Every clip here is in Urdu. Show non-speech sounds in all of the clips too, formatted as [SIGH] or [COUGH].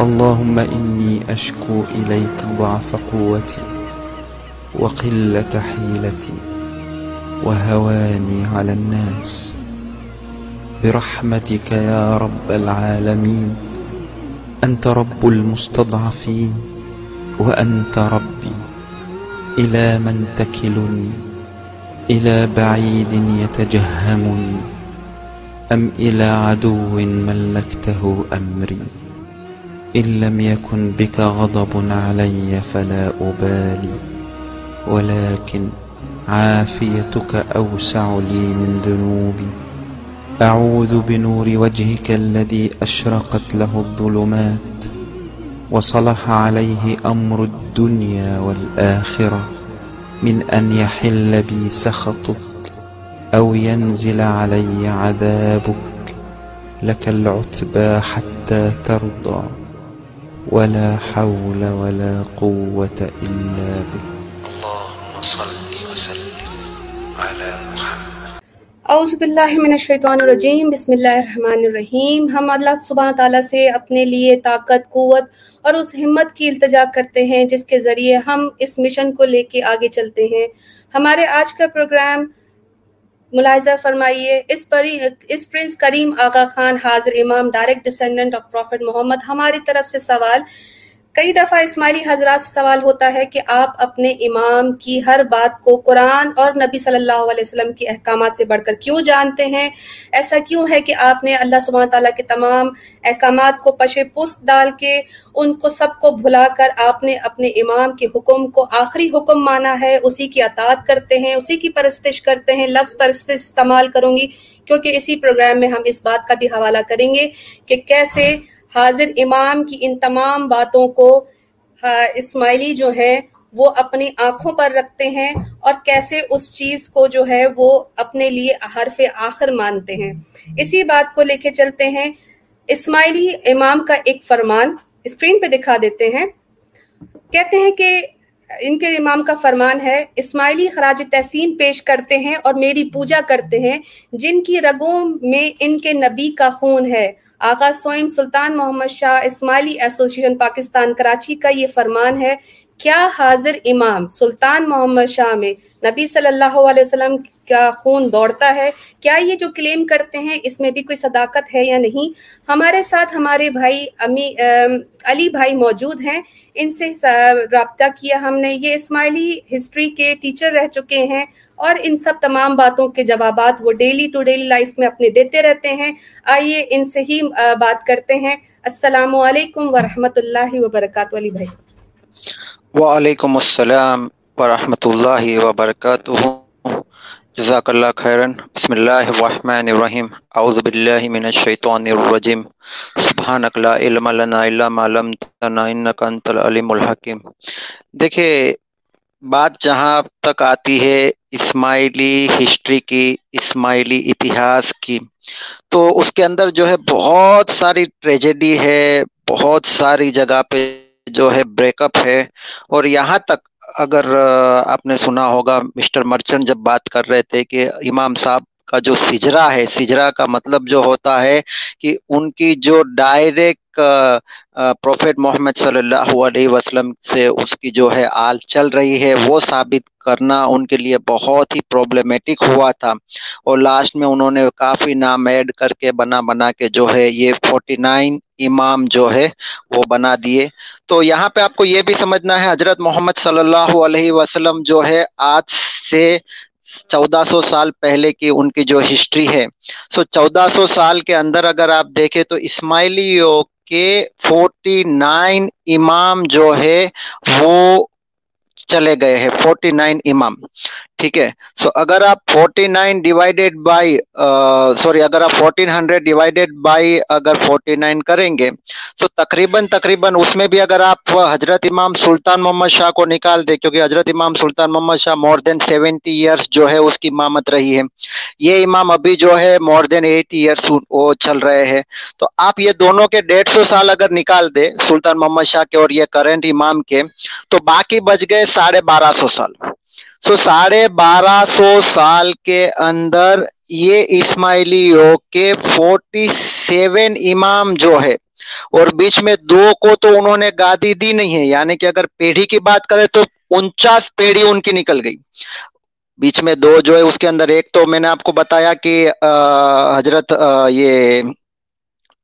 اللهم إني أشكو إليك ضعف قوتي وقلة حيلتي وهواني على الناس برحمتك يا رب العالمين أنت رب المستضعفين وأنت ربي إلى من تكلني إلى بعيد يتجهمني أم إلى عدو ملكته أمري إن لم يكن بك غضب علي فلا أبالي، ولكن عافيتك أوسع لي من ذنوبي. أعوذ بنور وجهك الذي أشرقت له الظلمات، وصلح عليه أمر الدنيا والآخرة. من أن يحل بي سخطك أو ينزل علي عذابك، لك العتبى حتى ترضى. ولا حول ولا قوة إلا بك. اللهم صل وسلم على محمد. اعوذ باللہ من الشیطان الرجیم بسم اللہ الرحمن الرحیم۔ ہم اللہ سبحانہ تعالیٰ سے اپنے لیے طاقت قوت اور اس ہمت کی التجا کرتے ہیں جس کے ذریعے ہم اس مشن کو لے کے آگے چلتے ہیں۔ ہمارے آج کا پروگرام ملاحظہ فرمائیے، اس پری، اس پرنس کریم آغا خان حاضر امام direct descendant of prophet Muhammad ہماری طرف سے سوال کئی دفعہ اسماعیلی حضرات سے سوال ہوتا ہے کہ آپ اپنے امام کی ہر بات کو قرآن اور نبی صلی اللہ علیہ وسلم کے احکامات سے بڑھ کر کیوں جانتے ہیں؟ ایسا کیوں ہے کہ آپ نے اللہ سبحانہ تعالیٰ کے تمام احکامات کو پش پست ڈال کے ان کو سب کو بھلا کر آپ نے اپنے امام کے حکم کو آخری حکم مانا ہے، اسی کی اطاعت کرتے ہیں، اسی کی پرستش کرتے ہیں، لفظ پرستش استعمال کروں گی؟ کیونکہ اسی پروگرام میں ہم اس بات کا بھی حوالہ کریں گے کہ کیسے حاضر امام کی ان تمام باتوں کو ہاں، اسماعیلی جو ہے، وہ اپنی آنکھوں پر رکھتے ہیں اور کیسے اس چیز کو جو ہے، وہ اپنے لیے حرف آخر مانتے ہیں۔ اسی بات کو لے کے چلتے ہیں۔ اسماعیلی امام کا ایک فرمان اسکرین پہ دکھا دیتے ہیں۔ کہتے ہیں کہ ان کے امام کا فرمان ہے، اسماعیلی خراج تحسین پیش کرتے ہیں اور میری پوجا کرتے ہیں، جن کی رگوں میں ان کے نبی کا خون ہے۔ آغا سوئم سلطان محمد شاہ اسماعیلی ایسوسیشن پاکستان کراچی کا یہ فرمان ہے کیا حاضر امام سلطان محمد شاہ میں نبی صلی اللہ علیہ وسلم کا خون دوڑتا ہے؟ کیا یہ جو کلیم کرتے ہیں، اس میں بھی کوئی صداقت ہے یا نہیں؟ ہمارے ساتھ ہمارے بھائی امی علی بھائی موجود ہیں۔ ان سے رابطہ کیا ہم نے۔ یہ اسماعیلی ہسٹری کے ٹیچر رہ چکے ہیں اور ان سب تمام باتوں کے جوابات وہ ڈیلی ٹو ڈیلی لائف میں اپنے دیتے رہتے ہیں۔ آئیے ان سے ہی بات کرتے ہیں۔ السلام علیکم ورحمۃ اللہ وبرکاتہ، علی بھائی۔ وعلیکم السلام ورحمۃ اللہ وبرکاتہ۔ جزاک اللہ خیرن۔ بسم اللہ الرحمن الرحیم۔ اعوذ باللہ من الشیطان الرجیم۔ سبحانک لا علم لنا الا ما علمتنا انک انت العلیم الحکیم۔ دیکھیں بات جہاں تک آتی ہے، اسماعیلی ہسٹری کی، اسماعیلی اتہاس کی۔ تو اس کے اندر جو ہے بہت ساری ٹریجڈی ہے، بہت ساری جگہ پہ جو ہے بریک اپ ہے۔ اور یہاں تک اگر آپ نے سنا ہوگا مسٹر مرچنٹ جب بات کر رہے تھے کہ امام صاحب کا جو سجرا ہے، سجرا کا مطلب جو ہوتا ہے کہ ان کی جو ڈائریکٹ پروفیٹ محمد صلی اللہ علیہ وسلم سے اس کی جو ہے آل چل رہی ہے، وہ ثابت کرنا ان کے لیے بہت ہی پرابلمٹک ہوا تھا۔ اور لاسٹ میں انہوں نے کافی نام ایڈ کر کے بنا بنا کے جو ہے یہ فورٹی نائن امام جو ہے وہ بنا دیے۔ تو یہاں پہ آپ کو یہ بھی سمجھنا ہے، حضرت محمد صلی اللہ علیہ وسلم جو ہے آج سے چودہ سو سال پہلے کی ان کی جو ہسٹری ہے۔ سو چودہ سو سال کے اندر اگر آپ دیکھیں تو اسماعیلیوں کے فورٹی نائن امام جو ہے وہ چلے گئے ہیں، فورٹی نائن امام۔ ٹھیک ہے۔ سو اگر آپ forty nine divided by sorry اگر آپ فورٹین ہنڈریڈ ڈیوائڈیڈ بائی اگر فورٹی نائن کریں گے تو تقریباً تقریباً اس میں بھی اگر آپ حضرت امام سلطان محمد شاہ کو نکال دیں، کیونکہ حضرت امام سلطان محمد شاہ مور دین سیونٹی ایئرس جو ہے اس کی امامت رہی ہے۔ یہ امام ابھی جو ہے مور دین ایٹی ایئرس وہ چل رہے ہیں۔ تو آپ یہ دونوں کے ڈیڑھ سو سال اگر نکال دیں سلطان محمد شاہ کے اور یہ کرنٹ امام کے، تو باقی بچ گئے ساڑھے بارہ سو سال۔ سو ساڑھے بارہ سو سال کے اندر یہ اسماعیلیوں کے فورٹی سیون امام جو ہے، اور بیچ میں دو کو تو انہوں نے گادی دی نہیں ہے یعنی کہ اگر پیڑھی کی بات کرے تو انچاس پیڑھی ان کی نکل گئی۔ بیچ میں دو جو ہے، اس کے اندر ایک تو میں نے آپ کو بتایا کہ حضرت یہ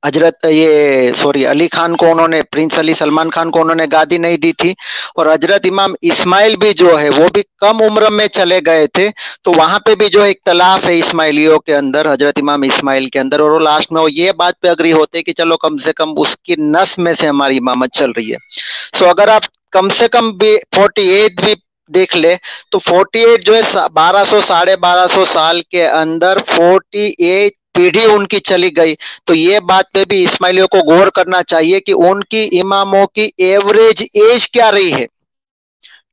حضرت یہ سوری، علی خان کو انہوں نے، پرنس علی سلمان خان کو انہوں نے گادی نہیں دی تھی اور حضرت امام اسماعیل بھی جو ہے، وہ بھی کم عمر میں چلے گئے تھے، تو وہاں پہ بھی جو اختلاف ہے اسماعیلیوں کے اندر، حضرت امام اسماعیل کے اندر، اور وہ لاسٹ میں وہ یہ بات پہ اگری ہوتے کہ چلو کم سے کم اس کی نس میں سے ہماری امامت چل رہی ہے۔ سو اگر آپ کم سے کم بھی فورٹی ایٹ بھی دیکھ لے تو فورٹی ایٹ جو ہے، بارہ سو، ساڑھے بارہ سو سال کے اندر فورٹی ایٹ پیڑھی ان کی چلی گئی۔ تو یہ بات پہ بھی اسماعیلیوں کو غور کرنا چاہیے کہ ان کی اماموں کی ایوریج ایج کیا رہی ہے۔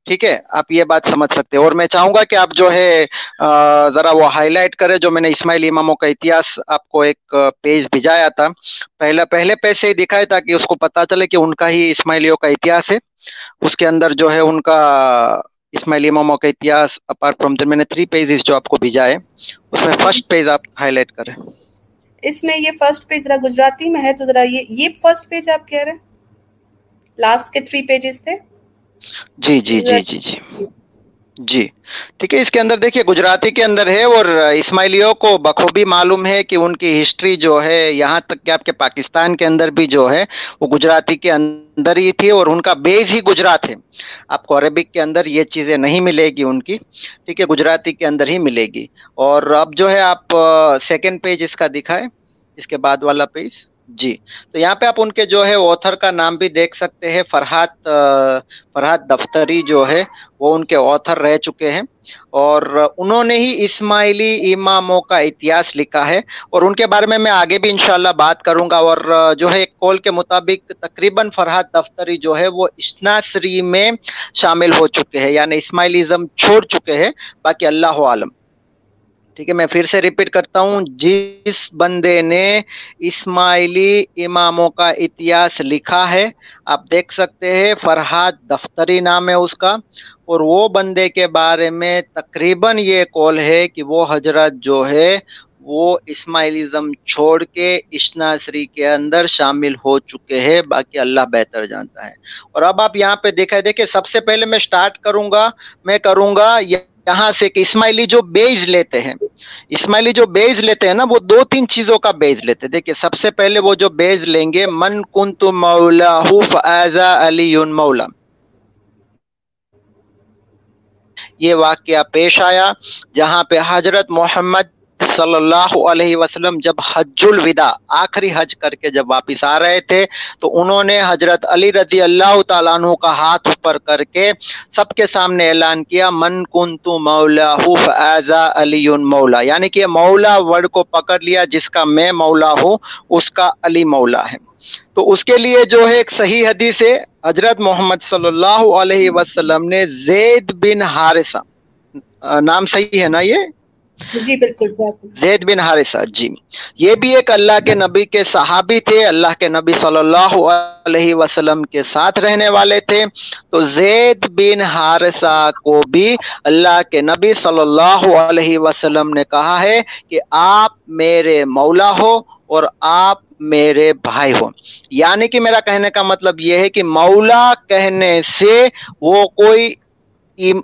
ٹھیک ہے؟ آپ یہ بات سمجھ سکتے اور میں چاہوں گا کہ آپ جو ہے ذرا وہ ہائی لائٹ کرے جو میں نے اسماعیل اماموں کا اتہاس آپ کو ایک پیج بھیجایا تھا۔ پہلا، پہلے پیسے ہی دکھائے تاکہ اس کو پتا چلے کہ ان کا ہی اسماعیلیوں کا اتہاس ہے۔ اس کے اندر جو ہے، ان کا اسماعیلی اماموں کا اتہاس اپارٹ فرام میں نے تھری پیجز جو آپ کو بھیجا ہے اس میں فرسٹ پیج آپ ہائی لائٹ کریں۔ اس میں یہ فرسٹ پیج ذرا گجراتی میں ہے تو ذرا یہ یہ فرسٹ پیج آپ کہہ رہے ہیں؟ لاسٹ کے تھری پیجز تھے؟ جی جی جی جی جی۔ جی۔ ٹھیک ہے، اس کے اندر دیکھیے، گجراتی کے اندر ہے اور اسماعیلیوں کو بخوبی معلوم ہے کہ ان کی ہسٹری جو ہے، یہاں تک کہ آپ کے پاکستان کے اندر بھی جو ہے، وہ گجراتی کے اندر ہی تھی اور ان کا بیس ہی گجرات ہے۔ آپ کو عربک کے اندر یہ چیزیں نہیں ملے گی ان کی۔ ٹھیک ہے، گجراتی کے اندر ہی ملے گی۔ اور اب جو ہے، آپ سیکنڈ پیج اس کا دکھائے اس کے بعد والا پیج جی۔ تو یہاں پہ آپ ان کے جو ہے اوتھر کا نام بھی دیکھ سکتے ہیں۔ فرحات فرحات دفتری جو ہے، وہ ان کے اوتھر رہ چکے ہیں۔ اور انہوں نے ہی اسماعیلی اماموں کا اتہاس لکھا ہے۔ اور ان کے بارے میں میں آگے بھی انشاءاللہ بات کروں گا۔ اور جو ہے کول کے مطابق تقریباً فرحات دفتری جو ہے، وہ اسناسری میں شامل ہو چکے ہیں۔ یعنی اسماعیلیزم چھوڑ چکے ہیں۔ باقی اللہ عالم۔ ٹھیک ہے، میں پھر سے ریپیٹ کرتا ہوں۔ جس بندے نے اسماعیلی اماموں کا اتہاس لکھا ہے، آپ دیکھ سکتے ہیں فرحاد دفتری نام ہے اس کا۔ اور وہ بندے کے بارے میں تقریباً یہ کول ہے کہ وہ حضرت جو ہے، وہ اسماعیلزم چھوڑ کے اشناسری کے اندر شامل ہو چکے ہیں، باقی اللہ بہتر جانتا ہے۔ اور اب آپ یہاں پہ دیکھا دیکھیں، سب سے پہلے میں سٹارٹ کروں گا، میں کروں گا یہاں سے کہ اسماعیلی جو بیج لیتے ہیں، اسماعیلی جو بیج لیتے ہیں نا، وہ دو تین چیزوں کا بیج لیتے ہیں۔ دیکھیں سب سے پہلے وہ جو بیج لیں گے، من کنت مولا فازا علی مولا۔ یہ واقعہ پیش آیا جہاں پہ حضرت محمد صلی اللہ علیہ وسلم جب حج الوداع، آخری حج کر کے جب واپس آ رہے تھے، تو انہوں نے حضرت علی رضی اللہ تعالیٰ عنہ کا ہاتھ اوپر کر کے سب کے سامنے اعلان کیا، من کن تو مولا ایزا علی مولا یعنی کہ مولا ورڈ کو پکڑ لیا، جس کا میں مولا ہوں، اس کا علی مولا ہے۔ تو اس کے لیے جو ہے ایک صحیح حدیث ہے، حضرت محمد صلی اللہ علیہ وسلم نے زید بن حارثہ، نام صحیح ہے نا یہ؟ جی بالکل زید بن حارثہ جی۔ یہ بھی ایک اللہ کے نبی کے صحابی تھے، اللہ کے نبی صلی اللہ علیہ وسلم کے ساتھ رہنے والے تھے۔ تو زید بن حارثہ کو بھی اللہ کے نبی صلی اللہ علیہ وسلم نے کہا ہے کہ آپ میرے مولا ہو اور آپ میرے بھائی ہو۔ یعنی کہ میرا کہنے کا مطلب یہ ہے کہ مولا کہنے سے وہ کوئی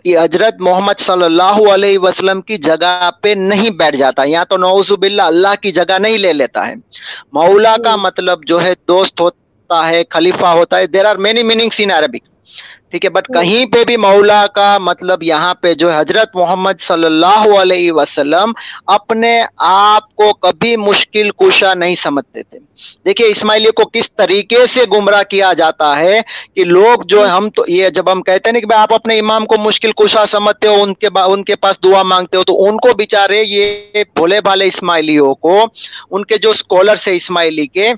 حضرت محمد صلی اللہ علیہ وسلم کی جگہ پہ نہیں بیٹھ جاتا۔ یا تو نوز باللہ اللہ کی جگہ نہیں لے لیتا ہے۔ مولا کا مطلب جو ہے دوست ہوتا ہے، خلیفہ ہوتا ہے۔ There are many meanings in Arabic ٹھیک ہے بٹ کہیں پہ بھی مولا کا مطلب یہاں پہ جو حضرت محمد صلی اللہ علیہ وسلم اپنے آپ کو کبھی مشکل کشا نہیں سمجھتے تھے۔ دیکھیے اسماعیلی کو کس طریقے سے گمراہ کیا جاتا ہے کہ لوگ جو ہم تو یہ جب ہم کہتے ہیں کہ آپ اپنے امام کو مشکل کشا سمجھتے ہو، ان کے ان کے پاس دعا مانگتے ہو، تو ان کو بےچارے یہ بھولے بھالے اسماعیلیوں کو، ان کے جو اسکالرس ہے اسماعیلی کے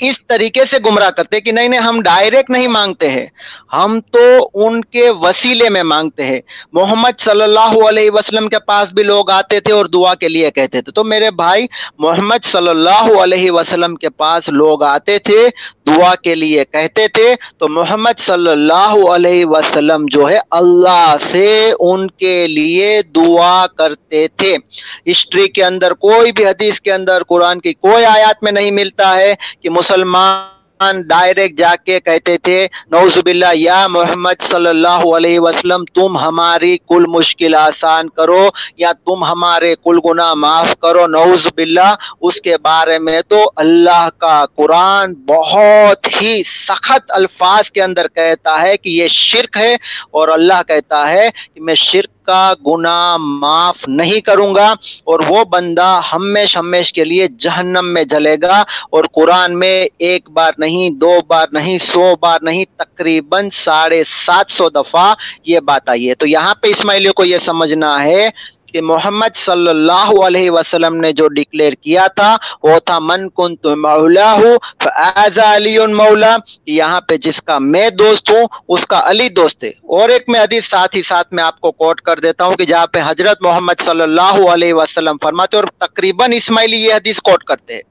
اس طریقے سے گمراہ کرتے کہ نہیں نہیں، ہم ڈائریکٹ نہیں مانگتے ہیں۔ ہم تو ان کے وسیلے میں مانگتے ہیں۔ محمد صلی اللہ علیہ وسلم کے پاس بھی لوگ آتے تھے اور دعا کے لیے کہتے تھے۔ تو میرے بھائی، محمد صلی اللہ علیہ وسلم کے پاس لوگ آتے تھے۔ دعا کے لیے کہتے تھے، تو محمد صلی اللہ علیہ وسلم جو ہے اللہ سے ان کے لیے دعا کرتے تھے۔ ہسٹری کے اندر، کوئی بھی حدیث کے اندر، قرآن کی کوئی آیات میں نہیں ملتا ہے کہ مسلمان ڈائریکٹ جا کے کہتے تھے نوز باللہ، یا محمد صلی اللہ علیہ وسلم، تم ہماری کل مشکل آسان کرو، یا تم ہمارے کل گناہ معاف کرو نوز باللہ۔ اس کے بارے میں تو اللہ کا قرآن بہت ہی سخت الفاظ کے اندر کہتا ہے کہ یہ شرک ہے، اور اللہ کہتا ہے کہ میں شرک کا گناہ معاف نہیں کروں گا اور وہ بندہ ہمیش ہمیش کے لیے جہنم میں جلے گا اور قرآن میں ایک بار نہیں، دو بار نہیں، سو بار نہیں، تقریباً ساڑھے سات سو دفعہ یہ بات آئی ہے۔ تو یہاں پہ اسماعیلیوں کو یہ سمجھنا ہے کہ محمد صلی اللہ علیہ وسلم نے جو ڈکلیئر کیا تھا، وہ تھا من کن تو مولا علی مولا یہاں پہ جس کا میں دوست ہوں، اس کا علی دوست ہے۔ اور ایک میں حدیث ساتھ ہی ساتھ میں آپ کو کوٹ کر دیتا ہوں کہ جہاں پہ حضرت محمد صلی اللہ علیہ وسلم فرماتے اور تقریباً اسماعیلی یہ حدیث کوٹ کرتے ہیں۔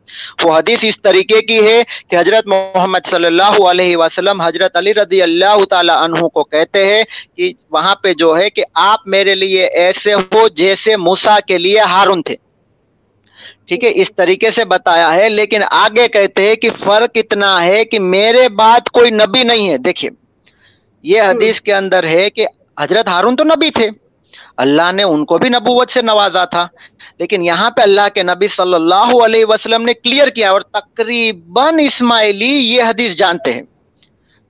وہ حدیث اس طریقے کی ہے کہ حضرت محمد صلی اللہ علیہ وسلم حضرت علی رضی اللہ تعالی عنہ کو کہتے ہیں کہ وہاں پہ جو ہے کہ آپ میرے لیے ایسے ہو جیسے موسا کے لیے ہارون تھے۔ ٹھیک ہے اس طریقے سے بتایا ہے لیکن آگے کہتے ہیں کہ فرق اتنا ہے کہ میرے بعد کوئی نبی نہیں ہے۔ دیکھیے یہ حدیث کے اندر ہے کہ حضرت ہارون تو نبی تھے۔ اللہ نے ان کو بھی نبوت سے نوازا تھا۔ لیکن یہاں پہ اللہ کے نبی صلی اللہ علیہ وسلم نے کلیئر کیا اور تقریباً اسماعیلی یہ حدیث جانتے ہیں۔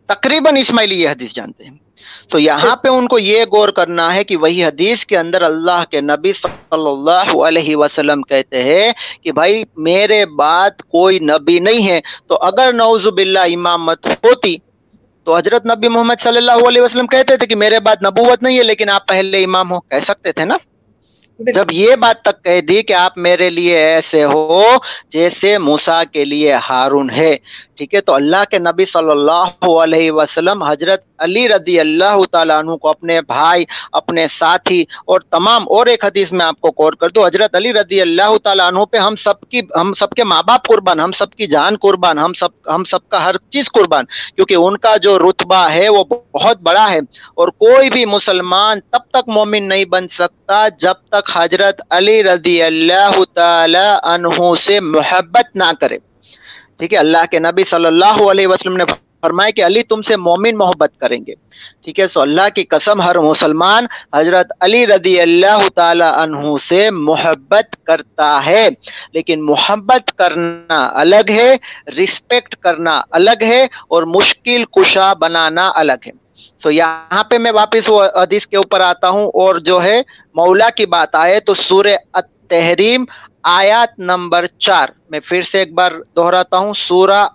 تقریباً اسماعیلی یہ حدیث جانتے ہیں۔ تو یہاں پہ ان کو یہ غور کرنا ہے کہ وہی حدیث کے اندر اللہ کے نبی صلی اللہ علیہ وسلم کہتے ہیں کہ بھائی میرے بعد کوئی نبی نہیں ہے۔ تو اگر نوز باللہ امامت ہوتی تو حضرت نبی محمد صلی اللہ علیہ وسلم کہتے تھے کہ میرے بعد نبوت نہیں ہے لیکن آپ پہلے امام ہو کہہ سکتے تھے نا؟ جب یہ بات تک کہہ دی کہ آپ میرے لیے ایسے ہو جیسے موسا کے لیے ہارون ہے۔ ٹھیک ہے، تو اللہ کے نبی صلی اللہ علیہ وسلم حضرت علی رضی اللہ تعالیٰ عنہ کو اپنے بھائی، اپنے ساتھی اور تمام اور ایک حدیث میں آپ کو کوٹ کر دو حضرت علی رضی اللہ تعالیٰ عنہ پہ ہم سب کی، ہم سب کے ماں باپ قربان، ہم سب کی جان قربان، ہم سب ہم سب کا ہر چیز قربان، کیونکہ ان کا جو رتبہ ہے وہ بہت بڑا ہے۔ اور کوئی بھی مسلمان تب تک مومن نہیں بن سکتا جب تک حضرت علی رضی اللہ تعالی عنہ سے محبت نہ کرے۔ ٹھیک ہے، اللہ کے نبی صلی اللہ علیہ وسلم نے فرمائے کہ علی تم سے مومن محبت کریں گے۔ ٹھیک ہے، سو اللہ کی قسم ہر مسلمان حضرت علی رضی اللہ تعالی عنہ سے محبت کرتا ہے۔ لیکن محبت کرنا الگ ہے رسپیکٹ کرنا الگ ہے اور مشکل کشا بنانا الگ ہے۔ تو یہاں پہ میں واپس وہ حدیث کے اوپر آتا ہوں اور جو ہے مولا کی بات آئے تو سورہ تحریم آیات نمبر چار۔ میں پھر سے ایک بار دہراتا ہوں، سورہ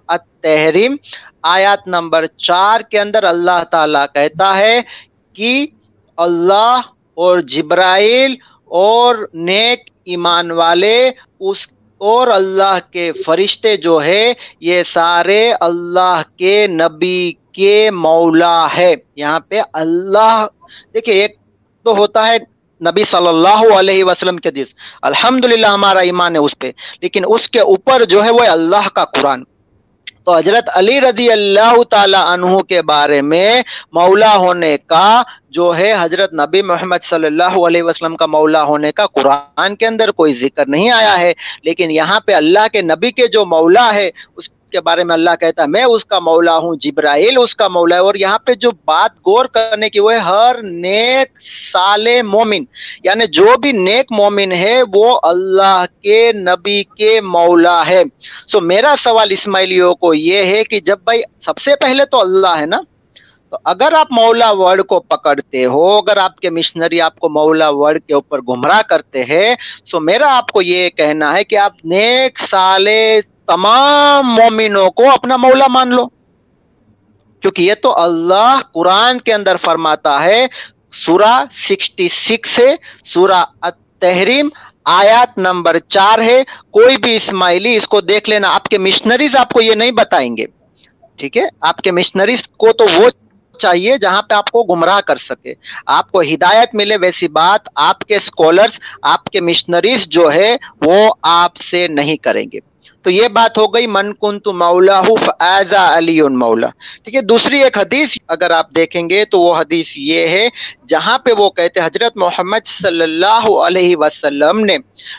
تحریم آیات نمبر چار کے اندر اللہ تعالی کہتا ہے کہ اللہ اور جبرائیل اور نیک ایمان والے، اس اور اللہ کے فرشتے جو ہے یہ سارے اللہ کے نبی کے مولا ہے یہاں پہ اللہ دیکھیے ایک تو ہوتا ہے نبی صلی اللہ علیہ وسلم کے حدیث الحمد ہمارا ایمان ہے اس پہ، لیکن اس کے اوپر جو ہے وہ اللہ کا قرآن۔ تو حضرت علی رضی اللہ تعالی عنہ کے بارے میں مولا ہونے کا جو ہے حضرت نبی محمد صلی اللہ علیہ وسلم کا مولا ہونے کا قرآن کے اندر کوئی ذکر نہیں آیا ہے، لیکن یہاں پہ اللہ کے نبی کے جو مولا ہے، اس کے بارے میں اللہ کہتا ہے، میں اس کا مولا ہوں، جبرائیل اس کا مولا ہے۔ اور یہاں پہ جو بات غور کرنے کی وہ ہے، ہر نیک سال مومن یعنی جو بھی نیک مومن ہے، وہ اللہ کے نبی کے مولا ہے۔ سو میرا سوال اسماعیلیوں کو یہ ہے کہ جب بھائی سب سے پہلے تو اللہ ہے نا، تو اگر آپ مولا ورڈ کو پکڑتے ہو، اگر آپ کے مشنری آپ کو مولا ورڈ کے اوپر گمراہ کرتے ہیں تو میرا آپ کو یہ کہنا ہے کہ آپ نیک سالے تمام مومنوں کو اپنا مولا مان لو۔ کیونکہ یہ تو اللہ قرآن کے اندر فرماتا ہے، سورہ سکسٹی سکس ہے سورہ تحریم آیات نمبر چار ہے۔ کوئی بھی اسماعیلی اس کو دیکھ لینا، آپ کے مشنریز آپ کو یہ نہیں بتائیں گے۔ ٹھیک ہے؟ آپ کے مشنریز کو تو وہ چاہیے جہاں پہ آپ کو گمراہ کر سکے۔ آپ کو ہدایت ملے، ویسی بات آپ کے اسکالرس آپ کے مشنریز جو ہے، وہ آپ سے نہیں کریں گے۔ تو یہ بات ہو گئی، من کن تو مولا ایزا علی مولا ٹھیک ہے، دوسری ایک حدیث اگر آپ دیکھیں گے تو وہ حدیث یہ ہے، جہاں پہ وہ کہتے حضرت محمد صلی اللہ علیہ وسلم نے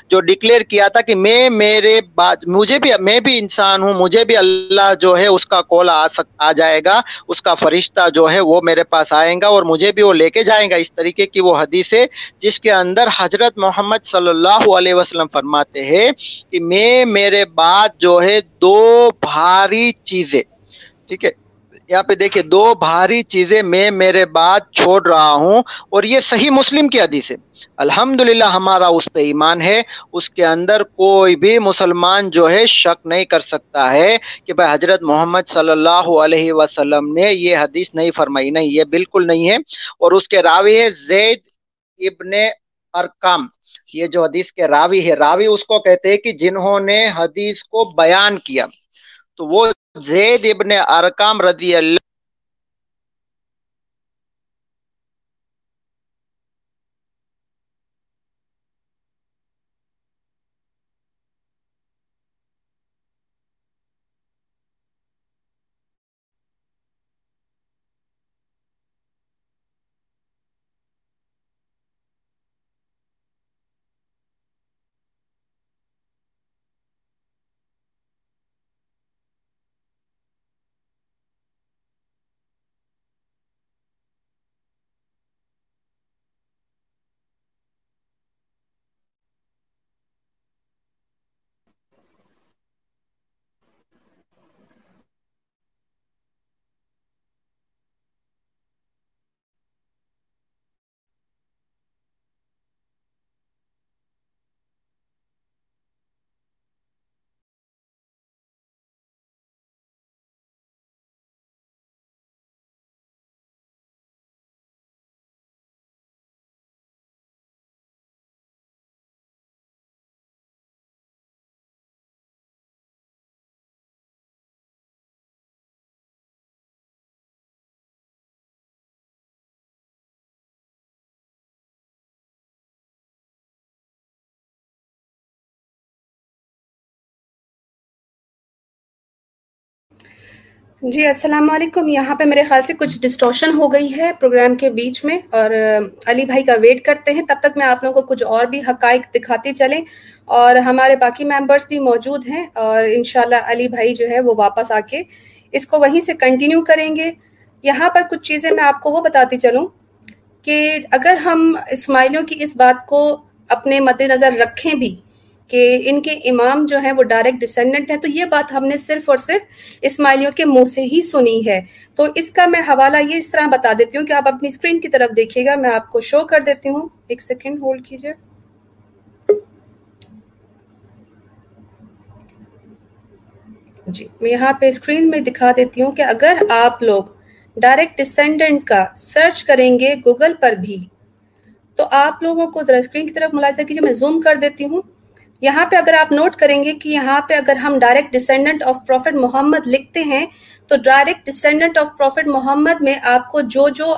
جو ڈکلیئر کیا تھا کہ میں، میرے بعد، مجھے بھی، میں بھی انسان ہوں، مجھے بھی اللہ جو ہے اس کا کول آ سک، آ جائے گا، اس کا فرشتہ جو ہے وہ میرے پاس آئے گا اور مجھے بھی وہ لے کے جائیں گا۔ اس طریقے کی وہ حدیث ہے، جس کے اندر حضرت محمد صلی اللہ علیہ وسلم فرماتے ہیں کہ میں، میرے بعد ساتھ جو ہے دو بھاری چیزیں، ٹھیک ہے؟ یہاں پہ دیکھیں دو بھاری چیزیں میں میرے بعد چھوڑ رہا ہوں اور یہ صحیح مسلم کی حدیث ہے۔ الحمد ہمارا اس پہ ایمان ہے، اس کے اندر کوئی بھی مسلمان جو ہے شک نہیں کر سکتا ہے کہ بھائی حضرت محمد صلی اللہ علیہ وسلم نے یہ حدیث نہیں فرمائی۔ نہیں، یہ بالکل نہیں ہے۔ اور اس کے راوی ہے زید ابن ارکام یہ جو حدیث کے راوی ہے راوی اس کو کہتے ہیں کہ جنہوں نے حدیث کو بیان کیا۔ تو وہ زید ابن ارکام رضی اللہ جی السلام علیکم۔ یہاں پہ میرے خیال سے کچھ ڈسٹورشن ہو گئی ہے پروگرام کے بیچ میں اور علی بھائی کا ویٹ کرتے ہیں۔ تب تک میں آپ لوگوں کو کچھ اور بھی حقائق دکھاتی چلیں۔ اور ہمارے باقی ممبرس بھی موجود ہیں اور انشاءاللہ علی بھائی جو ہے وہ واپس آ کے اس کو وہیں سے کنٹینیو کریں گے۔ یہاں پر کچھ چیزیں میں آپ کو وہ بتاتی چلوں کہ اگر ہم اسماعیلیوں کی اس بات کو اپنے مد نظر رکھیں بھی کہ ان کے امام جو ہیں وہ ڈائریکٹ ڈسینڈنٹ ہیں، تو یہ بات ہم نے صرف اور صرف اسماعیلیوں کے منہ سے ہی سنی ہے۔ تو اس کا میں حوالہ یہ اس طرح بتا دیتی ہوں کہ آپ اپنی اسکرین کی طرف دیکھیے گا، میں آپ کو شو کر دیتی ہوں۔ ایک سیکنڈ ہولڈ کیجیے۔ جی میں یہاں پہ اسکرین میں دکھا دیتی ہوں کہ اگر آپ لوگ ڈائریکٹ ڈسینڈنٹ کا سرچ کریں گے گوگل پر بھی، تو آپ لوگوں کو ذرا اسکرین کی طرف ملاحظہ کیجیے، میں زوم کر دیتی ہوں۔ یہاں پہ اگر آپ نوٹ کریں گے کہ یہاں پہ اگر ہم direct descendant of prophet Muhammad لکھتے ہیں، تو direct descendant of prophet Muhammad میں آپ کو جو جو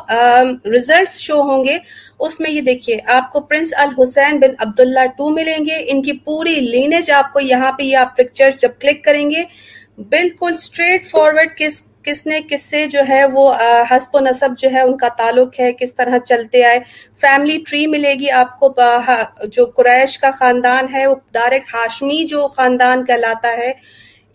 ریزلٹس شو ہوں گے، اس میں یہ دیکھیے، آپ کو پرنس الحسین بن عبداللہ ٹو ملیں گے، ان کی پوری لینج آپ کو یہاں پہ یہ آپ پکچر جب کلک کریں گے، بالکل اسٹریٹ فارورڈ کس کس نے کس سے جو ہے وہ حسب و نصب جو ہے ان کا تعلق ہے، کس طرح چلتے آئے۔ فیملی ٹری ملے گی آپ کو جو قریش کا خاندان ہے، وہ ڈائریکٹ ہاشمی جو خاندان کہلاتا ہے۔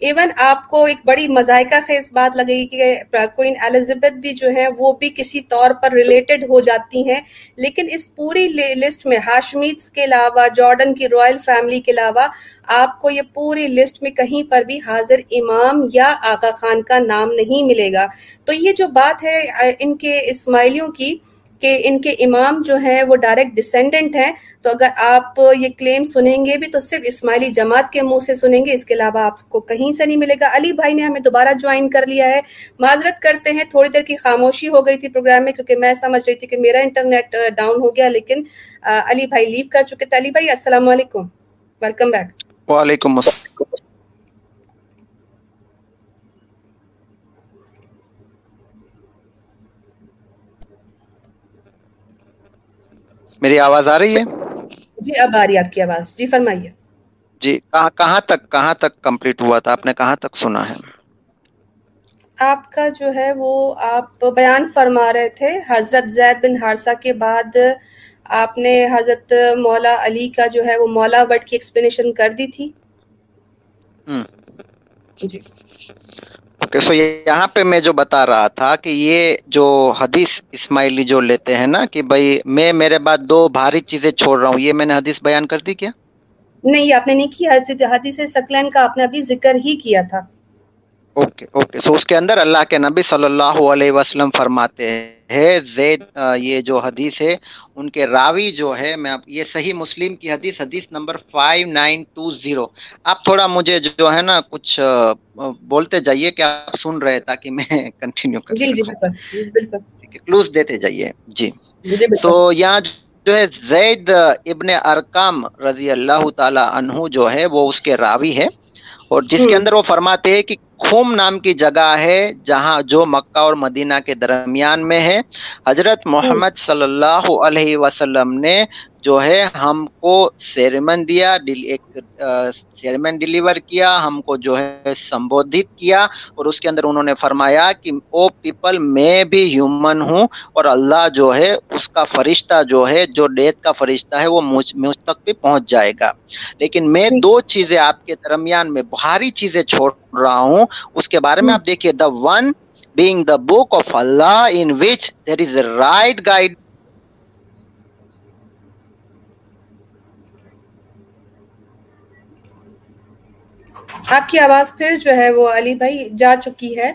ایون آپ کو ایک بڑی مذائقہ خیز بات لگے گی کہ کوئن الزبتھ بھی جو ہے وہ بھی کسی طور پر ریلیٹڈ ہو جاتی ہیں۔ لیکن اس پوری لسٹ میں ہاشمیدس کے علاوہ جارڈن کی رائل فیملی کے علاوہ آپ کو یہ پوری لسٹ میں کہیں پر بھی حاضر امام یا آغا خان کا نام نہیں ملے گا۔ تو یہ جو بات ہے ان کے اسماعیلیوں کی کہ ان کے امام جو ہیں وہ ڈائریکٹ ڈسینڈنٹ ہیں، تو اگر آپ یہ کلیم سنیں گے بھی تو صرف اسماعیلی جماعت کے منہ سے سنیں گے، اس کے علاوہ آپ کو کہیں سے نہیں ملے گا۔ علی بھائی نے ہمیں دوبارہ جوائن کر لیا ہے۔ معذرت کرتے ہیں، تھوڑی دیر کی خاموشی ہو گئی تھی پروگرام میں کیونکہ میں سمجھ رہی تھی کہ میرا انٹرنیٹ ڈاؤن ہو گیا، لیکن علی بھائی لیو کر چکے تھے۔ علی بھائی، السلام علیکم۔ ویلکم بیک وعلیکم السلام۔ میری آواز آ رہی ہے؟ جی اب آ رہی ہے آپ کی آواز۔ جی فرمائیے۔ جی کہاں تک کہاں تک کمپلیٹ ہوا تھا؟ آپ نے کہاں تک سنا ہے؟ آپ کا جو ہے وہ آپ بیان فرما رہے تھے حضرت زید بن ہارسا کے بعد آپ نے حضرت مولا علی کا جو ہے وہ مولا وٹ کی ایکسپلینیشن کر دی تھی؟ جی۔ اوکے سو یہاں پہ میں جو بتا رہا تھا کہ یہ جو حدیث اسماعیلی جو لیتے ہیں نا کہ بھائی میں میرے بعد دو بھاری چیزیں چھوڑ رہا ہوں، یہ میں نے حدیث بیان کر دی کیا؟ نہیں، آپ نے نہیں کیا حدیث سکلین کا آپ نے ابھی ذکر ہی کیا تھا۔ Okay okay. سو اس کے اندر اللہ کے نبی صلی اللہ علیہ وسلم فرماتے ہیں زید یہ جو حدیث ہے ان کے راوی جو ہے میں یہ صحیح مسلم کی حدیث حدیث نمبر 5920 آپ تھوڑا مجھے جو ہے نا کچھ بولتے جائیے کہ آپ سن رہے تاکہ میں [LAUGHS] کنٹینیو کر جی جی کلوز دیتے جائیے۔ جی۔ تو یہاں جو ہے زید ابن ارکام رضی اللہ تعالی عنہ جو ہے وہ اس کے راوی ہے۔ اور جس کے اندر وہ فرماتے ہیں کہ خوم نام کی جگہ ہے جہاں جو مکہ اور مدینہ کے درمیان میں ہے۔ حضرت محمد صلی اللہ علیہ وسلم نے جو ہے ہم کو سیریمن دیا ایک سیریمن ڈیلیور کیا ہم کو جو ہے سمبودھت کیا اور اس کے اندر انہوں نے فرمایا کہ او پیپل میں بھی ہیومن ہوں اور اللہ جو ہے اس کا فرشتہ جو ہے جو ڈیتھ کا فرشتہ ہے وہ مجھ مجھ تک بھی پہنچ جائے گا۔ لیکن میں دو چیزیں آپ کے درمیان میں بھاری چیزیں چھوڑ رہا ہوں اس کے بارے میں آپ دیکھیے the one being the book of Allah in which there is a right guide آپ کی آواز پھر جو ہے وہ علی بھائی جا چکی ہے۔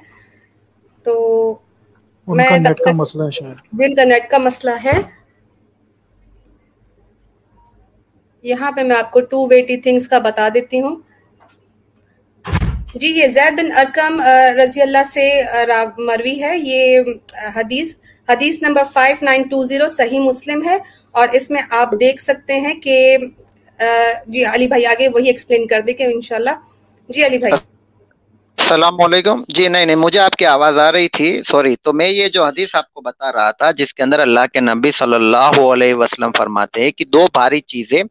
تو میں نیٹ کا مسئلہ جن کا نیٹ کا مسئلہ ہے۔ یہاں پہ میں آپ کو ٹو ویٹی تھنگس کا بتا دیتی ہوں۔ جی یہ زید بن ارکم رضی اللہ سے مروی ہے۔ یہ حدیث حدیث نمبر 5920 صحیح مسلم ہے۔ اور اس میں آپ دیکھ سکتے ہیں کہ جی علی بھائی آگے وہی ایکسپلین کر دیں کہ انشاءاللہ۔ جی علی بھائی۔ السلام علیکم۔ جی نہیں نہیں، مجھے آپ کی آواز آ رہی تھی۔ سوری، تو میں یہ جو حدیث آپ کو بتا رہا تھا، جس کے اندر اللہ کے نبی صلی اللہ علیہ وسلم فرماتے ہیں کہ دو بھاری چیزیں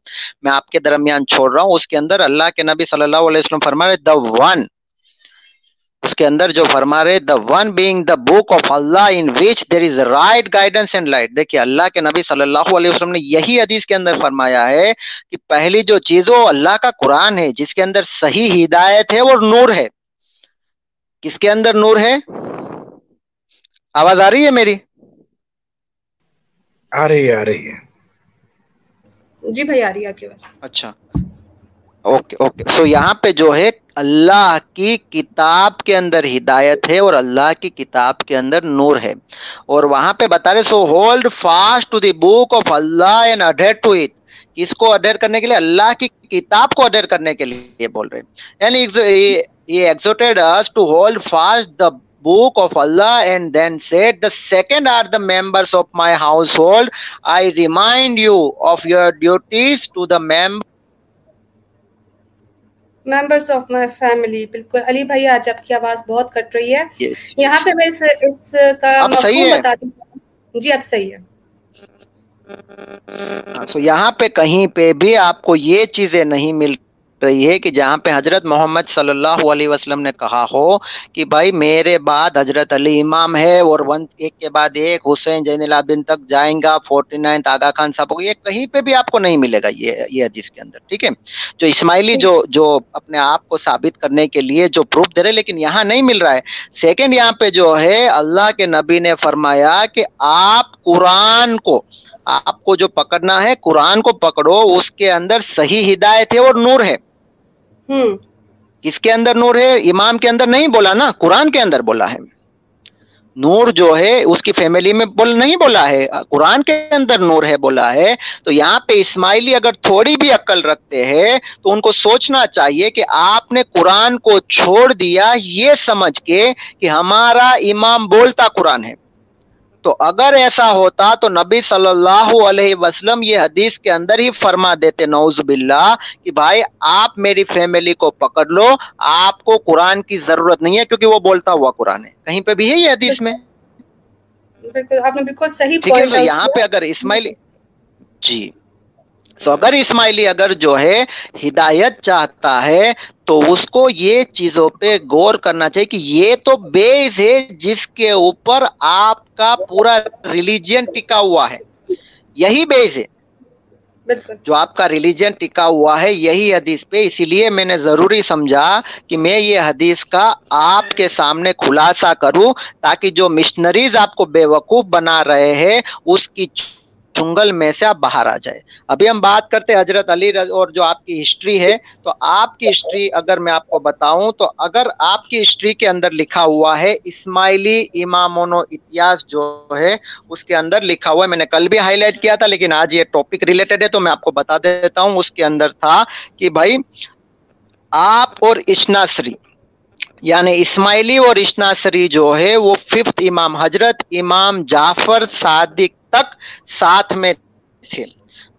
میں آپ کے درمیان چھوڑ رہا ہوں۔ اس کے اندر اللہ کے نبی صلی اللہ علیہ وسلم فرما رہے دا ون اس کے اندر جو فرما رہے the one being the book of Allah in which there is right guidance and light دیکھیے اللہ کے نبی صلی اللہ علیہ وسلم نے یہی حدیث کے اندر فرمایا ہے کہ پہلی جو چیز وہ اللہ کا قرآن ہے جس کے اندر صحیح ہدایت ہے وہ نور ہے۔ کس کے اندر نور ہے؟ آواز آ رہی ہے میری؟ آ رہی ہے آ رہی ہے۔ جی بھائی آ رہی ہے آپ کی بات اچھا۔ اوکے اوکے سو یہاں پہ جو ہے اللہ کی کتاب کے اندر ہدایت ہے اور اللہ کی کتاب کے اندر نور ہے اور وہاں پہ بتا رہے so hold fast to the book of Allah and adhere to it کس کو اڈیر کرنے کے لیے اللہ کی کتاب کو اڈیر کرنے کے لیے بول رہے ہیں یعنی he exhorted us to hold fast the book of Allah and then said, The second are the members of my household. I remind you of your duties to the members. Members of my family بالکل. علی بھائی آج آپ کی آواز بہت کٹ رہی ہے۔ یہاں پہ میں اس, اس کا مفہوم بتاتی ہوں۔ جی اب صحیح ہے سو یہاں پہ کہیں پہ بھی آپ کو یہ چیزیں نہیں مل رہی ہے کہ جہاں پہ حضرت محمد صلی اللہ علیہ وسلم نے کہا ہو کہ بھائی میرے بعد حضرت علی امام ہے اور ون ایک کے بعد ایک، حسین جین العابدین تک جائیں گا، فورٹی نائن آگا خان صاحب یہ کہیں پہ بھی آپ کو نہیں ملے گا یہ یہ حدیث کے اندر، ٹھیک ہے؟ جو اسماعیلی جو جو اپنے آپ کو ثابت کرنے کے لیے جو پروف دے رہے لیکن یہاں نہیں مل رہا ہے۔ سیکنڈ یہاں پہ جو ہے، اللہ کے نبی نے فرمایا کہ آپ قرآن کو، آپ کو جو پکڑنا ہے، قرآن کو پکڑو، اس کے اندر صحیح ہدایت ہے اور نور ہے۔ کس کے اندر نور ہے، امام کے اندر نہیں بولا نا، قرآن کے اندر بولا ہے۔ نور جو ہے، اس کی فیملی میں بول نہیں بولا ہے۔ قرآن کے اندر نور ہے، بولا ہے۔ تو یہاں پہ اسماعیلی اگر تھوڑی بھی عقل رکھتے ہیں، تو ان کو سوچنا چاہیے کہ آپ نے قرآن کو چھوڑ دیا، یہ سمجھ کے کہ ہمارا امام بولتا قرآن ہے۔ تو اگر ایسا ہوتا تو نبی صلی اللہ علیہ وسلم یہ حدیث کے اندر ہی فرما دیتے نوز باللہ کہ بھائی آپ میری فیملی کو پکڑ لو آپ کو قرآن کی ضرورت نہیں ہے کیونکہ وہ بولتا ہوا قرآن ہے۔ کہیں پہ بھی ہے یہ حدیث میں؟ آپ نے بالکل صحیح یہاں پہ اگر اسماعیلی جی۔ تو اگر اسماعیلی اگر جو ہے ہدایت چاہتا ہے تو اس کو یہ چیزوں پہ غور کرنا چاہیے کہ یہ تو بیس ہے جس کے اوپر آپ کا پورا ریلیجن ٹکا ہوا ہے۔ یہی بیس ہے۔ جو آپ کا ریلیجن ٹکا ہوا ہے یہی حدیث پہ اسی لیے میں نے ضروری سمجھا کہ میں یہ حدیث کا آپ کے سامنے خلاصہ کروں تاکہ جو مشنریز آپ کو بے وقوف بنا رہے ہیں اس کی چنگل میں سے آپ باہر آ جائے ابھی ہم بات کرتے حضرت علی اور جو آپ کی ہسٹری ہے، تو آپ کی ہسٹری اگر میں آپ کو بتاؤں، تو اگر آپ کی ہسٹری کے اندر لکھا ہوا ہے، اسماعیلی امامون اتیاس جو ہے، اس کے اندر لکھا ہوا ہے۔ میں نے کل بھی ہائی لائٹ کیا تھا، لیکن آج یہ ٹاپک ریلیٹڈ ہے، تو میں آپ کو بتا دیتا ہوں۔ اس کے اندر تھا کہ بھائی، آپ اور اشناسری یعنی اسماعیلی اور اشناسری جو ہے، وہ ففتھ امام، حضرت امام جعفر صادق تک ساتھ میں تھے۔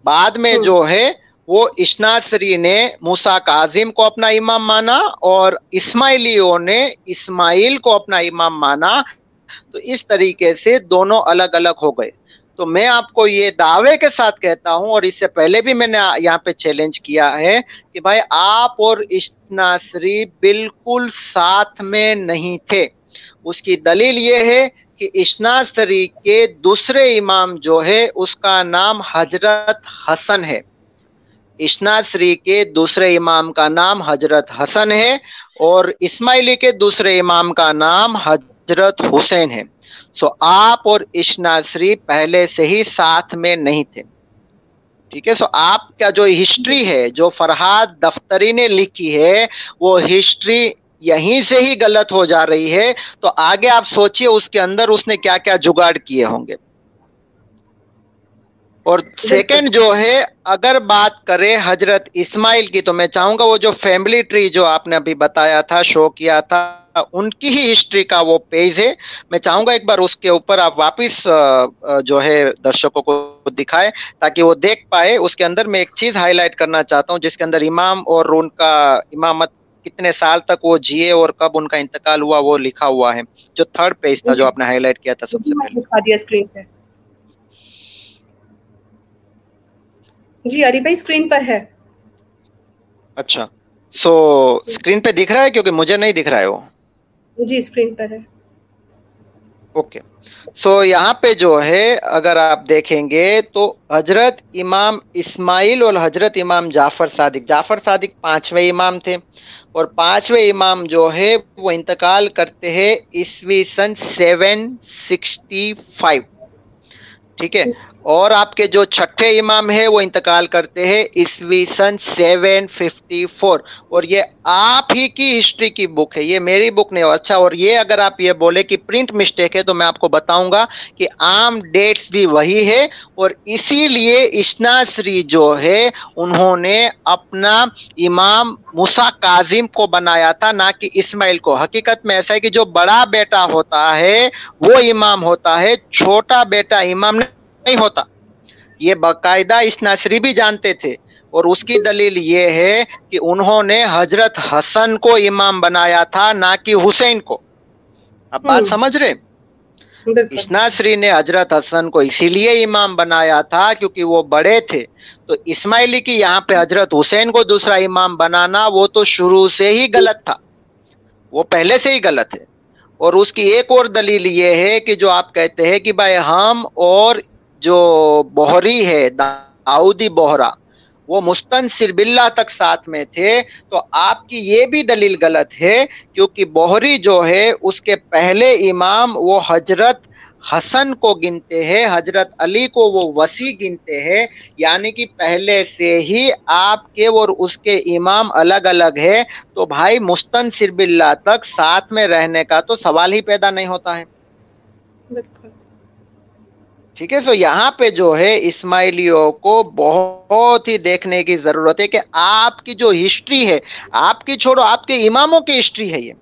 بعد میں جو ہے وہ اشناسری نے موسا کاظم کو اپنا امام مانا اور اسماعیلیوں نے اسماعیل کو اپنا امام مانا۔ تو اس طریقے سے دونوں الگ الگ ہو گئے۔ تو میں آپ کو یہ دعوے کے ساتھ کہتا ہوں اور اس سے پہلے بھی میں نے یہاں پہ چیلنج کیا ہے کہ بھائی آپ اور اشناسری بالکل ساتھ میں نہیں تھے۔ اس کی دلیل یہ ہے کہ اشناسری کے دوسرے امام جو ہے، اس کا نام حضرت حسن ہے۔ اشناسری کے دوسرے امام کا نام حضرت حسن ہے اور اسماعیلی کے دوسرے امام کا نام حضرت حسین ہے۔ سو آپ اور اشناسری پہلے سے ہی ساتھ میں نہیں تھے۔ ٹھیک ہے، سو آپ کا جو ہسٹری ہے، جو فرحاد دفتری نے لکھی ہے، وہ ہسٹری یہیں سے ہی غلط ہو جا رہی ہے، تو آگے آپ سوچئے اس کے اندر اس نے کیا کیا جگاڑ کیے ہوں گے۔ اور سیکنڈ جو ہے، اگر بات کرے حضرت اسماعیل کی، تو میں چاہوں گا وہ جو فیملی ٹری جو آپ نے ابھی بتایا تھا شو کیا تھا، ان کی ہی ہسٹری کا وہ پیج ہے۔ میں چاہوں گا ایک بار اس کے اوپر آپ واپس جو ہے درشکوں کو دکھائے، تاکہ وہ دیکھ پائے۔ اس کے اندر میں ایک چیز ہائی لائٹ کرنا چاہتا ہوں، جس کے اندر امام اور ان کا امامت کتنے سال تک وہ جیے اور کب ان کا انتقال ہوا وہ لکھا ہوا ہے۔ جو تھرڈ پیج تھا جو آپ نے ہائی لائٹ کیا تھا سب سے پہلے۔ جی علی بھائی اسکرین پر ہے۔ اچھا۔ سو اسکرین پہ دکھ رہا ہے کیونکہ مجھے نہیں دکھ رہا ہے وہ۔ جی اسکرین پر ہے۔ اوکے سو یہاں پہ جو ہے، اگر آپ دیکھیں گے تو حضرت امام اسماعیل اور حضرت امام جعفر صادق۔ جعفر صادق پانچویں امام تھے اور پانچویں امام جو ہے، وہ انتقال کرتے ہیں عیسوی سن سیون سکسٹی فائیو۔ ٹھیک ہے؟ اور آپ کے جو چھٹے امام ہے وہ انتقال کرتے ہیں عیسوی سن سیون ففٹی فور اور یہ آپ ہی کی ہسٹری کی بک ہے، یہ میری بک نہیں اور اچھا اور یہ اگر آپ یہ بولے کہ پرنٹ مسٹیک ہے تو میں آپ کو بتاؤں گا کہ عام ڈیٹس بھی وہی ہے اور اسی لیے اشناسری جو ہے انہوں نے اپنا امام مسا کاظم کو بنایا تھا، نہ کہ اسماعیل کو۔ حقیقت میں ایسا ہے کہ جو بڑا بیٹا ہوتا ہے وہ امام ہوتا ہے، چھوٹا بیٹا امام نے نہیں ہوتا۔ یہ باقاعدہ اس ناصری بھی جانتے تھے۔ اور اس کی دلیل یہ ہے کہ انہوں نے حضرت حسن کو امام بنایا تھا نہ کہ حسین کو۔ اب بات سمجھ رہے اسناسری نے حضرت حسن کو اسی لیے امام بنایا تھا کیونکہ وہ بڑے تھے۔ تو اسماعیلی کی یہاں پہ حضرت حسین کو دوسرا امام بنانا وہ تو شروع سے ہی غلط تھا۔ وہ پہلے سے ہی غلط ہے۔ اور اس کی ایک اور دلیل یہ ہے کہ جو آپ کہتے ہیں کہ بھائی ہم اور جو بہری ہے، داؤدی بہرا وہ مستنصر باللہ تک ساتھ میں تھے۔ تو آپ کی یہ بھی دلیل غلط ہے، کیونکہ بہری جو ہے، اس کے پہلے امام وہ حضرت حسن کو گنتے ہیں، حضرت علی کو وہ وسیع گنتے ہیں۔ یعنی کہ پہلے سے ہی آپ کے اور اس کے امام الگ الگ ہے تو بھائی، مستنصر باللہ تک ساتھ میں رہنے کا تو سوال ہی پیدا نہیں ہوتا ہے۔ بالکل۔ ٹھیک ہے؟ سو یہاں پہ جو ہے، اسماعیلیوں کو بہت ہی دیکھنے کی ضرورت ہے کہ آپ کی جو ہسٹری ہے، آپ کی چھوڑو، آپ کے اماموں کی ہسٹری ہے یہ۔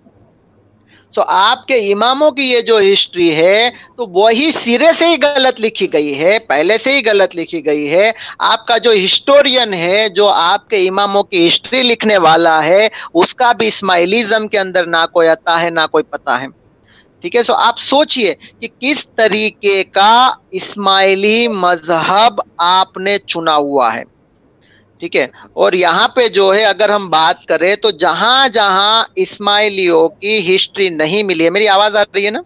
سو آپ کے اماموں کی یہ جو ہسٹری ہے، تو وہی سرے سے ہی غلط لکھی گئی ہے، پہلے سے ہی غلط لکھی گئی ہے۔ آپ کا جو ہسٹورین ہے، جو آپ کے اماموں کی ہسٹری لکھنے والا ہے، اس کا بھی اسماعیلیزم کے اندر نہ کوئی عطا ہے، نہ کوئی پتا ہے۔ ٹھیک ہے؟ سو آپ سوچئے کہ کس طریقے کا اسماعیلی مذہب آپ نے چنا ہوا ہے۔ ٹھیک ہے؟ اور یہاں پہ جو ہے، اگر ہم بات کریں تو جہاں جہاں اسماعیلیوں کی ہسٹری نہیں ملی ہے، میری آواز آ رہی ہے نا؟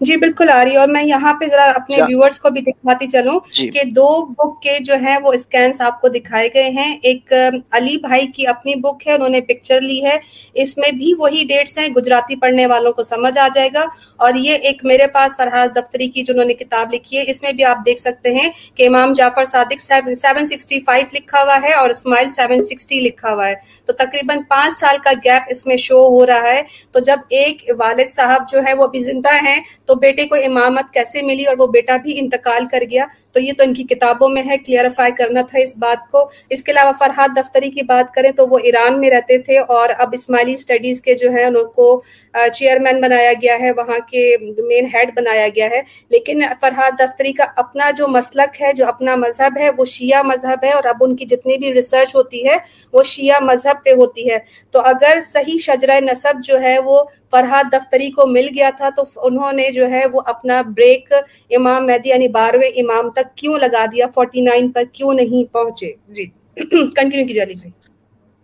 جی بالکل آ رہی ہے اور میں یہاں پہ ذرا اپنے ویورز کو بھی دکھاتی چلوں جی۔ کہ دو بک کے جو ہیں وہ اسکینس آپ کو دکھائے گئے ہیں۔ ایک علی بھائی کی اپنی بک ہے انہوں نے پکچر لی ہے۔ اس میں بھی وہی ڈیٹس ہیں گجراتی پڑھنے والوں کو سمجھ آ جائے گا۔ اور یہ ایک میرے پاس فرحاد دفتری کی جو انہوں نے کتاب لکھی ہے اس میں بھی آپ دیکھ سکتے ہیں کہ امام Jafar Sadiq seven sixty five لکھا ہوا ہے اور اسماعیل سیون سکسٹی لکھا ہوا ہے۔ تو تقریباً پانچ سال کا گیپ اس میں شو ہو رہا ہے۔ تو جب ایک والد صاحب جو ہے وہ ابھی زندہ ہیں تو بیٹے کو امامت کیسے ملی اور وہ بیٹا بھی انتقال کر گیا؟ تو یہ تو ان کی کتابوں میں ہے کلیئرفائی کرنا تھا اس بات کو۔ اس کے علاوہ فرحاد دفتری کی بات کریں تو وہ ایران میں رہتے تھے اور اب اسماعیلی اسٹڈیز کے جو ہے ان کو چیئرمین بنایا گیا ہے، وہاں کے مین ہیڈ بنایا گیا ہے۔ لیکن فرحاد دفتری کا اپنا جو مسلک ہے، جو اپنا مذہب ہے، وہ شیعہ مذہب ہے اور اب ان کی جتنی بھی ریسرچ ہوتی ہے، وہ شیعہ مذہب پہ ہوتی ہے۔ تو اگر صحیح شجرہ نصب جو ہے وہ فرحاد دفتری کو مل گیا تھا تو انہوں نے جو ہے وہ اپنا بریک امام مہدی یعنی بارہویں امام تک کیوں لگا دیا؟ فورٹی نائن پر کیوں نہیں پہنچے؟ جی کنٹینیو کی جالی بھائی۔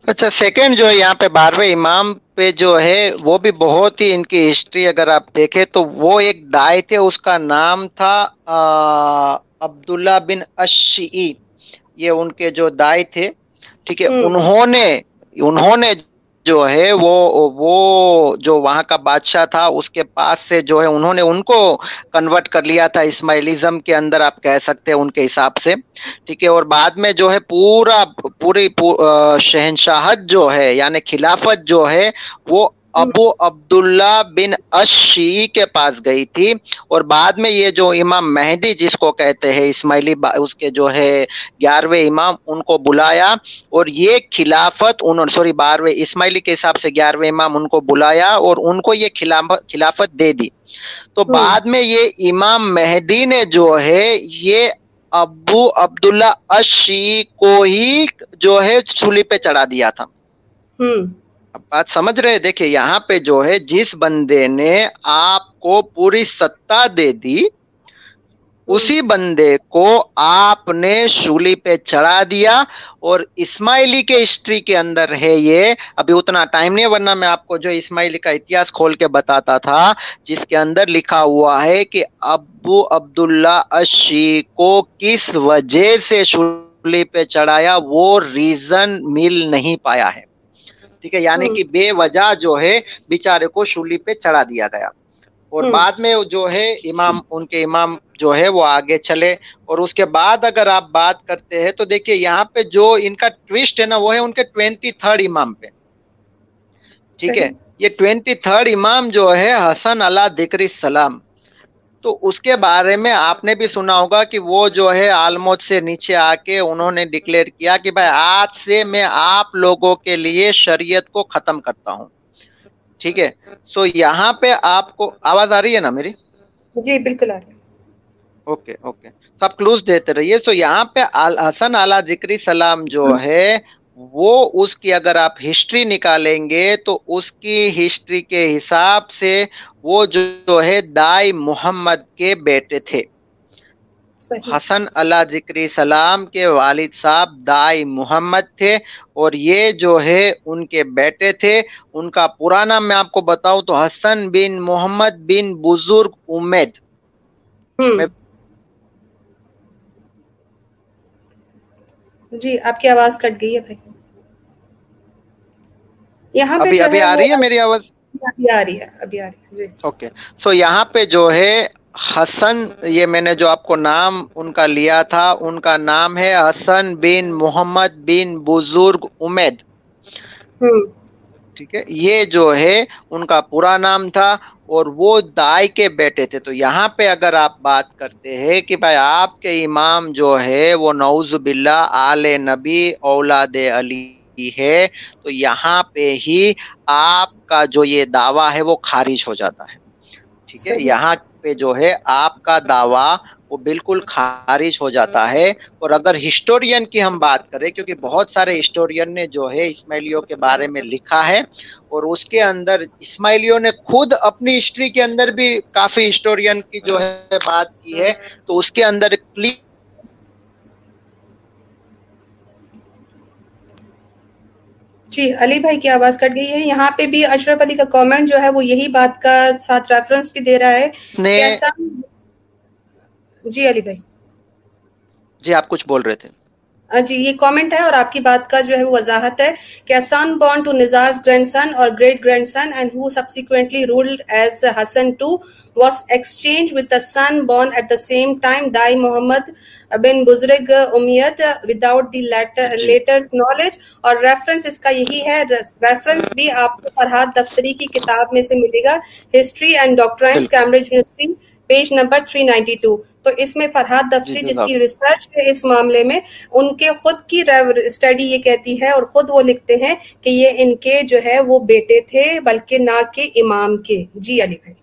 اچھا سیکنڈ جو ہے یہاں پہ بارہویں امام پہ جو ہے وہ بھی بہت ہی ان کی ہسٹری اگر آپ دیکھیں تو وہ ایک دائے تھے اس کا نام تھا عبداللہ بن اشی یہ ان کے جو دائے تھے ٹھیک ہے انہوں نے انہوں نے جو ہے وہ وہ جو وہاں کا بادشاہ تھا، اس کے پاس سے جو ہے انہوں نے ان کو کنورٹ کر لیا تھا اسماعیلزم کے اندر، آپ کہہ سکتے ہیں ان کے حساب سے۔ ٹھیک ہے، اور بعد میں جو ہے پورا، پوری شہنشاہت جو ہے یعنی خلافت جو ہے، وہ ابو عبداللہ بن اشی کے پاس گئی تھی اور بعد میں یہ جو امام مہدی جس کو کہتے ہیں اسماعیلی اس کے جو ہے گیارہویں امام ان کو بلایا اور یہ خلافت انہوں سوری بارہویں اسماعیلی کے حساب سے گیارہویں امام ان کو بلایا اور ان کو یہ خلافت دے دی۔ تو بعد میں یہ امام مہدی نے جو ہے یہ ابو عبداللہ اشی کو ہی جو ہے چولی پہ چڑھا دیا تھا۔ بات سمجھ رہے دیکھیں، یہاں پہ جو ہے، جس بندے نے آپ کو پوری ستا دے دی، اسی بندے کو آپ نے شولی پہ چڑھا دیا اور اسماعیلی کے ہسٹری کے اندر ہے یہ۔ ابھی اتنا ٹائم نہیں ورنہ میں آپ کو جو اسماعیلی کا اتہاس کھول کے بتاتا تھا، جس کے اندر لکھا ہوا ہے کہ ابو عبداللہ اشی کو کس وجہ سے شولی پہ چڑھایا، وہ ریزن مل نہیں پایا ہے۔ ٹھیک ہے؟ یعنی کہ بے وجہ جو ہے بیچارے کو شولی پہ چڑھا دیا گیا۔ اور بعد میں جو ہے امام ان کے امام جو ہے وہ آگے چلے۔ اور اس کے بعد اگر آپ بات کرتے ہیں تو دیکھیے یہاں پہ جو ان کا ٹوسٹ ہے نا وہ ہے ان کے ٹوینٹی تھرڈ امام پہ۔ ٹھیک ہے؟ یہ ٹوینٹی تھرڈ امام جو ہے حسن اللہ دکری سلام تو اس کے بارے میں آپ نے بھی سنا ہوگا کہ وہ جو ہے آلموت سے نیچے آ کے انہوں نے ڈکلیئر کیا کہ بھائی آج سے میں آپ لوگوں کے لیے شریعت کو ختم کرتا ہوں۔ ٹھیک ہے؟ سو یہاں پہ آپ کو آواز آ رہی ہے نا میری؟ جی بالکل آ رہی اوکے اوکے سب کلوز دیتے رہیے۔ سو یہاں پہ حسن اعلیٰ ذکری سلام جو ہے وہ اس کی اگر آپ ہسٹری نکالیں گے تو اس کی ہسٹری کے حساب سے وہ جو ہے دائی محمد کے بیٹے تھے۔ حسن اللہ ذکری سلام کے والد صاحب دائی محمد تھے اور یہ جو ہے ان کے بیٹے تھے۔ ان کا پرانا میں آپ کو بتاؤں تو حسن بن محمد بن بزرگ امید جی آپ کی آواز کٹ گئی ہے بھائی۔ یہاں پہ ابھی آ رہی ہے میری آواز؟ ابھی آ رہی ہے ابھی آ رہی ہے جی۔ اوکے۔ سو یہاں پہ جو ہے حسن یہ میں نے جو آپ کو نام ان کا لیا تھا ان کا نام ہے حسن بن محمد بن بزرگ امید ٹھیک ہے؟ یہ جو ہے ان کا پورا نام تھا اور وہ دائی کے بیٹے تھے۔ تو یہاں پہ اگر آپ بات کرتے ہیں کہ بھائی آپ کے امام جو ہے وہ نعوذ باللہ آل نبی اولاد علی ہے تو یہاں پہ ہی آپ کا جو یہ دعویٰ ہے وہ خارج ہو جاتا ہے۔ ٹھیک ہے یہاں پہ جو ہے آپ کا دعویٰ وہ بالکل خارج ہو جاتا ہے۔ اور اگر ہسٹورین کی ہم بات کریں کیونکہ بہت سارے ہسٹورین نے جو ہے اسماعیلیوں کے بارے میں لکھا ہے اور اس کے اندر اسماعیلیوں نے خود اپنی ہسٹری کے اندر بھی کافی ہسٹورین کی جو ہے بات کی ہے تو اس کے اندر جی علی بھائی کی آواز کٹ گئی ہے۔ یہاں پہ بھی اشرف علی کا کامنٹ جو ہے وہ یہی بات کا ساتھ ریفرنس بھی دے رہا ہے۔ جی علی بھائی۔ جی آپ کچھ بول رہے تھے۔ جی یہ کامنٹ ہے اور آپ کی بات کا جو ہے وہ وضاحت ہے کہ son born to Nizar's grandson اور great grandson and who subsequently ruled as Hasan two was exchanged with the son born at the same time دائی Muhammad bin Buzurg Umid without the latter's knowledge اور ریفرنس اس کا یہی ہے ریفرنس بھی آپ کو فرحاد دفتری کی کتاب میں سے ملے گا history and doctrines Cambridge university page number 392 تو اس میں فرحاد دفتری جس کی ریسرچ ہے اس معاملے میں ان کے خود کی اسٹڈی یہ کہتی ہے اور خود وہ لکھتے ہیں کہ یہ ان کے جو ہے وہ بیٹے تھے بلکہ نہ کہ امام کے۔ جی علی بھائی۔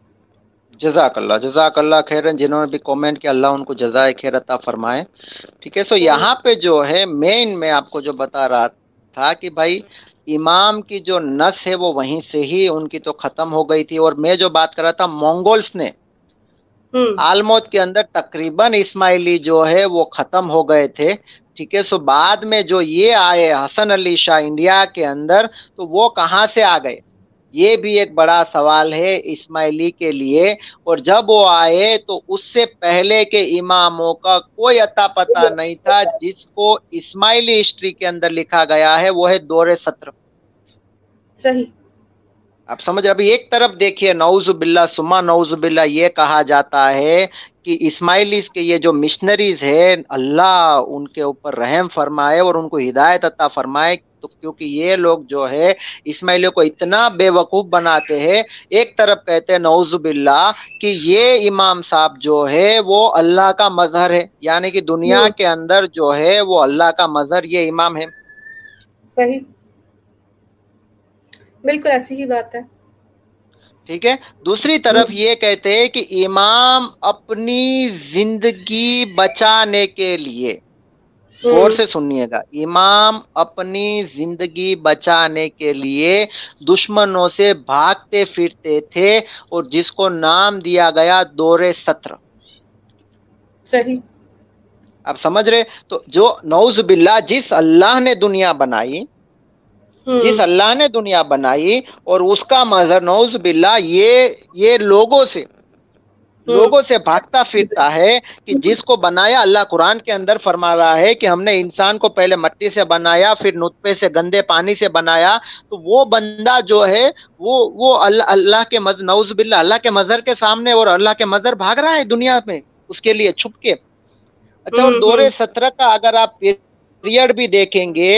جزاک اللہ جزاک اللہ خیر جنہوں نے بھی کومنٹ کیا اللہ ان کو جزائے خیر عطا فرمائے۔ ٹھیک ہے سو یہاں پہ جو ہے مین میں آپ کو جو بتا رہا تھا کہ بھائی امام کی جو نس ہے وہ وہیں سے ہی ان کی تو ختم ہو گئی تھی۔ اور میں جو بات کر رہا تھا مونگولس نے آلموت کے اندر تقریباً اسماعیلی جو ہے وہ ختم ہو گئے تھے ٹھیک ہے؟ سو بعد میں جو یہ آئے حسن علی شاہ انڈیا کے اندر تو وہ کہاں سے آ گئے؟ یہ بھی ایک بڑا سوال ہے اسماعیلی کے لیے۔ اور جب وہ آئے تو اس سے پہلے کے اماموں کا کوئی اتا پتا نہیں تھا جس کو اسماعیلی ہسٹری کے اندر لکھا گیا ہے وہ ہے دور ستر۔ صحیح۔ آپ سمجھ رہے ابھی ایک طرف دیکھیے نوز باللہ سما نوز باللہ یہ کہا جاتا ہے کہ اسماعیلیز کے یہ جو مشنریز ہے اللہ ان کے اوپر رحم فرمائے اور ان کو ہدایت عطا فرمائے۔ تو کیونکہ یہ لوگ جو ہے اسماعیلیوں کو اتنا بے وقوف بناتے ہیں ایک طرف کہتے ہیں نوز باللہ کہ یہ امام صاحب جو ہے وہ اللہ کا مظہر ہے۔ یعنی کہ دنیا کے اندر جو ہے وہ اللہ کا مظہر یہ امام ہے صحیح۔ بالکل ایسی ہی بات ہے۔ ٹھیک ہے۔ دوسری طرف یہ کہتے ہیں کہ امام اپنی زندگی بچانے کے لیے غور سے سنیے گا امام اپنی زندگی بچانے کے لیے دشمنوں سے بھاگتے پھرتے تھے اور جس کو نام دیا گیا دور ستر۔ صحیح۔ اب سمجھ رہے؟ تو جو نوز باللہ جس اللہ نے دنیا بنائی جس اللہ نے دنیا بنائی اور اس کا مظہر نوز باللہ یہ یہ لوگوں سے لوگوں سے بھاگتا پھرتا ہے کہ جس کو بنایا اللہ قرآن کے اندر فرما رہا ہے کہ ہم نے انسان کو پہلے مٹی سے بنایا پھر نطفے سے گندے پانی سے بنایا تو وہ بندہ جو ہے وہ وہ اللہ اللہ کے نوز باللہ اللہ کے مظہر کے سامنے اور اللہ کے مظہر بھاگ رہا ہے دنیا میں اس کے لیے چھپ کے۔ اچھا اور دور سترہ کا اگر آپ پیریڈ بھی دیکھیں گے۔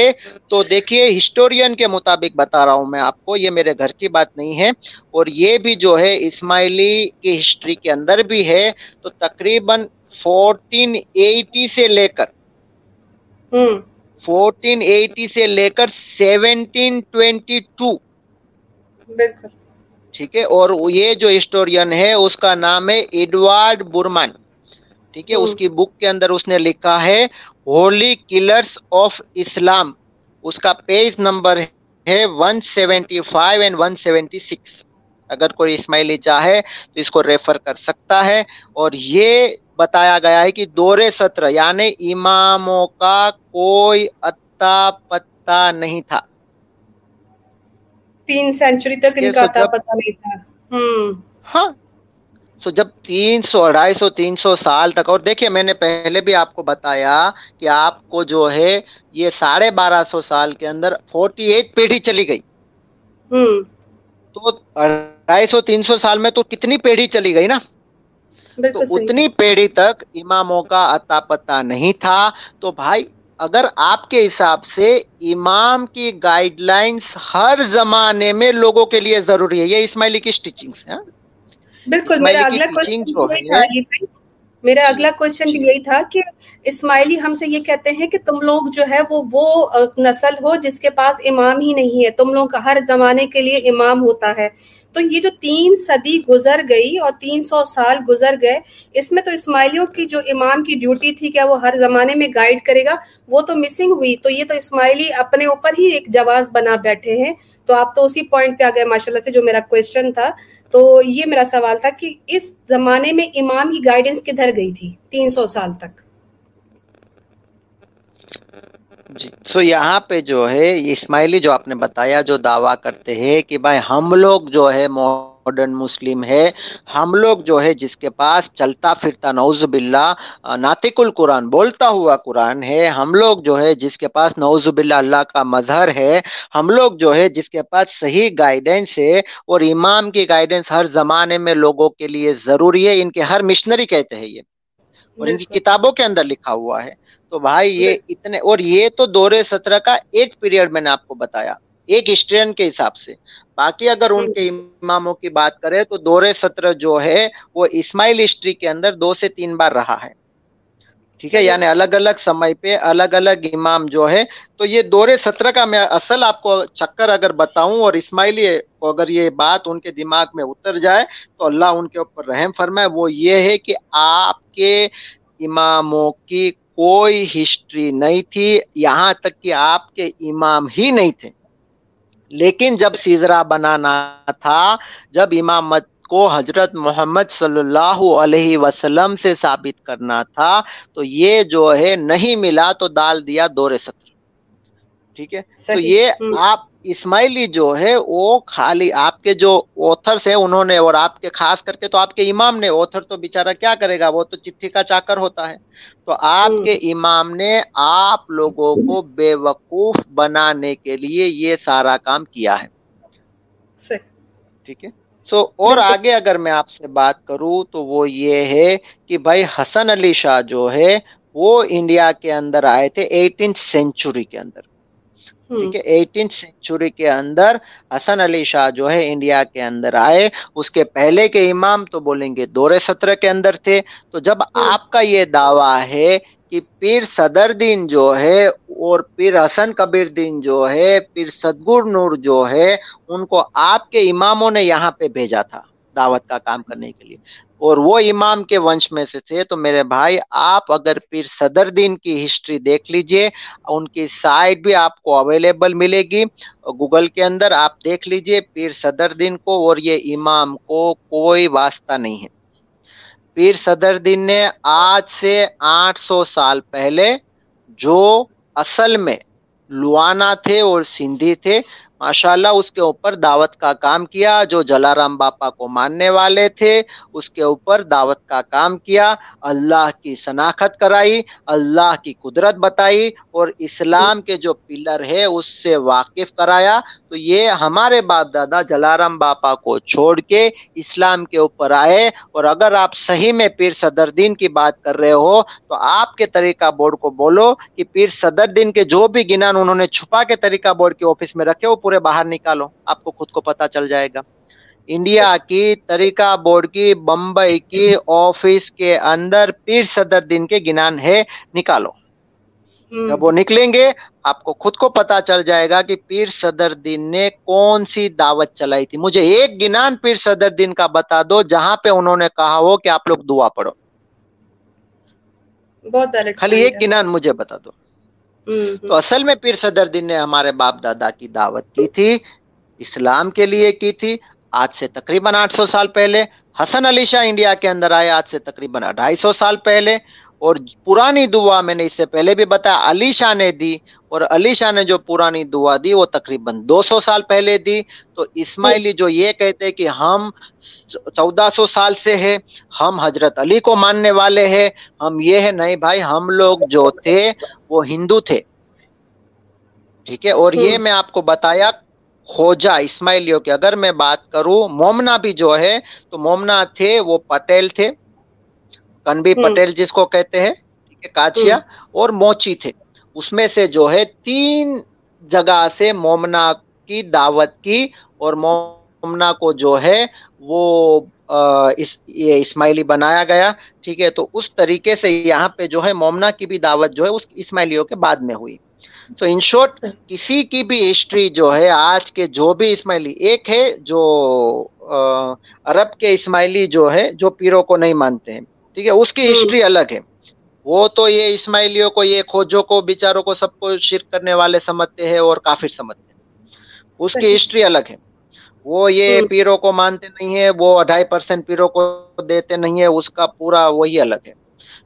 تو دیکھیے ہسٹورین کے مطابق بتا رہا ہوں میں آپ کو یہ میرے گھر کی بات نہیں ہے۔ اور یہ بھی جو ہے اسماعیلی کی ہسٹری کے اندر بھی ہے۔ تو تقریباً فورٹین ایٹی سے لے کر فورٹین ایٹی سے لے کر سیونٹین ٹوینٹی ٹو ٹھیک ہے؟ اور یہ جو ہسٹورین ہے اس کا نام ہے ایڈوارڈ برمان ٹھیک ہے؟ اس کی بک کے اندر اس نے لکھا ہے ہولی کلرز آف اسلام اس کا پیج نمبر ہے 175 اینڈ 176 اگر کوئی اسماعیلی چاہے تو اس کو ریفر کر سکتا ہے۔ اور یہ بتایا گیا ہے کہ دور ستر یعنی اماموں کا کوئی اتا پتا نہیں تھا۔ تین سینچری تک ان کا اتا پتا نہیں تھا۔ ہاں۔ سو جب تین سو اڑھائی سو تین سو سال تک اور دیکھیے میں نے پہلے بھی آپ کو بتایا کہ آپ کو جو ہے یہ ساڑھے بارہ سو سال کے اندر فورٹی ایٹ پیڑھی چلی گئی۔ تو اڑھائی سو تین سو سال میں تو کتنی پیڑھی چلی گئی نا؟ تو اتنی پیڑھی تک اماموں کا اتا پتا نہیں تھا۔ تو بھائی اگر آپ کے حساب سے امام کی گائیڈ لائنس ہر زمانے میں لوگوں کے لیے ضروری ہے یہ اسماعیلی کی اسٹیچنگ ہے بالکل میرا اگلا کوشچن میرا اگلا کوشچن بھی یہی تھا کہ اسماعیلی ہم سے یہ کہتے ہیں کہ تم لوگ جو ہے وہ وہ نسل ہو جس کے پاس امام ہی نہیں ہے تم لوگ کا ہر زمانے کے لیے امام ہوتا ہے۔ تو یہ جو تین صدی گزر گئی اور تین سو سال گزر گئے اس میں تو اسماعیلیوں کی جو امام کی ڈیوٹی تھی کیا وہ ہر زمانے میں گائیڈ کرے گا؟ وہ تو مسنگ ہوئی۔ تو یہ تو اسماعیلی اپنے اوپر ہی ایک جواز بنا بیٹھے ہیں۔ تو آپ تو اسی پوائنٹ پہ آ گئے ماشاء اللہ سے جو میرا کوشچن تھا۔ تو یہ میرا سوال تھا کہ اس زمانے میں امام کی گائیڈنس کدھر گئی تھی؟ تین سو سال تک۔ جی سو یہاں پہ جو ہے اسماعیلی جو آپ نے بتایا، جو دعویٰ کرتے ہیں کہ بھائی ہم لوگ جو ہے ماڈرن مسلم ہے۔ ہم لوگ جو ہے جس کے پاس چلتا پھرتا نعوذ باللہ ناطق القرآن بولتا ہوا قرآن ہے ہم لوگ جو ہے جس کے پاس نعوذ باللہ اللہ کا مظہر ہے ہم لوگ جو ہے جس کے پاس صحیح گائیڈنس ہے اور امام کی گائیڈنس ہر زمانے میں لوگوں کے لیے ضروری ہے۔ ان کے ہر مشنری کہتے ہیں یہ۔ اور ان کی کتابوں کے اندر لکھا ہوا ہے۔ تو بھائی یہ اتنے اور یہ تو دور سترہ کا ایک پیریڈ میں نے آپ کو بتایا۔ ایک ہسٹرین کے حساب سے۔ باقی اگر ان کے اماموں کی بات کرے تو دور سترہ جو ہے وہ اسماعیل ہسٹری کے اندر دو سے تین بار رہا ہے۔ ٹھیک ہے؟ یعنی الگ الگ سمے پہ الگ الگ امام جو ہے تو یہ دور سترہ کا میں اصل آپ کو چکر اگر بتاؤں اور اسماعیلی اگر یہ بات ان کے دماغ میں اتر جائے تو اللہ ان کے اوپر رحم فرمائے۔ وہ یہ ہے کہ آپ کے اماموں کی کوئی ہسٹری نہیں تھی یہاں تک کہ آپ کے امام ہی نہیں تھے۔ لیکن جب سیزرا بنانا تھا جب امامت کو حضرت محمد صلی اللہ علیہ وسلم سے ثابت کرنا تھا تو یہ جو ہے نہیں ملا تو ڈال دیا دور ستر۔ ٹھیک ہے؟ تو یہ آپ اسماعیلی جو ہے وہ خالی آپ کے جو اوتھرس ہیں انہوں نے اور آپ کے خاص کر کے تو آپ کے امام نے اوتھر تو بیچارہ کیا کرے گا؟ وہ تو چٹھی کا چاکر ہوتا ہے۔ تو آپ کے امام نے آپ لوگوں کو بے وقوف بنانے کے لیے یہ سارا کام کیا ہے۔ ٹھیک ہے؟ سو اور آگے اگر میں آپ سے بات کروں تو وہ یہ ہے کہ بھائی حسن علی شاہ جو ہے وہ انڈیا کے اندر آئے تھے ایٹین سینچری کے اندر۔ ٹھیک ہے ایٹین سینچری کے اندر حسن علی شاہ جو ہے انڈیا کے اندر آئے۔ اس کے پہلے کے امام تو بولیں گے دورے سترہ کے اندر تھے۔ تو جب آپ کا یہ دعویٰ ہے کہ پیر صدر دین جو ہے اور پیر حسن کبیر دین جو ہے پیر صدگر نور جو ہے ان کو آپ کے اماموں نے یہاں پہ بھیجا تھا۔ دعوت کا کام کرنے کے لیے۔ اور وہ امام کے ونش میں سے تھے، تو میرے بھائی، آپ اگر پیر صدر دین کی ہسٹری دیکھ لیجیے، ان کی سائٹ بھی آپ کو اویلیبل ملے گی۔ گوگل کے اندر آپ دیکھ لیجیے پیر صدر دین کو، اور یہ امام کو کوئی واسطہ نہیں ہے۔ پیر صدر دین نے آج سے آٹھ سو سال پہلے جو اصل میں لوانا تھے اور سندھی تھے ماشاءاللہ اس کے اوپر دعوت کا کام کیا، جو جلارام باپا کو ماننے والے تھے، اس کے اوپر دعوت کا کام کیا۔ اللہ کی شناخت کرائی، اللہ کی قدرت بتائی اور اسلام کے جو پلر ہے، اس سے واقف کرایا۔ تو یہ ہمارے باپ دادا جلارام باپا کو چھوڑ کے اسلام کے اوپر آئے۔ اور اگر آپ صحیح میں پیر صدر دین کی بات کر رہے ہو، تو آپ کے طریقہ بورڈ کو بولو کہ پیر صدر دین کے جو بھی گنان انہوں نے چھپا کے طریقہ بورڈ کے آفس میں رکھے، وہ پورے باہر نکالو آپ کو خود کو پتا چل جائے گا۔ انڈیا کی طریقہ بورڈ کی بمبئی کی آفس کے اندر پیر صدر دن کے گنان ہے نکالو۔ جب وہ نکلیں گے آپ کو خود کو پتا چل جائے گا کہ پیر صدر دن نے کون سی دعوت چلائی تھی۔ مجھے ایک گنان پیر صدر دن کا بتا دو جہاں پہ انہوں نے کہا ہو کہ آپ لوگ دعا پڑھو۔ خالی ایک گنان مجھے بتا دو۔ تو اصل میں پیر صدر دین نے ہمارے باپ دادا کی دعوت کی تھی، اسلام کے لیے کی تھی۔ آج سے تقریباً آٹھ سو سال پہلے، حسن علی شاہ انڈیا کے اندر آئے، آج سے تقریباً ڈھائی سو سال پہلے۔ اور پرانی دعا میں نے اس سے پہلے بھی بتایا علی شاہ نے دی اور علی شاہ نے جو پرانی دعا دی وہ تقریباً دو سو سال پہلے دی۔ تو اسماعیلی جو یہ کہتے کہ ہم چودہ سو سال سے ہے ہم حضرت علی کو ماننے والے ہیں۔ ہم یہ ہے نہیں بھائی ہم لوگ جو تھے وہ ہندو تھے۔ ٹھیک ہے؟ اور یہ میں آپ کو بتایا خوجا اسماعیلیوں کی اگر میں بات کروں مومنا بھی جو ہے تو مومنا تھے وہ پٹیل تھے۔ کنبی پٹیل جس کو کہتے ہیں کاچیا اور موچی تھے۔ اس میں سے جو ہے تین جگہ سے مومنا کی دعوت کی اور مومنا کو جو ہے وہ یہ اسماعیلی بنایا گیا ٹھیک ہے۔ تو اس طریقے سے یہاں پہ جو ہے مومنا کی بھی دعوت جو ہے اس اسماعیلیوں کے بعد میں ہوئی۔ تو ان شارٹ کسی کی بھی ہسٹری جو ہے آج کے جو بھی اسماعیلی ایک ہے جو عرب کے اسماعیلی جو ہے جو پیروں کو نہیں مانتے ہیں۔ ٹھیک ہے اس کی ہسٹری الگ ہے۔ وہ تو یہ اسماعیلیوں کو یہ کھوجوں کو بیچاروں کو سب کو شرک کرنے والے سمجھتے ہیں اور کافر سمجھتے ہیں۔ اس کی ہسٹری الگ ہے۔ وہ یہ پیروں کو مانتے نہیں ہے وہ اڑھائی پرسینٹ پیروں کو دیتے نہیں ہے اس کا پورا وہی الگ ہے۔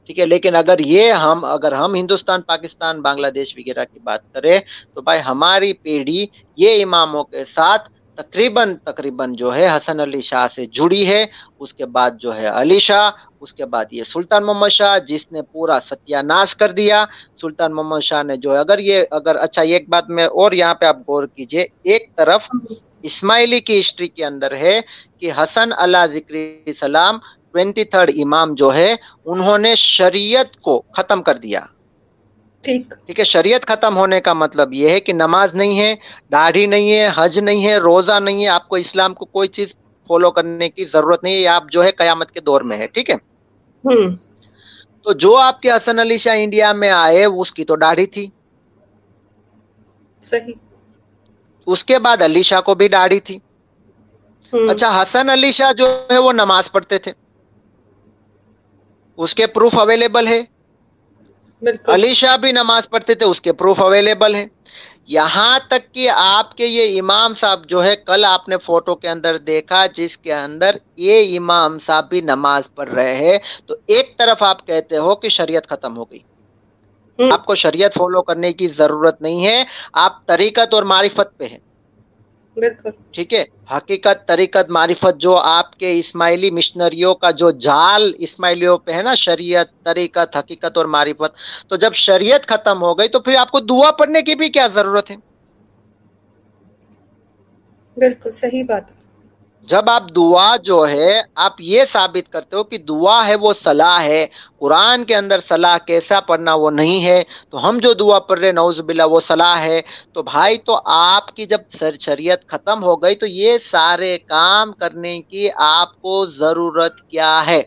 ٹھیک ہے لیکن اگر یہ ہم اگر ہم ہندوستان پاکستان بنگلہ دیش وغیرہ کی بات کریں تو بھائی ہماری پیڑھی یہ اماموں کے ساتھ تقریباً تقریباً جو ہے حسن علی شاہ سے جڑی ہے۔ اس کے بعد جو ہے علی شاہ، اس کے بعد یہ سلطان محمد شاہ، جس نے پورا ستیہ ناش کر دیا۔ سلطان محمد شاہ نے جو ہے، اگر یہ، اگر اچھا ایک بات میں اور یہاں پہ آپ غور کیجیے۔ ایک طرف اسماعیلی کی ہسٹری کے اندر ہے کہ حسن اللہ ذکری سلام ٹوینٹی تھرڈ امام جو ہے، انہوں نے شریعت کو ختم کر دیا۔ ٹھیک۔ ہے شریعت ختم ہونے کا مطلب یہ ہے کہ نماز نہیں ہے داڑھی نہیں ہے حج نہیں ہے روزہ نہیں ہے آپ کو اسلام کو کوئی چیز فالو کرنے کی ضرورت نہیں ہے آپ جو ہے قیامت کے دور میں ہے ٹھیک ہے۔ تو جو آپ کے حسن علی شاہ انڈیا میں آئے اس کی تو داڑھی تھی۔ صحیح۔ اس کے بعد علی شاہ کو بھی داڑھی تھی۔ اچھا حسن علی شاہ جو ہے وہ نماز پڑھتے تھے۔ اس کے پروف اویلیبل ہے۔ علی شاہ بھی نماز پڑھتے تھے اس کے پروف اویلیبل ہے یہاں تک کہ آپ کے یہ امام صاحب جو ہے کل آپ نے فوٹو کے اندر دیکھا جس کے اندر یہ امام صاحب بھی نماز پڑھ رہے ہیں۔ تو ایک طرف آپ کہتے ہو کہ شریعت ختم ہو گئی۔ آپ کو شریعت فالو کرنے کی ضرورت نہیں ہے۔ آپ طریقت اور معرفت پہ ہیں۔ بالکل۔ ٹھیک ہے۔ حقیقت طریقت معرفت جو آپ کے اسماعیلی مشنریوں کا جو جال اسماعیلیوں پہ ہے نا شریعت طریقت حقیقت اور معرفت تو جب شریعت ختم ہو گئی تو پھر آپ کو دعا پڑھنے کی بھی کیا ضرورت ہے؟ بالکل صحیح بات۔ جب آپ دعا جو ہے، آپ یہ ثابت کرتے ہو کہ دعا ہے وہ صلاح ہے، قرآن کے اندر صلاح کیسا پڑھنا وہ نہیں ہے، تو ہم جو دعا پڑھ رہے نوز باللہ وہ صلاح ہے۔ تو بھائی، تو آپ کی جب شریعت ختم ہو گئی، تو یہ سارے کام کرنے کی آپ کو ضرورت کیا ہے؟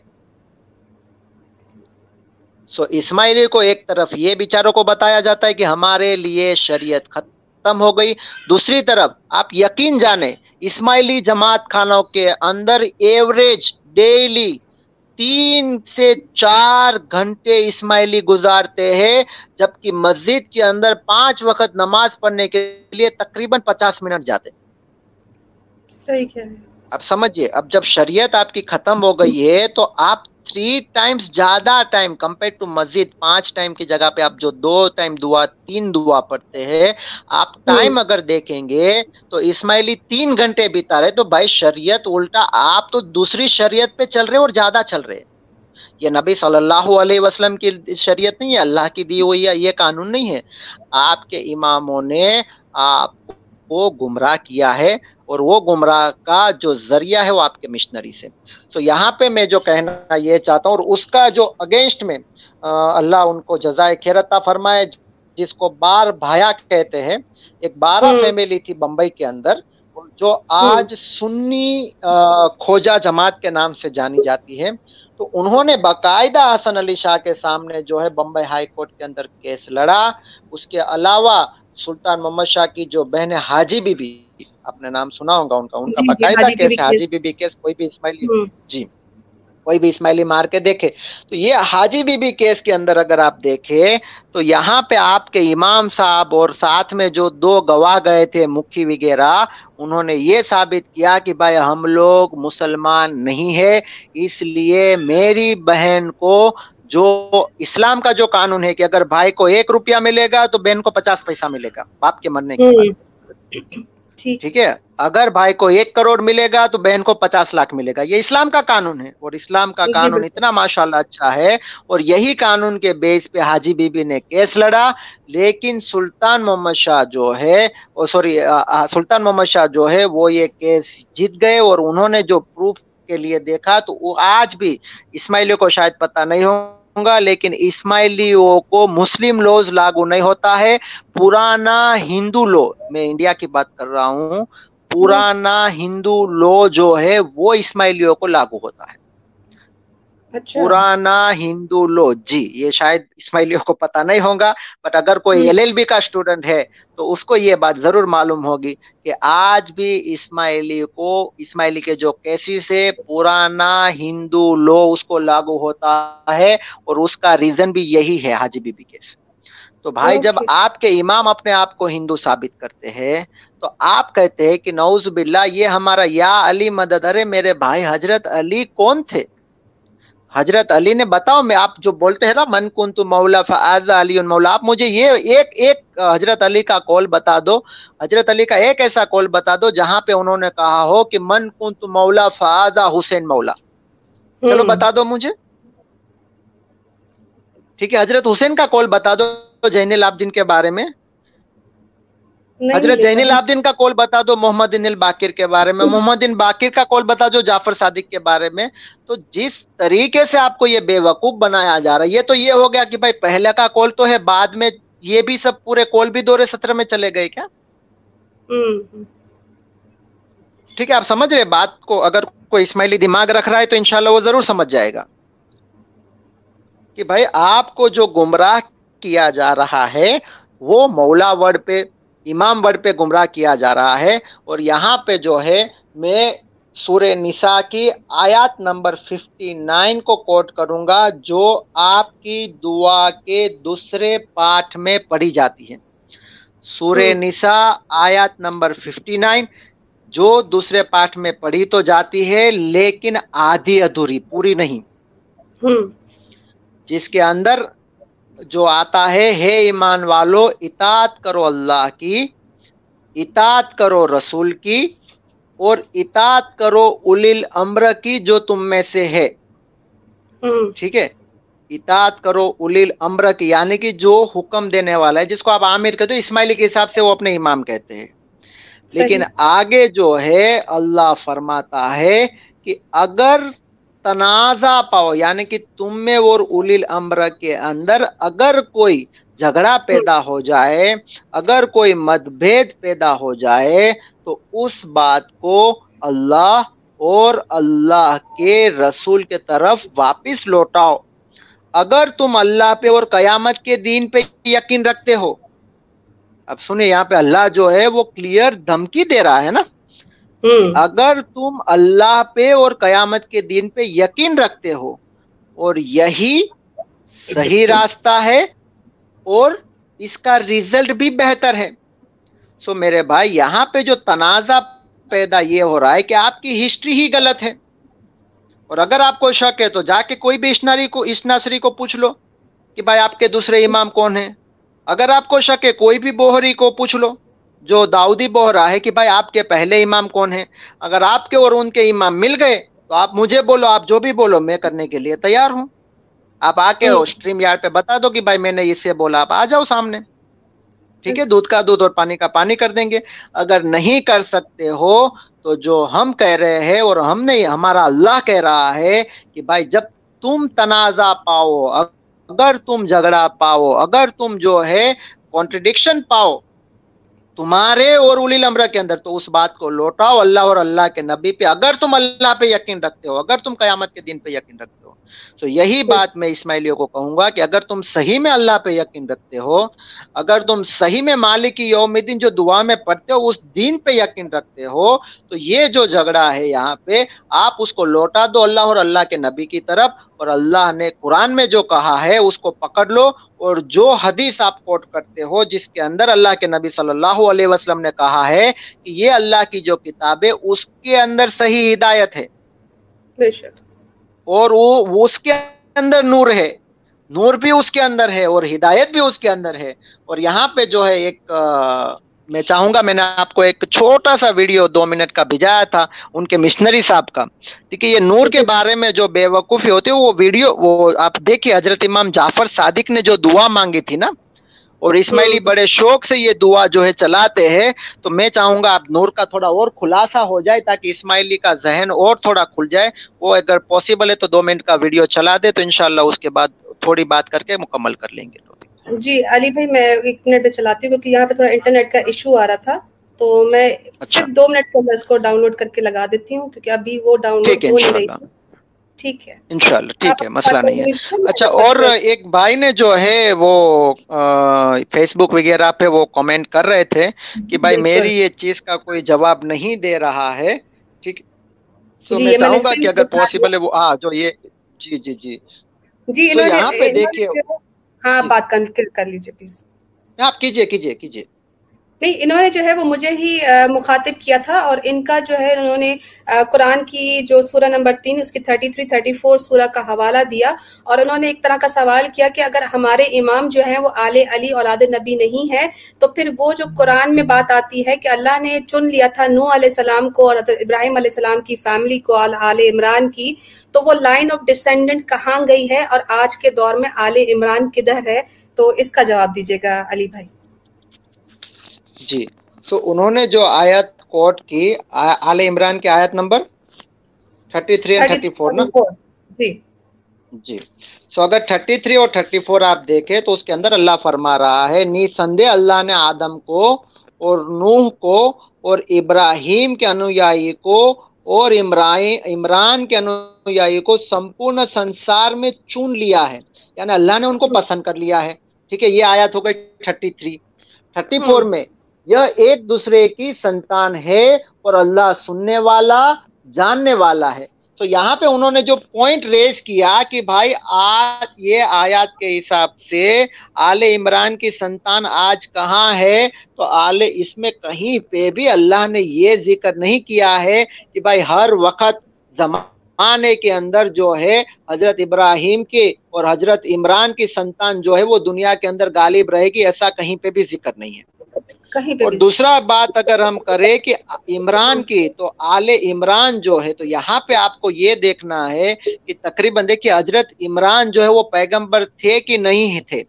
سو اسماعیلی کو ایک طرف یہ بیچاروں کو بتایا جاتا ہے کہ ہمارے لیے شریعت ختم ختم ہو گئی۔ دوسری طرف آپ یقین جانے اسماعیلی جماعت خانوں کے اندر ایوریج ڈیلی تین سے چار گھنٹے اسماعیلی گزارتے ہیں جبکہ مسجد کے اندر پانچ وقت نماز پڑھنے کے لیے تقریباً پچاس منٹ جاتے صحیح ہے اب سمجھیے اب جب شریعت آپ کی ختم ہو گئی ہے تو آپ تھری ٹائمز زیادہ ٹائم کمپیئر ٹو مسجد پانچ ٹائم کی جگہ پہ آپ جو دو ٹائم دعا تین دعا پڑھتے ہیں آپ ٹائم اگر دیکھیں گے تو اسماعیلی تین گھنٹے بیتا رہے تو بھائی شریعت الٹا آپ تو دوسری شریعت پہ چل رہے اور زیادہ چل رہے یہ نبی صلی اللہ علیہ وسلم کی شریعت نہیں ہے اللہ کی دی ہوئی ہے یہ قانون نہیں ہے آپ کے اماموں نے آپ کو گمراہ کیا ہے اور وہ گمراہ کا جو ذریعہ ہے وہ آپ کے مشنری سے۔ سو یہاں پہ میں جو کہنا یہ چاہتا ہوں اور اس کا جو اگینسٹ میں اللہ ان کو جزائے خیرتا فرمائے جس کو بار بھایا کہتے ہیں ایک بارہ فیملی تھی بمبئی کے اندر جو آج سنی کھوجا جماعت کے نام سے جانی جاتی ہے۔ تو انہوں نے باقاعدہ حسن علی شاہ کے سامنے جو ہے بمبئی ہائی کورٹ کے اندر کیس لڑا۔ اس کے علاوہ سلطان محمد شاہ کی جو بہن حاجی بی بی اپنے نام سنا ہوگا ان کا ان کا جی، جی، باقاعدہ کیس ہے حاجی بی بی کیس کوئی بھی اسماعیلی جی کوئی بھی اسماعیلی مار کے دیکھے۔ تو یہ حاجی بی بی کیس کے اندر اگر آپ دیکھیں تو یہاں پہ آپ کے امام صاحب اور ساتھ میں جو دو گواہ گئے تھے مکھی وغیرہ انہوں نے یہ ثابت کیا کہ بھائی ہم لوگ مسلمان نہیں ہے اس لیے میری بہن کو جو اسلام کا جو قانون ہے کہ اگر بھائی کو ایک روپیہ ملے گا تو بہن کو پچاس پیسہ ملے گا باپ کے مرنے کے بعد۔ ٹھیک۔ ہے؟ اگر بھائی کو ایک کروڑ ملے گا تو بہن کو پچاس لاکھ ملے گا۔ یہ اسلام کا قانون ہے اور اسلام کا جی، قانون اتنا ماشاء اللہ اچھا ہے اور یہی قانون کے بیس پہ حاجی بی بی نے کیس لڑا۔ لیکن سلطان محمد شاہ جو ہے سوری سلطان محمد شاہ جو ہے وہ یہ کیس جیت گئے اور انہوں نے جو پروف کے لیے دیکھا تو وہ آج بھی اسماعیلیوں کو شاید پتہ نہیں ہو۔ گا، لیکن اسماعیلیوں کو مسلم لوز لاگو نہیں ہوتا ہے۔ پرانا ہندو لو، میں انڈیا کی بات کر رہا ہوں۔ پرانا ہندو لو جو ہے، وہ اسماعیلیوں کو لاگو ہوتا ہے۔ پرانا ہندو لو۔ جی یہ شاید اسماعیلیوں کو پتا نہیں ہوگا بٹ اگر کوئی ایل ایل بی کا اسٹوڈنٹ ہے تو اس کو یہ بات ضرور معلوم ہوگی کہ آج بھی اسماعیلی کو اسماعیلی کے جو کیسز ہے پرانا ہندو لو اس کو لاگو ہوتا ہے اور اس کا ریزن بھی یہی ہے حاجی بی بی کیس تو بھائی جب آپ کے امام اپنے آپ کو ہندو ثابت کرتے ہیں تو آپ کہتے ہیں کہ نعوذ باللہ یہ ہمارا یا علی مدد۔ ارے میرے بھائی حضرت علی کون تھے؟ حضرت علی نے بتاؤ میں آپ جو بولتے ہیں نا من کن تو مولا فعض علی مولا آپ مجھے یہ ایک ایک حضرت علی کا کول بتا دو۔ حضرت علی کا ایک ایسا کول بتا دو جہاں پہ انہوں نے کہا ہو کہ من کن تو مولا فعض حسین مولا۔ چلو بتا دو مجھے۔ ٹھیک ہے حضرت حسین کا کول بتا دو جین العابدین کے بارے میں۔ حضرت جین العابدین کا کول بتا دو محمد ان الباقر کے بارے میں۔ محمد ان باقر کا کول بتا دو جعفر صادق کے بارے میں۔ تو جس طریقے سے آپ کو یہ بے وقوف بنایا جا رہا ہے یہ تو یہ ہو گیا کہ بھائی پہلے کا کول تو ہے بعد میں یہ بھی سب پورے کول بھی دورے سترہ میں چلے گئے کیا؟ ٹھیک ہے آپ سمجھ رہے بات کو اگر کوئی اسماعیلی دماغ رکھ رہا ہے تو انشاءاللہ وہ ضرور سمجھ جائے گا۔ کہ بھائی آپ کو جو گمراہ کیا جا رہا ہے وہ مولا ورڈ پہ امام ورڈ پہ گمراہ کیا جا رہا ہے اور یہاں پہ جو ہے میں سورہ نساء کی آیات نمبر 59 کو کوٹ کروں گا جو آپ کی دعا کے دوسرے پاٹھ میں پڑھی جاتی ہے۔ سورہ نساء آیات نمبر 59 جو دوسرے پاٹھ میں پڑھی تو جاتی ہے لیکن آدھی ادھوری پوری نہیں۔ جس کے اندر جو آتا ہے ہے ایمان والو اطاعت کرو اللہ کی اطاعت کرو رسول کی اور اطاعت کرو الیل امر کی جو تم میں سے ہے۔ ٹھیک ہے؟ اطاعت کرو الیل امر کی یعنی کہ جو حکم دینے والا ہے جس کو آپ عامر کہتے ہو اسماعیلی کے حساب سے وہ اپنے امام کہتے ہیں۔ لیکن آگے جو ہے اللہ فرماتا ہے کہ اگر تنازع پاؤ یعنی کہ تم میں اور الیل امر کے اندر اگر کوئی جھگڑا پیدا ہو جائے، اگر کوئی مت بھید پیدا ہو جائے، تو اس بات کو اللہ اور اللہ کے رسول کے طرف واپس لوٹاؤ۔ اگر تم اللہ پہ اور قیامت کے دین پہ یقین رکھتے ہو۔ اب سنیں، یہاں پہ اللہ جو ہے وہ کلیئر دھمکی دے رہا ہے نا۔ اگر تم اللہ پہ اور قیامت کے دین پہ یقین رکھتے ہو، اور یہی صحیح راستہ ہے، اور اس کا ریزلٹ بھی بہتر ہے۔ سو میرے بھائی، یہاں پہ جو تنازع پیدا یہ ہو رہا ہے کہ آپ کی ہسٹری ہی غلط ہے۔ اور اگر آپ کو شک ہے، تو جا کے کوئی بھی اشناری کو اشناسری کو پوچھ لو کہ بھائی آپ کے دوسرے امام کون ہیں۔ اگر آپ کو شک ہے، کوئی بھی بوہری کو پوچھ لو۔ جو داؤدی بوہرا ہے کہ بھائی آپ کے پہلے امام کون ہیں؟ اگر آپ کے اور ان کے امام مل گئے تو آپ مجھے بولو آپ جو بھی بولو میں کرنے کے لیے تیار ہوں۔ آپ آ کے اسٹریم یارڈ پہ بتا دو کہ بھائی میں نے اس سے بولا آپ آ جاؤ سامنے۔ ٹھیک ہے؟ دودھ کا دودھ اور پانی کا پانی کر دیں گے۔ اگر نہیں کر سکتے ہو تو جو ہم کہہ رہے ہیں اور ہم نے ہمارا اللہ کہہ رہا ہے کہ بھائی جب تم تنازع پاؤ اگر تم جھگڑا پاؤ اگر تم جو ہے کانٹرڈکشن پاؤ تمہارے اور اولی امرہ کے اندر تو اس بات کو لوٹاؤ، اللہ اور اللہ کے نبی پہ، اگر تم اللہ پہ یقین رکھتے ہو، اگر تم قیامت کے دن پہ یقین رکھتے ہو۔ تو یہی بات میں اسماعیلیوں کو کہوں گا کہ اگر تم صحیح میں اللہ پہ یقین رکھتے ہو اگر تم صحیح میں مالک یوم دن جو دعا میں پڑھتے ہو اس دین پہ یقین رکھتے ہو تو یہ جو جھگڑا ہے یہاں پہ آپ اس کو لوٹا دو اللہ اور اللہ کے نبی کی طرف اور اللہ نے قرآن میں جو کہا ہے اس کو پکڑ لو اور جو حدیث آپ کوٹ کرتے ہو جس کے اندر اللہ کے نبی صلی اللہ علیہ وسلم نے کہا ہے کہ یہ اللہ کی جو کتاب ہے اس کے اندر صحیح ہدایت ہے۔ بے شک۔ اور وہ اس کے اندر نور ہے۔ نور بھی اس کے اندر ہے اور ہدایت بھی اس کے اندر ہے۔ اور یہاں پہ جو ہے ایک میں چاہوں گا میں نے آپ کو ایک چھوٹا سا ویڈیو دو منٹ کا بھیجایا تھا ان کے مشنری صاحب کا۔ ٹھیک ہے، یہ نور کے بارے میں جو بے وقوفی ہوتی ہے، وہ ویڈیو، وہ آپ دیکھیے، حضرت امام جعفر صادق نے جو دعا مانگی تھی نا اور اسماعیلی بڑے شوق سے یہ دعا جو ہے چلاتے ہیں تو میں چاہوں گا آپ نور کا تھوڑا اور خلاصہ ہو جائے تاکہ اسماعیلی کا ذہن اور تھوڑا کھل جائے۔ وہ اگر پاسبل ہے تو دو منٹ کا ویڈیو چلا دے تو انشاءاللہ اس کے بعد تھوڑی بات کر کے مکمل کر لیں گے۔ جی علی بھائی میں ایک منٹ پہ چلاتی ہوں کیونکہ یہاں پہ تھوڑا انٹرنیٹ کا ایشو آ رہا تھا تو میں اچھا۔ صرف دو منٹ کے اندر اس کو ڈاؤن لوڈ کر کے لگا دیتی ہوں کیونکہ ابھی وہ ڈاؤن لوڈ ہو نہیں رہی تھی۔ ٹھیک ہے۔ انشاءاللہ ٹھیک ہے مسئلہ نہیں ہے۔ اچھا اور ایک بھائی نے جو ہے وہ فیس بک وغیرہ پہ وہ کامنٹ کر رہے تھے کہ بھائی میری یہ چیز کا کوئی جواب نہیں دے رہا ہے ٹھیک۔ تو جی، میں چاہوں گا کہ اگر پاسبل ہے وہ ہاں جو یہ جی جی جی۔ جی یہاں پہ دیکھیے۔ ہاں جی۔ بات کر لیجیے پلیز آپ کیجیے کیجیے کیجیے۔ نہیں، انہوں نے جو ہے وہ مجھے ہی مخاطب کیا تھا اور ان کا جو ہے انہوں نے قرآن کی جو سورہ نمبر تین، اس کی تھرٹی تھری، تھرٹی فور سورہ کا حوالہ دیا اور انہوں نے ایک طرح کا سوال کیا کہ اگر ہمارے امام جو ہیں وہ آل علی اولاد نبی نہیں ہے تو پھر وہ جو قرآن میں بات آتی ہے کہ اللہ نے چن لیا تھا نو علیہ السلام کو اور ابراہیم علیہ السلام کی فیملی کو، آل عمران کی، تو وہ لائن آف ڈسینڈنٹ کہاں گئی ہے اور آج کے دور میں آل عمران کدھر ہے؟ تو اس کا جواب دیجیے گا علی بھائی۔ جی۔ سو انہوں نے جو آیت کوٹ کی آل عمران کی آیت نمبر 33 اور 34 نا؟ جی۔ جی۔ سو اگر 33 اور 34 آپ دیکھیں تو اس کے اندر اللہ فرما رہا ہے نی سندے اللہ نے آدم کو اور نوح کو اور ابراہیم کے انویائی کو اور عمران کے انویائی کو سمپورن سنسار میں چون لیا ہے۔ یعنی اللہ نے ان کو پسند کر لیا ہے۔ ٹھیک ہے یہ آیت ہو گئی 33 34 میں یہ ایک دوسرے کی سنتان ہے اور اللہ سننے والا، جاننے والا ہے۔ تو یہاں پہ انہوں نے جو پوائنٹ ریز کیا کہ بھائی آج یہ آیات کے حساب سے آل عمران کی سنتان آج کہاں ہے؟ تو آل اس میں کہیں پہ بھی اللہ نے یہ ذکر نہیں کیا ہے کہ بھائی ہر وقت زمانے کے اندر جو ہے حضرت ابراہیم کے اور حضرت عمران کی سنتان جو ہے وہ دنیا کے اندر غالب رہے گی، ایسا کہیں پہ بھی ذکر نہیں ہے۔ اور دوسرا بات اگر ہم کریں کہ عمران کی تو آل عمران جو ہے تو یہاں پہ آپ کو یہ دیکھنا ہے کہ تقریباً دیکھیے حضرت عمران جو ہے وہ پیغمبر تھے کہ نہیں تھے؟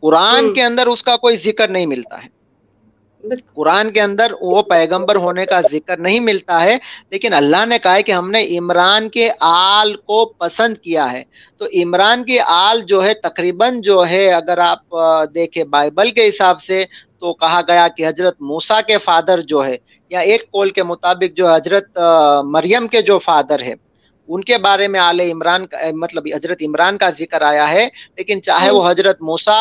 قرآن کے اندر اس کا کوئی ذکر نہیں ملتا ہے۔ قرآن کے اندر وہ پیغمبر ہونے کا ذکر نہیں ملتا ہے لیکن اللہ نے کہا ہے کہ ہم نے عمران کے آل کو پسند کیا ہے۔ تو عمران کی آل جو ہے تقریباً جو ہے اگر آپ دیکھیں بائبل کے حساب سے تو کہا گیا کہ حضرت موسا کے فادر جو ہے یا ایک کول کے مطابق جو حضرت مریم کے جو فادر ہے ان کے بارے میں آل عمران کا مطلب حضرت عمران کا ذکر آیا ہے لیکن چاہے وہ حضرت موسا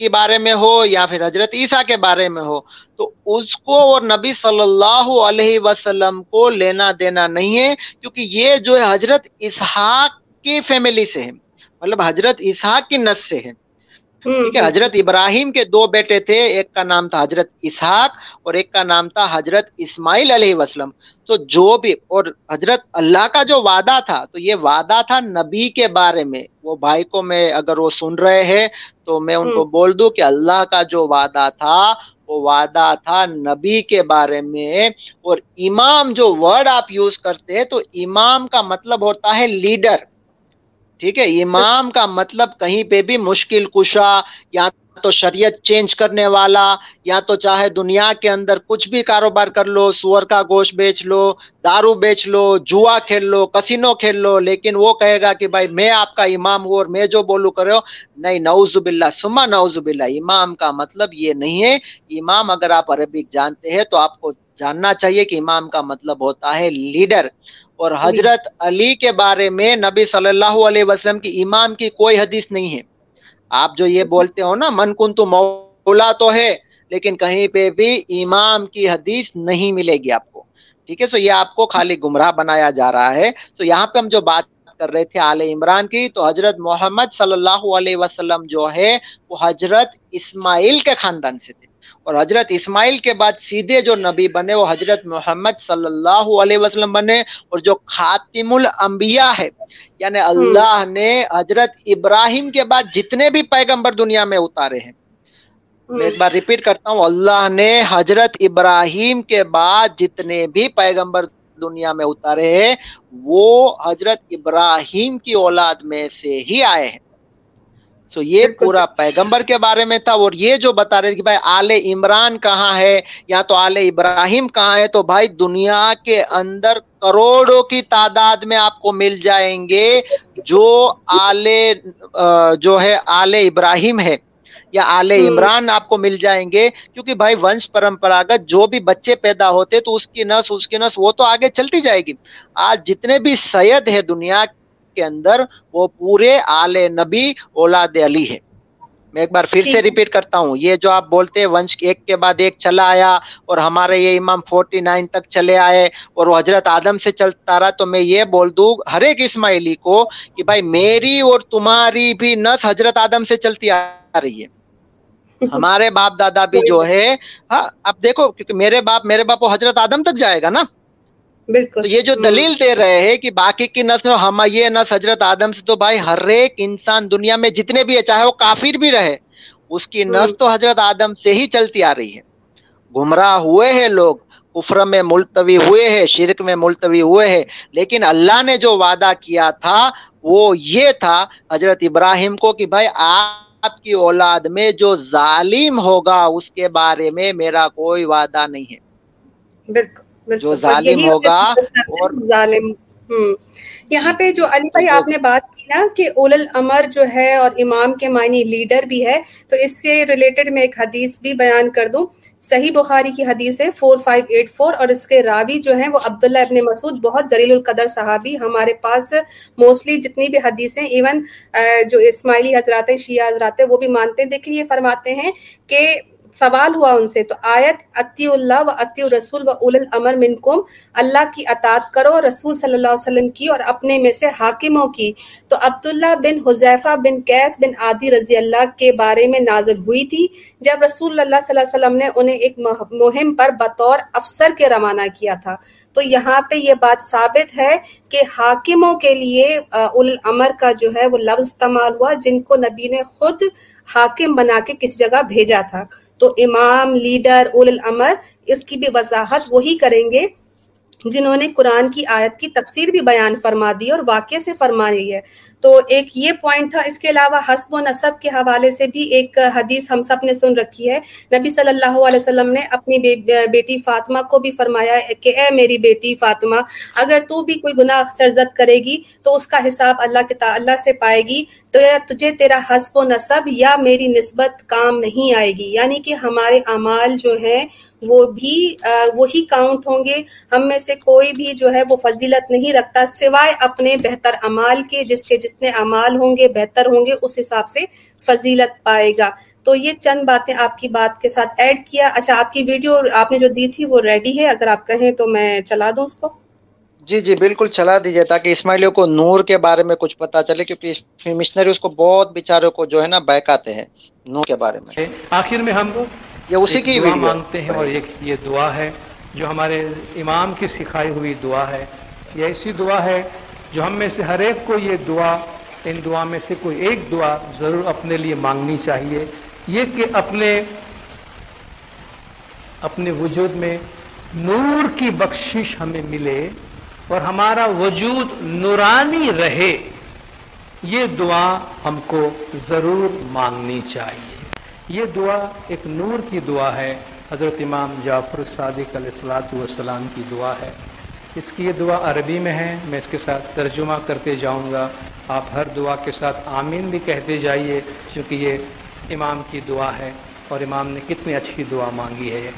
کے بارے میں ہو یا پھر حضرت عیسیٰ کے بارے میں ہو تو اس کو اور نبی صلی اللہ علیہ وسلم کو لینا دینا نہیں ہے کیونکہ یہ جو ہے حضرت اسحاق کی فیملی سے ہے۔ مطلب حضرت اسحاق کی نس سے ہے۔ ٹھیک ہے حضرت ابراہیم کے دو بیٹے تھے ایک کا نام تھا حضرت اسحاق اور ایک کا نام تھا حضرت اسماعیل علیہ وسلم تو جو بھی اور حضرت اللہ کا جو وعدہ تھا تو یہ وعدہ تھا نبی کے بارے میں۔ وہ بھائی کو میں اگر وہ سن رہے ہیں تو میں ان کو بول دوں کہ اللہ کا جو وعدہ تھا وہ وعدہ تھا نبی کے بارے میں۔ اور امام جو ورڈ آپ یوز کرتے ہیں تو امام کا مطلب ہوتا ہے لیڈر۔ ٹھیک ہے؟ امام کا مطلب کہیں پہ بھی مشکل کشا، یا تو شریعت چینج کرنے والا، یا تو چاہے دنیا کے اندر کچھ بھی کاروبار کر لو، سور کا گوشت بیچ لو، دارو بیچ لو، جوا کھیل لو، کسینو کھیل لو، لیکن وہ کہے گا کہ بھائی میں آپ کا امام ہوں اور میں جو بولوں کرو نہیں، نعوذ باللہ سما نعوذ باللہ، امام کا مطلب یہ نہیں ہے امام اگر آپ عربک جانتے ہیں تو آپ کو جاننا چاہیے کہ امام کا مطلب ہوتا ہے لیڈر۔ اور حضرت علی کے بارے میں نبی صلی اللہ علیہ وسلم کی امام کی کوئی حدیث نہیں ہے۔ آپ جو یہ بولتے ہو نا، من کن تو مولا تو ہے، لیکن کہیں پہ بھی امام کی حدیث نہیں ملے گی آپ کو۔ ٹھیک ہے، سو یہ آپ کو خالی گمراہ بنایا جا رہا ہے۔ سو یہاں پہ ہم جو بات کر رہے تھے آل عمران کی، تو حضرت محمد صلی اللہ علیہ وسلم جو ہے، وہ حضرت اسماعیل کے خاندان سے تھے۔ اور حضرت اسماعیل کے بعد سیدھے جو نبی بنے وہ حضرت محمد صلی اللہ علیہ وسلم بنے اور جو خاتم الانبیاء ہے یعنی اللہ نے حضرت ابراہیم کے بعد جتنے بھی پیغمبر دنیا میں اتارے ہیں۔ میں ایک بار ریپیٹ کرتا ہوں اللہ نے حضرت ابراہیم کے بعد جتنے بھی پیغمبر دنیا میں اتارے ہیں وہ حضرت ابراہیم کی اولاد میں سے ہی آئے ہیں۔ سو یہ پورا پیغمبر کے بارے میں تھا اور یہ جو بتا رہے کہ بھائی آل عمران کہاں ہے یا تو آل ابراہیم کہاں ہے تو بھائی دنیا کے اندر کروڑوں کی تعداد میں آپ کو مل جائیں گے جو آل جو ہے آل ابراہیم ہے یا آل عمران آپ کو مل جائیں گے کیونکہ بھائی ونش پرمپراگت جو بھی بچے پیدا ہوتے تو اس کی نس اس کی نس وہ تو آگے چلتی جائے گی۔ آج جتنے بھی سید ہے دنیا کے اندر وہ پورے آل نبی اولاد علی ہے میں ایک بار پھر سے ریپیٹ کرتا ہوں یہ جو آپ بولتے ہیں ونش ایک کے بعد ایک چلا آیا اور ہمارے یہ امام فورٹی نائن تک چلے آئے اور وہ حضرت آدم سے چلتا رہا تو میں یہ بول دوں ہر ایک اسماعیلی کو کہ بھائی میری اور تمہاری بھی نس حضرت آدم سے چلتی آ رہی ہے۔ ہمارے باپ دادا بھی [LAUGHS] جو ہے ہاں اب دیکھو کیونکہ میرے باپ میرے باپ وہ حضرت آدم تک جائے گا نا۔ بالکل۔ یہ جو دلیل دے رہے ہیں کہ باقی کی نسل ہم یہ نسل حضرت آدم سے تو بھائی ہر ایک انسان دنیا میں جتنے بھی ہے چاہے وہ کافر بھی رہے اس کی نسل تو حضرت آدم سے ہی چلتی آ رہی ہے۔ گمراہ ہوئے ہیں لوگ کفر میں ملتوی ہوئے ہیں شرک میں ملتوی ہوئے ہیں لیکن اللہ نے جو وعدہ کیا تھا وہ یہ تھا حضرت ابراہیم کو کہ بھائی آپ کی اولاد میں جو ظالم ہوگا اس کے بارے میں میرا کوئی وعدہ نہیں ہے۔ بالکل۔ جو ظالم ہوگا اور ظالم یہاں پہ جو علی بھائی آپ نے بات کی نا کہ اول الامر جو ہے اور امام کے معنی لیڈر بھی ہے تو اس سے ریلیٹڈ میں ایک حدیث بھی بیان کر دوں۔ صحیح بخاری کی حدیث ہے فور فائیو ایٹ فور اور اس کے راوی جو ہیں وہ عبداللہ ابن مسعود بہت ذلیل القدر صحابی ہمارے پاس موسٹلی جتنی بھی حدیثیں ایون جو اسماعیلی حضرات ہیں شیعہ حضرات ہیں وہ بھی مانتے ہیں۔ دیکھیں یہ فرماتے ہیں کہ سوال ہوا ان سے تو آیت اتی اللہ و اتی رسول و اول الامر منکم، اللہ کی اطاعت کرو، رسول صلی اللہ علیہ وسلم کی اور اپنے میں سے حاکموں کی۔ تو عبداللہ بن حذیفہ بن کیس بن عادی رضی اللہ کے بارے میں نازل ہوئی تھی۔ جب رسول اللہ صلی اللہ علیہ وسلم نے انہیں ایک مہم پر بطور افسر کے روانہ کیا تھا۔ تو یہاں پہ یہ بات ثابت ہے کہ حاکموں کے لیے اول الامر کا جو ہے وہ لفظ استعمال ہوا، جن کو نبی نے خود حاکم بنا کے کسی جگہ بھیجا تھا۔ تو امام لیڈر اول الامر اس کی بھی وضاحت وہی کریں گے۔ جنہوں نے قرآن کی آیت کی تفسیر بھی بیان فرما دی اور واقع سے فرما رہی ہے۔ تو ایک یہ پوائنٹ تھا، اس کے علاوہ حسب و نصب کے حوالے سے بھی ایک حدیث ہم سب نے سن رکھی ہے۔ نبی صلی اللہ علیہ وسلم نے اپنی بیٹی فاطمہ کو بھی فرمایا ہے کہ اے میری بیٹی فاطمہ، اگر تو بھی کوئی گناہ سرزد کرے گی تو اس کا حساب اللہ کے اللہ سے پائے گی۔ تو تجھے تیرا حسب و نصب یا میری نسبت کام نہیں آئے گی۔ یعنی کہ ہمارے اعمال جو ہیں وہ بھی وہی کاؤنٹ ہوں گے۔ ہم میں سے کوئی بھی جو ہے وہ فضیلت نہیں رکھتا سوائے اپنے بہتر امال کے جس کے جتنے امال ہوں گے بہتر ہوں گے اس حساب سے فضیلت پائے گا۔ تو یہ چند باتیں آپ کی بات کے ساتھ ایڈ کیا۔ اچھا آپ کی ویڈیو آپ نے جو دی تھی وہ ریڈی ہے۔ اگر آپ کہیں تو میں چلا دوں اس کو۔ جی جی بالکل چلا دیجیے تاکہ اسماعیلیوں کو نور کے بارے میں کچھ پتا چلے کیونکہ مشنری اس کو بہت بیچاروں کو جو ہے نا بہکاتے ہیں نور کے بارے میں۔ آخر میں ہم یہ اسی کی دعا مانگتے ہیں اور ایک یہ دعا ہے جو ہمارے امام کی سکھائی ہوئی دعا ہے۔ یہ ایسی دعا ہے جو ہم میں سے ہر ایک کو یہ دعا ان دعا میں سے کوئی ایک دعا ضرور اپنے لیے مانگنی چاہیے۔ یہ کہ اپنے اپنے وجود میں نور کی بخشش ہمیں ملے اور ہمارا وجود نورانی رہے یہ دعا ہم کو ضرور مانگنی چاہیے۔ یہ دعا ایک نور کی دعا ہے، حضرت امام جعفر صادق علیہ السلاۃ والسلام کی دعا ہے۔ اس کی یہ دعا عربی میں ہے، میں اس کے ساتھ ترجمہ کرتے جاؤں گا۔ آپ ہر دعا کے ساتھ آمین بھی کہتے جائیے کیونکہ یہ امام کی دعا ہے اور امام نے کتنی اچھی دعا مانگی ہے۔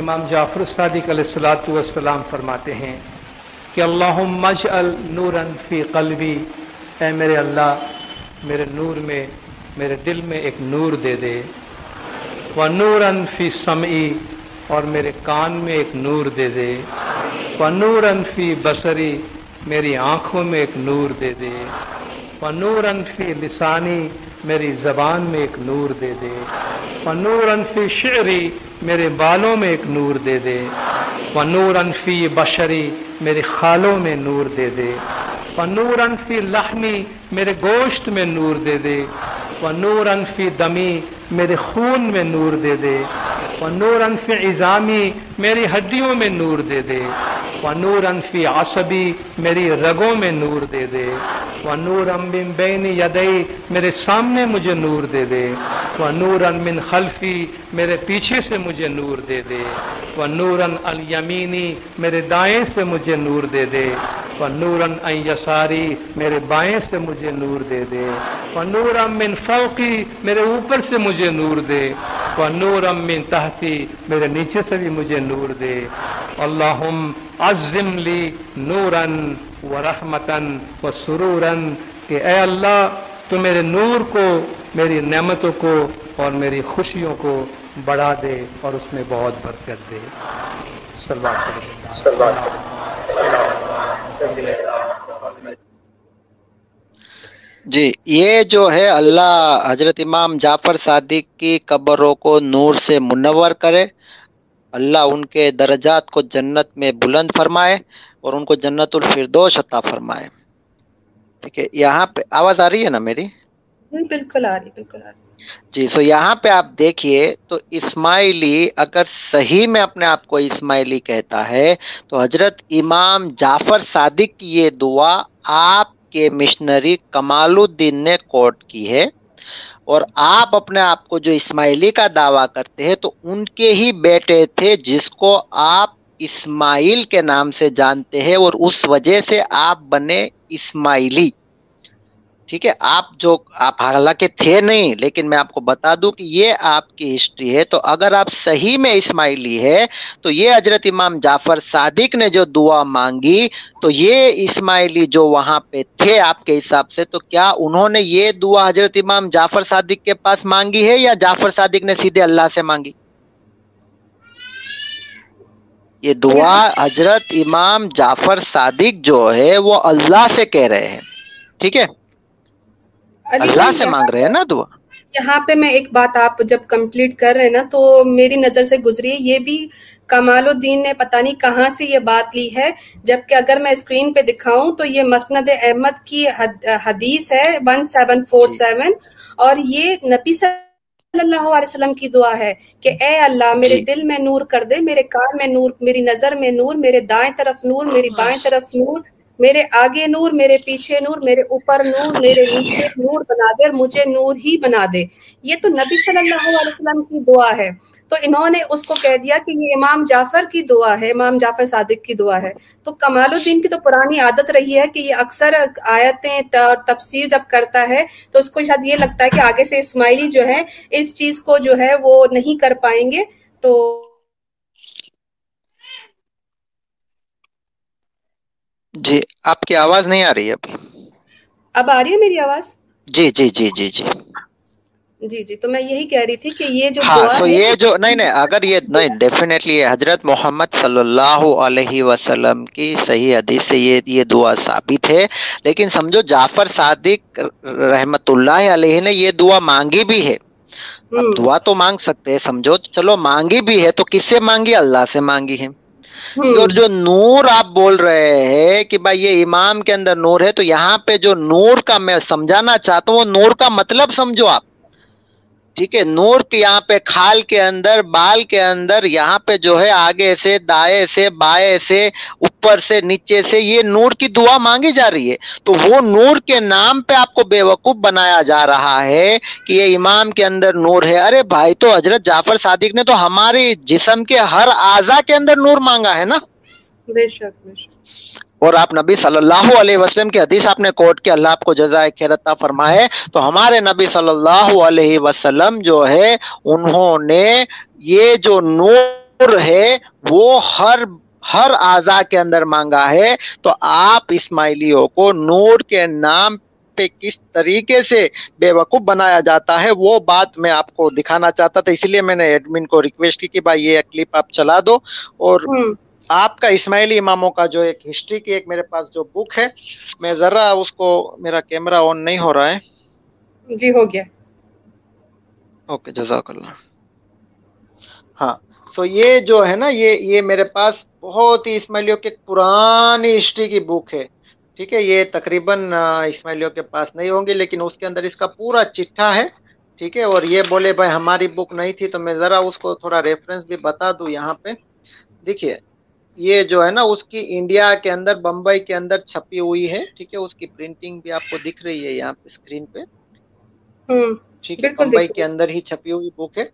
امام جعفر صادق علیہ السلاۃ والسلام فرماتے ہیں کہ اللہ مج النورن فی قلبی، اے میرے اللہ، میرے نور میں میرے دل میں ایک نور دے دے۔ وہ نور انفی سمعی، اور میرے کان میں ایک نور دے دے۔ وہ نور انفی بصری، میری آنکھوں میں ایک نور دے دے۔ وہ نور انفی لسانی، میری زبان میں ایک نور دے دے۔ وہ نور انفی شعری، میرے بالوں میں ایک نور دے دے۔ وہ نور انفی بشری، میرے خالوں میں نور دے دے۔ وہ نور انفی لحمی، میرے گوشت میں نور دے دے۔ وہ نور انفی دمی میرے خون میں نور دے دے وہ نور انفی اظامی میری ہڈیوں میں نور دے دے۔ وہ نور انفی عصبی، میری رگوں میں نور دے دے۔ وہ نور امبن بین یدئی میرے سامنے مجھے نور دے دے۔ وہ نور من خلفی، میرے پیچھے سے مجھے نور دے دے۔ وہ نورن الیمینی، میرے دائیں سے مجھے نور دے دے۔ وہ نورن یساری میرے بائیں سے مجھے نور دے دے۔ وہ نور من فوقی، میرے اوپر سے مجھے نور دے۔ وہ نور من تحتی، میرے نیچے سے بھی مجھے نور دے۔ اللہ عزم لی نورن و رحمتن و سرورن کہ اے اللہ، تو میرے نور کو، میری نعمتوں کو اور میری خوشیوں کو بڑھا دے اور اس میں بہت برکت دے۔ جی یہ جو ہے اللہ حضرت امام جعفر صادق کی قبروں کو نور سے منور کرے۔ اللہ ان کے درجات کو جنت میں بلند فرمائے اور ان کو جنت الفردوش عطا فرمائے۔ ٹھیک ہے یہاں پہ آواز آ رہی ہے نا میری؟ بالکل آ رہی بالکل آ رہی۔ جی سو یہاں پہ آپ دیکھیے تو اسماعیلی اگر صحیح میں اپنے آپ کو اسماعیلی کہتا ہے تو حضرت امام جعفر صادق کی یہ دعا آپ کے مشنری کمال الدین نے کوٹ کی ہے۔ اور آپ اپنے آپ کو جو اسماعیلی کا دعویٰ کرتے ہیں تو ان کے ہی بیٹے تھے جس کو آپ اسماعیل کے نام سے جانتے ہیں اور اس وجہ سے آپ بنے اسماعیلی۔ ٹھیک ہے؟ آپ جو آپ حالانکہ تھے نہیں، لیکن میں آپ کو بتا دوں کہ یہ آپ کی ہسٹری ہے۔ تو اگر آپ صحیح میں اسماعیلی ہے، تو یہ حضرت امام جعفر صادق نے جو دعا مانگی، تو یہ اسماعیلی جو وہاں پہ تھے آپ کے حساب سے، تو کیا انہوں نے یہ دعا حضرت امام جعفر صادق کے پاس مانگی ہے یا جعفر صادق نے سیدھے اللہ سے مانگی؟ یہ دعا حضرت امام جعفر صادق جو ہے، وہ اللہ سے کہہ رہے ہیں۔ ٹھیک ہے؟ اللہ سے مانگ رہے ہیں نا دعا؟ یہاں پہ میں ایک بات آپ جب کمپلیٹ کر رہے ہیں نا تو میری نظر سے گزری یہ بھی کمال الدین نے پتہ نہیں کہاں سے یہ بات لی ہے۔ جبکہ اگر میں اسکرین پہ دکھاؤں تو یہ مسند احمد کی حدیث ہے ون سیون فور سیون اور یہ نبی صلی اللہ علیہ وسلم کی دعا ہے کہ اے اللہ میرے جی۔ دل میں نور کر دے میرے کار میں نور میری نظر میں نور میرے دائیں طرف نور میری بائیں طرف نور میرے آگے نور، میرے پیچھے نور، میرے اوپر نور، میرے نیچے نور بنا دے اور مجھے نور ہی بنا دے۔ یہ تو نبی صلی اللہ علیہ وسلم کی دعا ہے۔ تو انہوں نے اس کو کہہ دیا کہ یہ امام جعفر کی دعا ہے، امام جعفر صادق کی دعا ہے۔ تو کمال الدین کی تو پرانی عادت رہی ہے کہ یہ اکثر آیتیں تفسیر جب کرتا ہے تو اس کو شاید یہ لگتا ہے کہ آگے سے اسماعیلی جو ہے اس چیز کو جو ہے وہ نہیں کر پائیں گے۔ تو جی آپ کی آواز نہیں آ رہی ہے ابھی۔ اب آ رہی ہے میری آواز؟ جی جی جی جی جی۔ جی جی تو میں یہی کہہ رہی تھی کہ یہ جو ہاں تو یہ جو نہیں نہیں اگر یہ نہیں ڈیفینیٹلی حضرت محمد صلی اللہ علیہ وسلم کی صحیح حدیث سے یہ یہ دعا ثابت ہے۔ لیکن سمجھو جعفر صادق رحمت اللہ علیہ نے یہ دعا مانگی بھی ہے۔ دعا تو مانگ سکتے ہیں سمجھو چلو مانگی بھی ہے تو کس سے مانگی؟ اللہ سے مانگی ہے۔ اور جو نور آپ بول رہے ہیں کہ بھائی یہ امام کے اندر نور ہے تو یہاں پہ جو نور کا میں سمجھانا چاہتا ہوں وہ نور کا مطلب سمجھو آپ۔ ٹھیک ہے، نور کے یہاں پہ، کھال کے اندر، بال کے اندر، یہاں پہ جو ہے، آگے سے، دائیں سے، بائیں سے، اوپر سے، نیچے سے، یہ نور کی دعا مانگی جا رہی ہے۔ تو وہ نور کے نام پہ آپ کو بے وقوف بنایا جا رہا ہے کہ یہ امام کے اندر نور ہے۔ ارے بھائی، تو حضرت جعفر صادق نے تو ہمارے جسم کے ہر اعضا کے اندر نور مانگا ہے نا؟ بے شک بے شک۔ اور آپ نبی صلی اللہ علیہ وسلم کی حدیث آپ نے کوٹ کے اللہ آپ کو جزائے خیرتا فرمائے۔ تو ہمارے نبی صلی اللہ علیہ وسلم جو ہے، انہوں نے یہ جو نور ہے، وہ ہر ہر اعضا کے اندر مانگا ہے۔ تو آپ اسماعیلیوں کو نور کے نام پہ کس طریقے سے بے وقوف بنایا جاتا ہے، وہ بات میں آپ کو دکھانا چاہتا تھا۔ اس لیے میں نے ایڈمن کو ریکویسٹ کی کہ بھائی یہ کلپ آپ چلا دو اور آپ کا اسماعیلی اماموں کا جو ایک ہسٹری کی ایک میرے پاس جو بک ہے میں ذرا اس کو میرا کیمرہ آن نہیں ہو رہا ہے۔ جی ہو گیا۔ اوکے جزاک اللہ۔ ہاں تو یہ جو ہے نا یہ یہ میرے پاس بہت ہی اسماعیلیوں کی پرانی ہسٹری کی بک ہے۔ ٹھیک ہے یہ تقریباً اسماعیلیوں کے پاس نہیں ہوں گی لیکن اس کے اندر اس کا پورا چٹھا ہے۔ ٹھیک ہے اور یہ بولے بھائی ہماری بک نہیں تھی تو میں ذرا اس کو تھوڑا ریفرنس بھی بتا دوں یہاں پہ۔ دیکھیے یہ جو ہے نا اس کی انڈیا کے اندر بمبئی کے اندر چھپی ہوئی ہے ٹھیک ہے؟ اس کی پرنٹنگ بھی آپ کو دکھ رہی ہے یہاں پہ اسکرین پہ۔ ٹھیک ہے؟ بمبئی کے اندر ہی چھپی ہوئی بک ہے۔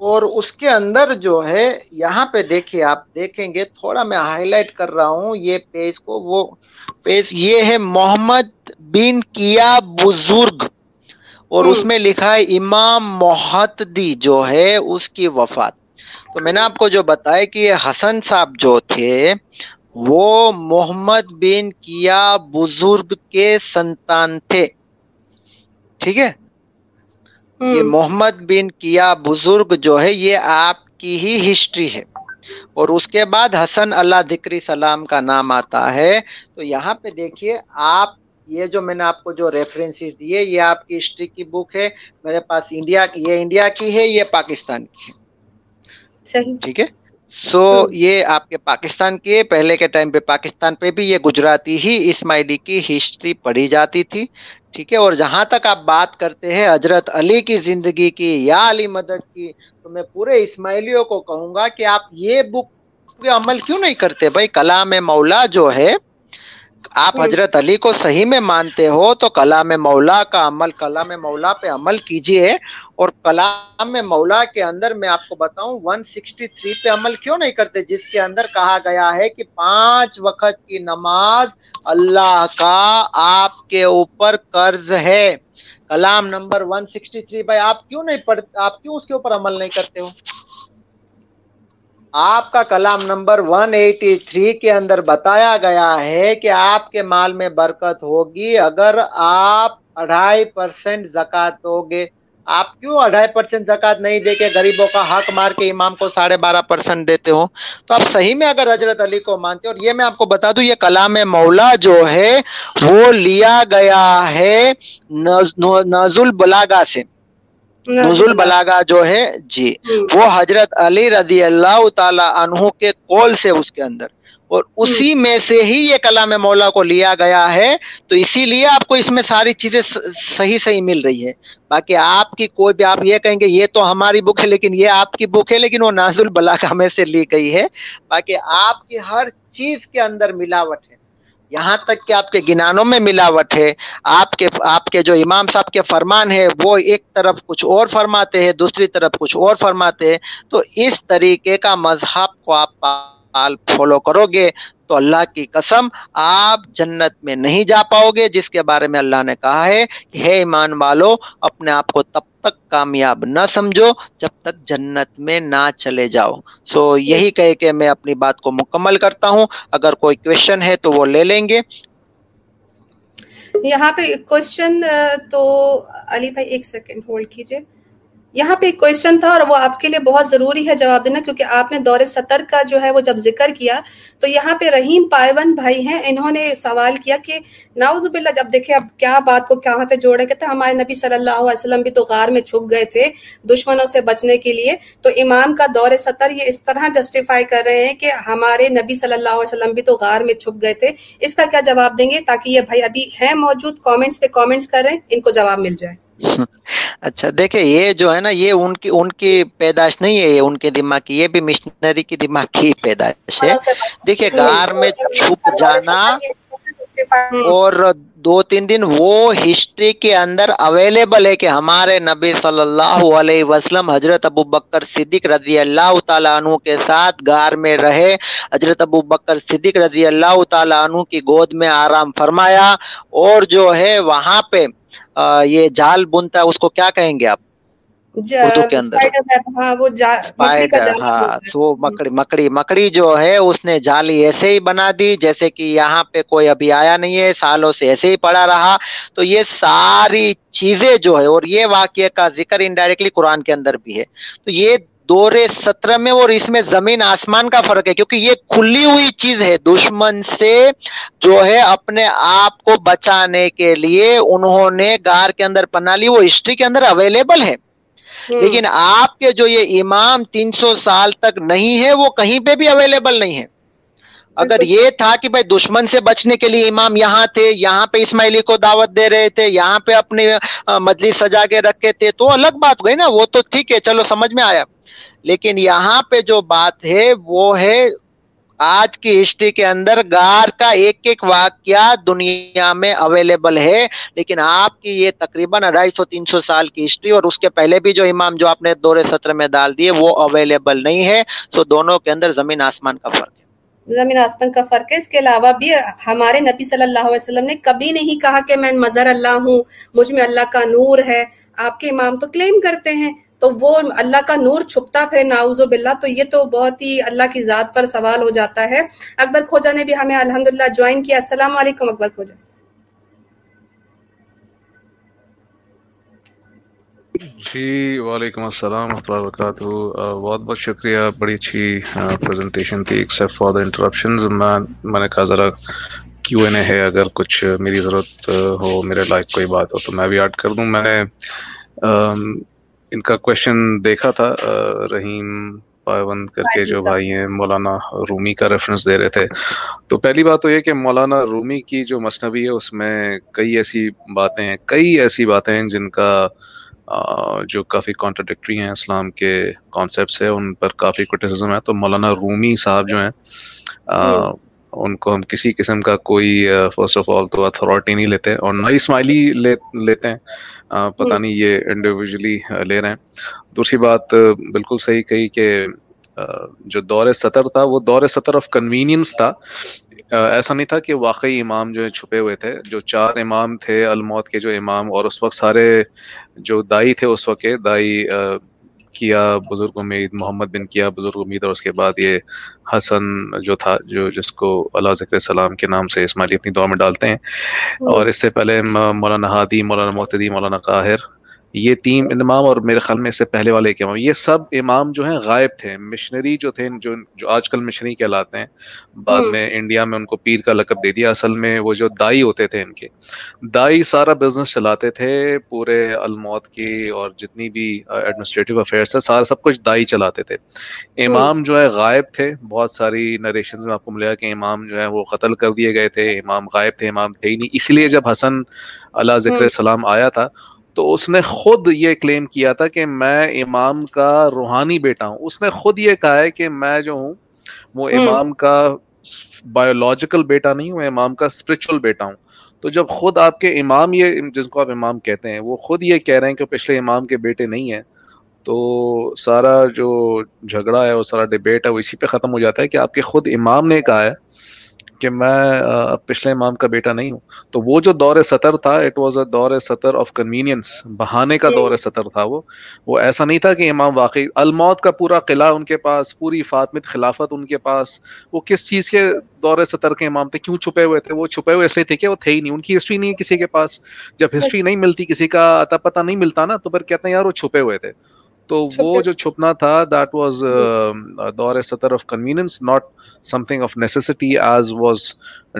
اور اس کے اندر جو ہے یہاں پہ دیکھیے آپ دیکھیں گے تھوڑا میں ہائی لائٹ کر رہا ہوں یہ پیج کو۔ وہ پیج یہ ہے محمد بن کیا بزرگ۔ اور اس میں لکھا ہے امام محتدی جو ہے اس کی وفات۔ تو میں نے آپ کو جو بتایا کہ حسن صاحب جو تھے وہ محمد بن کیا بزرگ کے سنتان تھے۔ ٹھیک ہے؟ یہ محمد بن کیا بزرگ جو ہے یہ آپ کی ہی ہسٹری ہے۔ اور اس کے بعد حسن اللہ ذکری سلام کا نام آتا ہے۔ تو یہاں پہ دیکھیے آپ یہ جو میں نے آپ کو جو ریفرنس دیے یہ آپ کی ہسٹری کی بک ہے۔ میرے پاس انڈیا یہ انڈیا کی ہے یہ پاکستان کی ہے۔ ٹھیک ہے۔ سو یہ آپ کے پاکستان کی پہلے کے ٹائم پہ پاکستان پہ بھی یہ گجراتی ہی اسماعیلی کی ہسٹری پڑھی جاتی تھی۔ ٹھیک ہے۔ اور جہاں تک آپ بات کرتے ہیں حضرت علی کی زندگی کی یا علی مدد کی تو میں پورے اسماعیلیوں کو کہوں گا کہ آپ یہ بک پہ عمل کیوں نہیں کرتے؟ بھائی کلام مولا جو ہے آپ حضرت علی کو صحیح میں مانتے ہو تو کلام مولا کا عمل کلام مولا پہ عمل کیجیے اور کلام مولا کے اندر میں آپ کو بتاؤں 163 پہ عمل کیوں نہیں کرتے؟ جس کے اندر کہا گیا ہے کہ پانچ وقت کی نماز اللہ کا آپ کے اوپر قرض ہے۔ کلام نمبر 163 بھائی آپ کیوں نہیں پڑھتے آپ کیوں اس کے اوپر عمل نہیں کرتے ہو؟ آپ کا کلام نمبر 183 کے اندر بتایا گیا ہے کہ آپ کے مال میں برکت ہوگی۔ اگر آپ اڑھائی پرسنٹ زکات دو گے، آپ کیوں اڑھائی پرسنٹ زکات نہیں دے کے غریبوں کا حق مار کے امام کو ساڑھے بارہ پرسنٹ دیتے ہو؟ تو آپ صحیح میں اگر حضرت علی کو مانتے، اور یہ میں آپ کو بتا دوں، یہ کلام مولا جو ہے، وہ لیا گیا ہے نزل بلاگا سے۔ نزول بلاگا جو ہے جی وہ حضرت علی رضی اللہ تعالی عنہ کے قول سے اس کے اندر۔ اور اسی میں سے ہی یہ کلام مولا کو لیا گیا ہے تو اسی لیے آپ کو اس میں ساری چیزیں صحیح صحیح مل رہی ہے باقی آپ کی کوئی بھی آپ یہ کہیں گے یہ تو ہماری بک ہے لیکن یہ آپ کی بک ہے لیکن وہ نازل بلاگا میں سے لی گئی ہے۔ باقی آپ کی ہر چیز کے اندر ملاوٹ ہے۔ یہاں تک کہ آپ کے گنانوں میں ملاوٹ ہے، آپ کے آپ کے جو امام صاحب کے فرمان ہے وہ ایک طرف کچھ اور فرماتے ہیں، دوسری طرف کچھ اور فرماتے ہیں۔ تو اس طریقے کا مذہب کو آپ فالو کرو گے تو اللہ کی قسم آپ جنت میں نہیں جا پاؤ گے جس کے بارے میں اللہ نے کہا ہے کہ ہے ایمان والو، اپنے آپ کو تب تک کامیاب نہ سمجھو جب تک جنت میں نہ چلے جاؤ۔ سو یہی کہے کہ میں اپنی بات کو مکمل کرتا ہوں۔ اگر کوئی کوشچن ہے تو وہ لے لیں گے۔ یہاں پہ کوشچن تو علی بھائی ایک سیکنڈ ہولڈ کیجیے۔ یہاں پہ ایک کوشچن تھا اور وہ آپ کے لیے بہت ضروری ہے جواب دینا کیونکہ آپ نے دور سطر کا جو ہے وہ جب ذکر کیا تو یہاں پہ رحیم پائبند بھائی ہیں، انہوں نے سوال کیا کہ ناؤز باللہ جب دیکھے اب کیا بات کو کہاں سے جوڑے کہتے ہمارے نبی صلی اللہ علیہ وسلم بھی تو غار میں چھپ گئے تھے دشمنوں سے بچنے کے لیے۔ تو امام کا دور سطر یہ اس طرح جسٹیفائی کر رہے ہیں کہ ہمارے نبی صلی اللہ علیہ وسلم بھی تو غار میں چھپ گئے تھے۔ اس کا کیا جواب دیں گے تاکہ یہ بھائی ابھی ہیں موجود کامنٹس پہ کامنٹس کر رہے ہیں، ان کو جواب مل جائے۔ اچھا دیکھیں یہ جو ہے نا یہ ان کی ان کی پیدائش نہیں ہے یہ ان کے دماغ کی یہ بھی مشنری کی دماغ کی پیدائش ہے۔ دیکھیے گار میں چھپ جانا اور دو تین دن وہ ہسٹری کے اندر اویلیبل ہے کہ ہمارے نبی صلی اللہ علیہ وسلم حضرت ابو بکر صدیق رضی اللہ تعالیٰ عنہ کے ساتھ گار میں رہے۔ حضرت ابو بکر صدیق رضی اللہ تعالیٰ عنہ کی گود میں آرام فرمایا اور جو ہے وہاں پہ یہ جال بنتا ہے، اس کو کیا کہیں گے آپ؟ مکڑی مکڑی مکڑی جو ہے اس نے جالی ایسے ہی بنا دی جیسے کہ یہاں پہ کوئی ابھی آیا نہیں ہے سالوں سے ایسے ہی پڑا رہا۔ تو یہ ساری چیزیں جو ہے اور یہ واقعہ کا ذکر انڈائریکٹلی قرآن کے اندر بھی ہے۔ تو یہ دور سترہ میں اور اس میں زمین آسمان کا فرق ہے کیونکہ یہ کھلی ہوئی چیز ہے۔ دشمن سے جو ہے اپنے آپ کو بچانے کے لیے انہوں نے گار کے اندر پنا لی وہ ہسٹری کے اندر اویلیبل ہے۔ لیکن آپ کے جو یہ امام تین سو سال تک نہیں ہے وہ کہیں پہ بھی اویلیبل نہیں ہے اگر یہ تھا کہ بھائی دشمن سے بچنے کے لیے امام یہاں تھے یہاں پہ اسماعیلی کو دعوت دے رہے تھے یہاں پہ اپنی مجلس سجا کے رکھے تھے تو الگ بات ہوئی نا۔ وہ تو ٹھیک ہے چلو سمجھ میں آیا۔ لیکن یہاں پہ جو بات ہے وہ ہے آج کی ہسٹری کے اندر گار کا ایک ایک واقعہ دنیا میں اویلیبل ہے، لیکن آپ کی یہ تقریباً اڑائی سو، تین سو سال کی ہسٹری اور اس کے پہلے بھی جو امام جو آپ نے دور سطر میں ڈال دیے وہ اویلیبل نہیں ہے۔ سو دونوں کے اندر زمین آسمان کا فرق ہے۔ زمین آسمان کا فرق ہے۔ اس کے علاوہ بھی ہمارے نبی صلی اللہ علیہ وسلم نے کبھی نہیں کہا کہ میں مظہر اللہ ہوں، مجھ میں اللہ کا نور ہے۔ آپ کے امام تو کلیم کرتے ہیں۔ تو وہ اللہ کا نور چھپتا پھر ناؤز باللہ، تو یہ تو بہت ہی اللہ کی ذات پر سوال ہو جاتا ہے۔ اکبر کھوجا نے بھی ہمیں الحمدللہ جوائن کیا۔ السلام علیکم اکبر کھوجا۔ جی وعلیکم السلام ورحمۃ اللہ وبرکاتہ۔ بہت بہت شکریہ۔ بڑی اچھی پریزنٹیشن تھی۔ ایکسیپٹ فار دا انٹرپشن میں میں نے کہا ذرا کیو این اے ہے۔ اگر کچھ میری ضرورت ہو، میرے لائک کوئی بات ہو تو میں بھی ایڈ کر دوں۔ میں نے ان کا کوشچن دیکھا تھا رحیم پابند کر کے جو بھائی ہیں مولانا رومی کا ریفرنس دے رہے تھے۔ تو پہلی بات تو یہ کہ مولانا رومی کی جو مصنوعی ہے اس میں کئی ایسی باتیں ہیں کئی ایسی باتیں ہیں جن کا جو کافی کانٹرڈکٹری ہیں اسلام کے کانسیپٹس ہیں ان پر کافی کرٹیسزم ہے۔ تو مولانا رومی صاحب جو ہیں ان کو ہم کسی قسم کا کوئی فرسٹ آف آل تو اتھارٹی نہیں لیتے اور نہ اسماعیلی لیتے ہیں۔ پتہ نہیں یہ انڈیویجلی لے رہے ہیں۔ دوسری بات بالکل صحیح کہی کہ جو دور سطر تھا وہ دور سطر آف کنوینئنس تھا۔ ایسا نہیں تھا کہ واقعی امام جو ہے چھپے ہوئے تھے۔ جو چار امام تھے الموت کے جو امام اور اس وقت سارے جو دائی تھے اس وقت دائی کیا بزرگ امید محمد بن کیا بزرگ امید اور اس کے بعد یہ حسن جو تھا جو جس کو اللہ ذکر السلام کے نام سے اسماعیلی اپنی دعا میں ڈالتے ہیں۔ اور اس سے پہلے مولانا ہادی مولانا محتدی مولانا قاہر یہ تین امام اور میرے خیال میں اس سے پہلے والے ایک امام یہ سب امام جو ہیں غائب تھے مشنری جو تھے جو جو آج کل مشنری کہلاتے ہیں بعد میں انڈیا میں ان کو پیر کا لقب دے دیا اصل میں وہ جو دائی ہوتے تھے ان کے۔ دائی سارا بزنس چلاتے تھے پورے الموت کی اور جتنی بھی ایڈمنسٹریٹو افیئرس ہے سارا سب کچھ دائی چلاتے تھے۔ امام جو ہے غائب تھے بہت ساری نریشن میں آپ کو ملے کہ امام جو ہے وہ قتل کر دیے گئے تھے امام غائب تھے امام تھے ہی نہیں۔ اس لیے جب حسن اللہ ذکر السلام آیا تھا تو اس نے خود یہ کلیم کیا تھا کہ میں امام کا روحانی بیٹا ہوں۔ اس نے خود یہ کہا ہے کہ میں جو ہوں وہ امام کا بایولوجیکل بیٹا نہیں ہوں امام کا اسپرچل بیٹا ہوں۔ تو جب خود آپ کے امام یہ جس کو آپ امام کہتے ہیں وہ خود یہ کہہ رہے ہیں کہ پچھلے امام کے بیٹے نہیں ہیں تو سارا جو جھگڑا ہے وہ سارا ڈبیٹ ہے وہ اسی پہ ختم ہو جاتا ہے کہ آپ کے خود امام نے کہا ہے کہ میں پچھلے امام کا بیٹا نہیں ہوں۔ تو وہ جو دور سطر تھا اٹ واز اے دور سطر آف کنوینئنس بہانے کا دور سطر تھا وہ۔ وہ ایسا نہیں تھا کہ امام واقعی الموت کا پورا قلعہ ان کے پاس پوری فاطمت خلافت ان کے پاس۔ وہ کس چیز کے دور سطر کے امام تھے؟ کیوں چھپے ہوئے تھے؟ وہ چھپے ہوئے اس لیے تھے کہ وہ تھے ہی نہیں۔ ان کی ہسٹری نہیں ہے کسی کے پاس۔ جب ہسٹری نہیں ملتی کسی کا اتا پتہ نہیں ملتا نا تو پھر کہتے ہیں یار وہ چھپے ہوئے تھے۔ تو وہ جو چھپنا تھا دیٹ واز دور سطر of convenience not something of necessity as was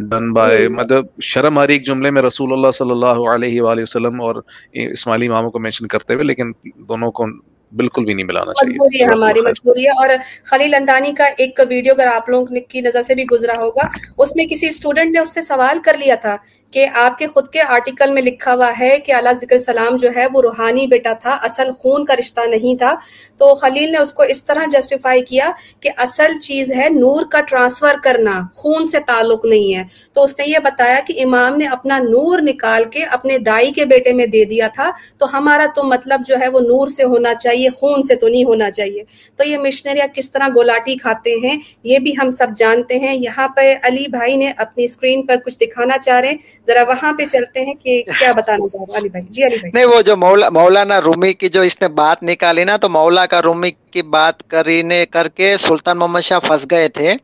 done by مطلب شرم ہر ایک جملے میں رسول اللہ صلی اللہ علیہ وآلہ وسلم اور اسماعیلی اماموں کو مینشن کرتے ہوئے لیکن دونوں کو بالکل بھی نہیں ملانا چاہیے۔ مجبوری ہے ہماری مجبوری ہے۔ اور خلیل اندانی کا ایک ویڈیو اگر آپ لوگوں کی نظر سے بھی گزرا ہوگا اس میں کسی اسٹوڈنٹ نے اس سے سوال کر لیا تھا کہ آپ کے خود کے آرٹیکل میں لکھا ہوا ہے کہ اللہ ذکر سلام جو ہے وہ روحانی بیٹا تھا، اصل خون کا رشتہ نہیں تھا۔ تو خلیل نے اس کو اس طرح جسٹیفائی کیا کہ اصل چیز ہے نور کا ٹرانسفر کرنا، خون سے تعلق نہیں ہے۔ تو اس نے یہ بتایا کہ امام نے اپنا نور نکال کے اپنے دائی کے بیٹے میں دے دیا تھا۔ تو ہمارا تو مطلب جو ہے وہ نور سے ہونا چاہیے، خون سے تو نہیں ہونا چاہیے۔ تو یہ مشنریاں کس طرح گولاٹی کھاتے ہیں، یہ بھی ہم سب جانتے ہیں۔ یہاں پہ علی بھائی نے اپنی اسکرین پر کچھ دکھانا چاہ رہے ہیں۔ ذرا وہاں پہ چلتے ہیں کہ کیا بتانا چاہ رہا علی بھائی؟ جی علی بھائی۔ نہیں وہ جو مولا مولانا رومی کی جو اس نے بات نکالی نا تو مولا کا رومی کی بات کرینے کر کے سلطان محمد شاہ پھنس گئے تھے۔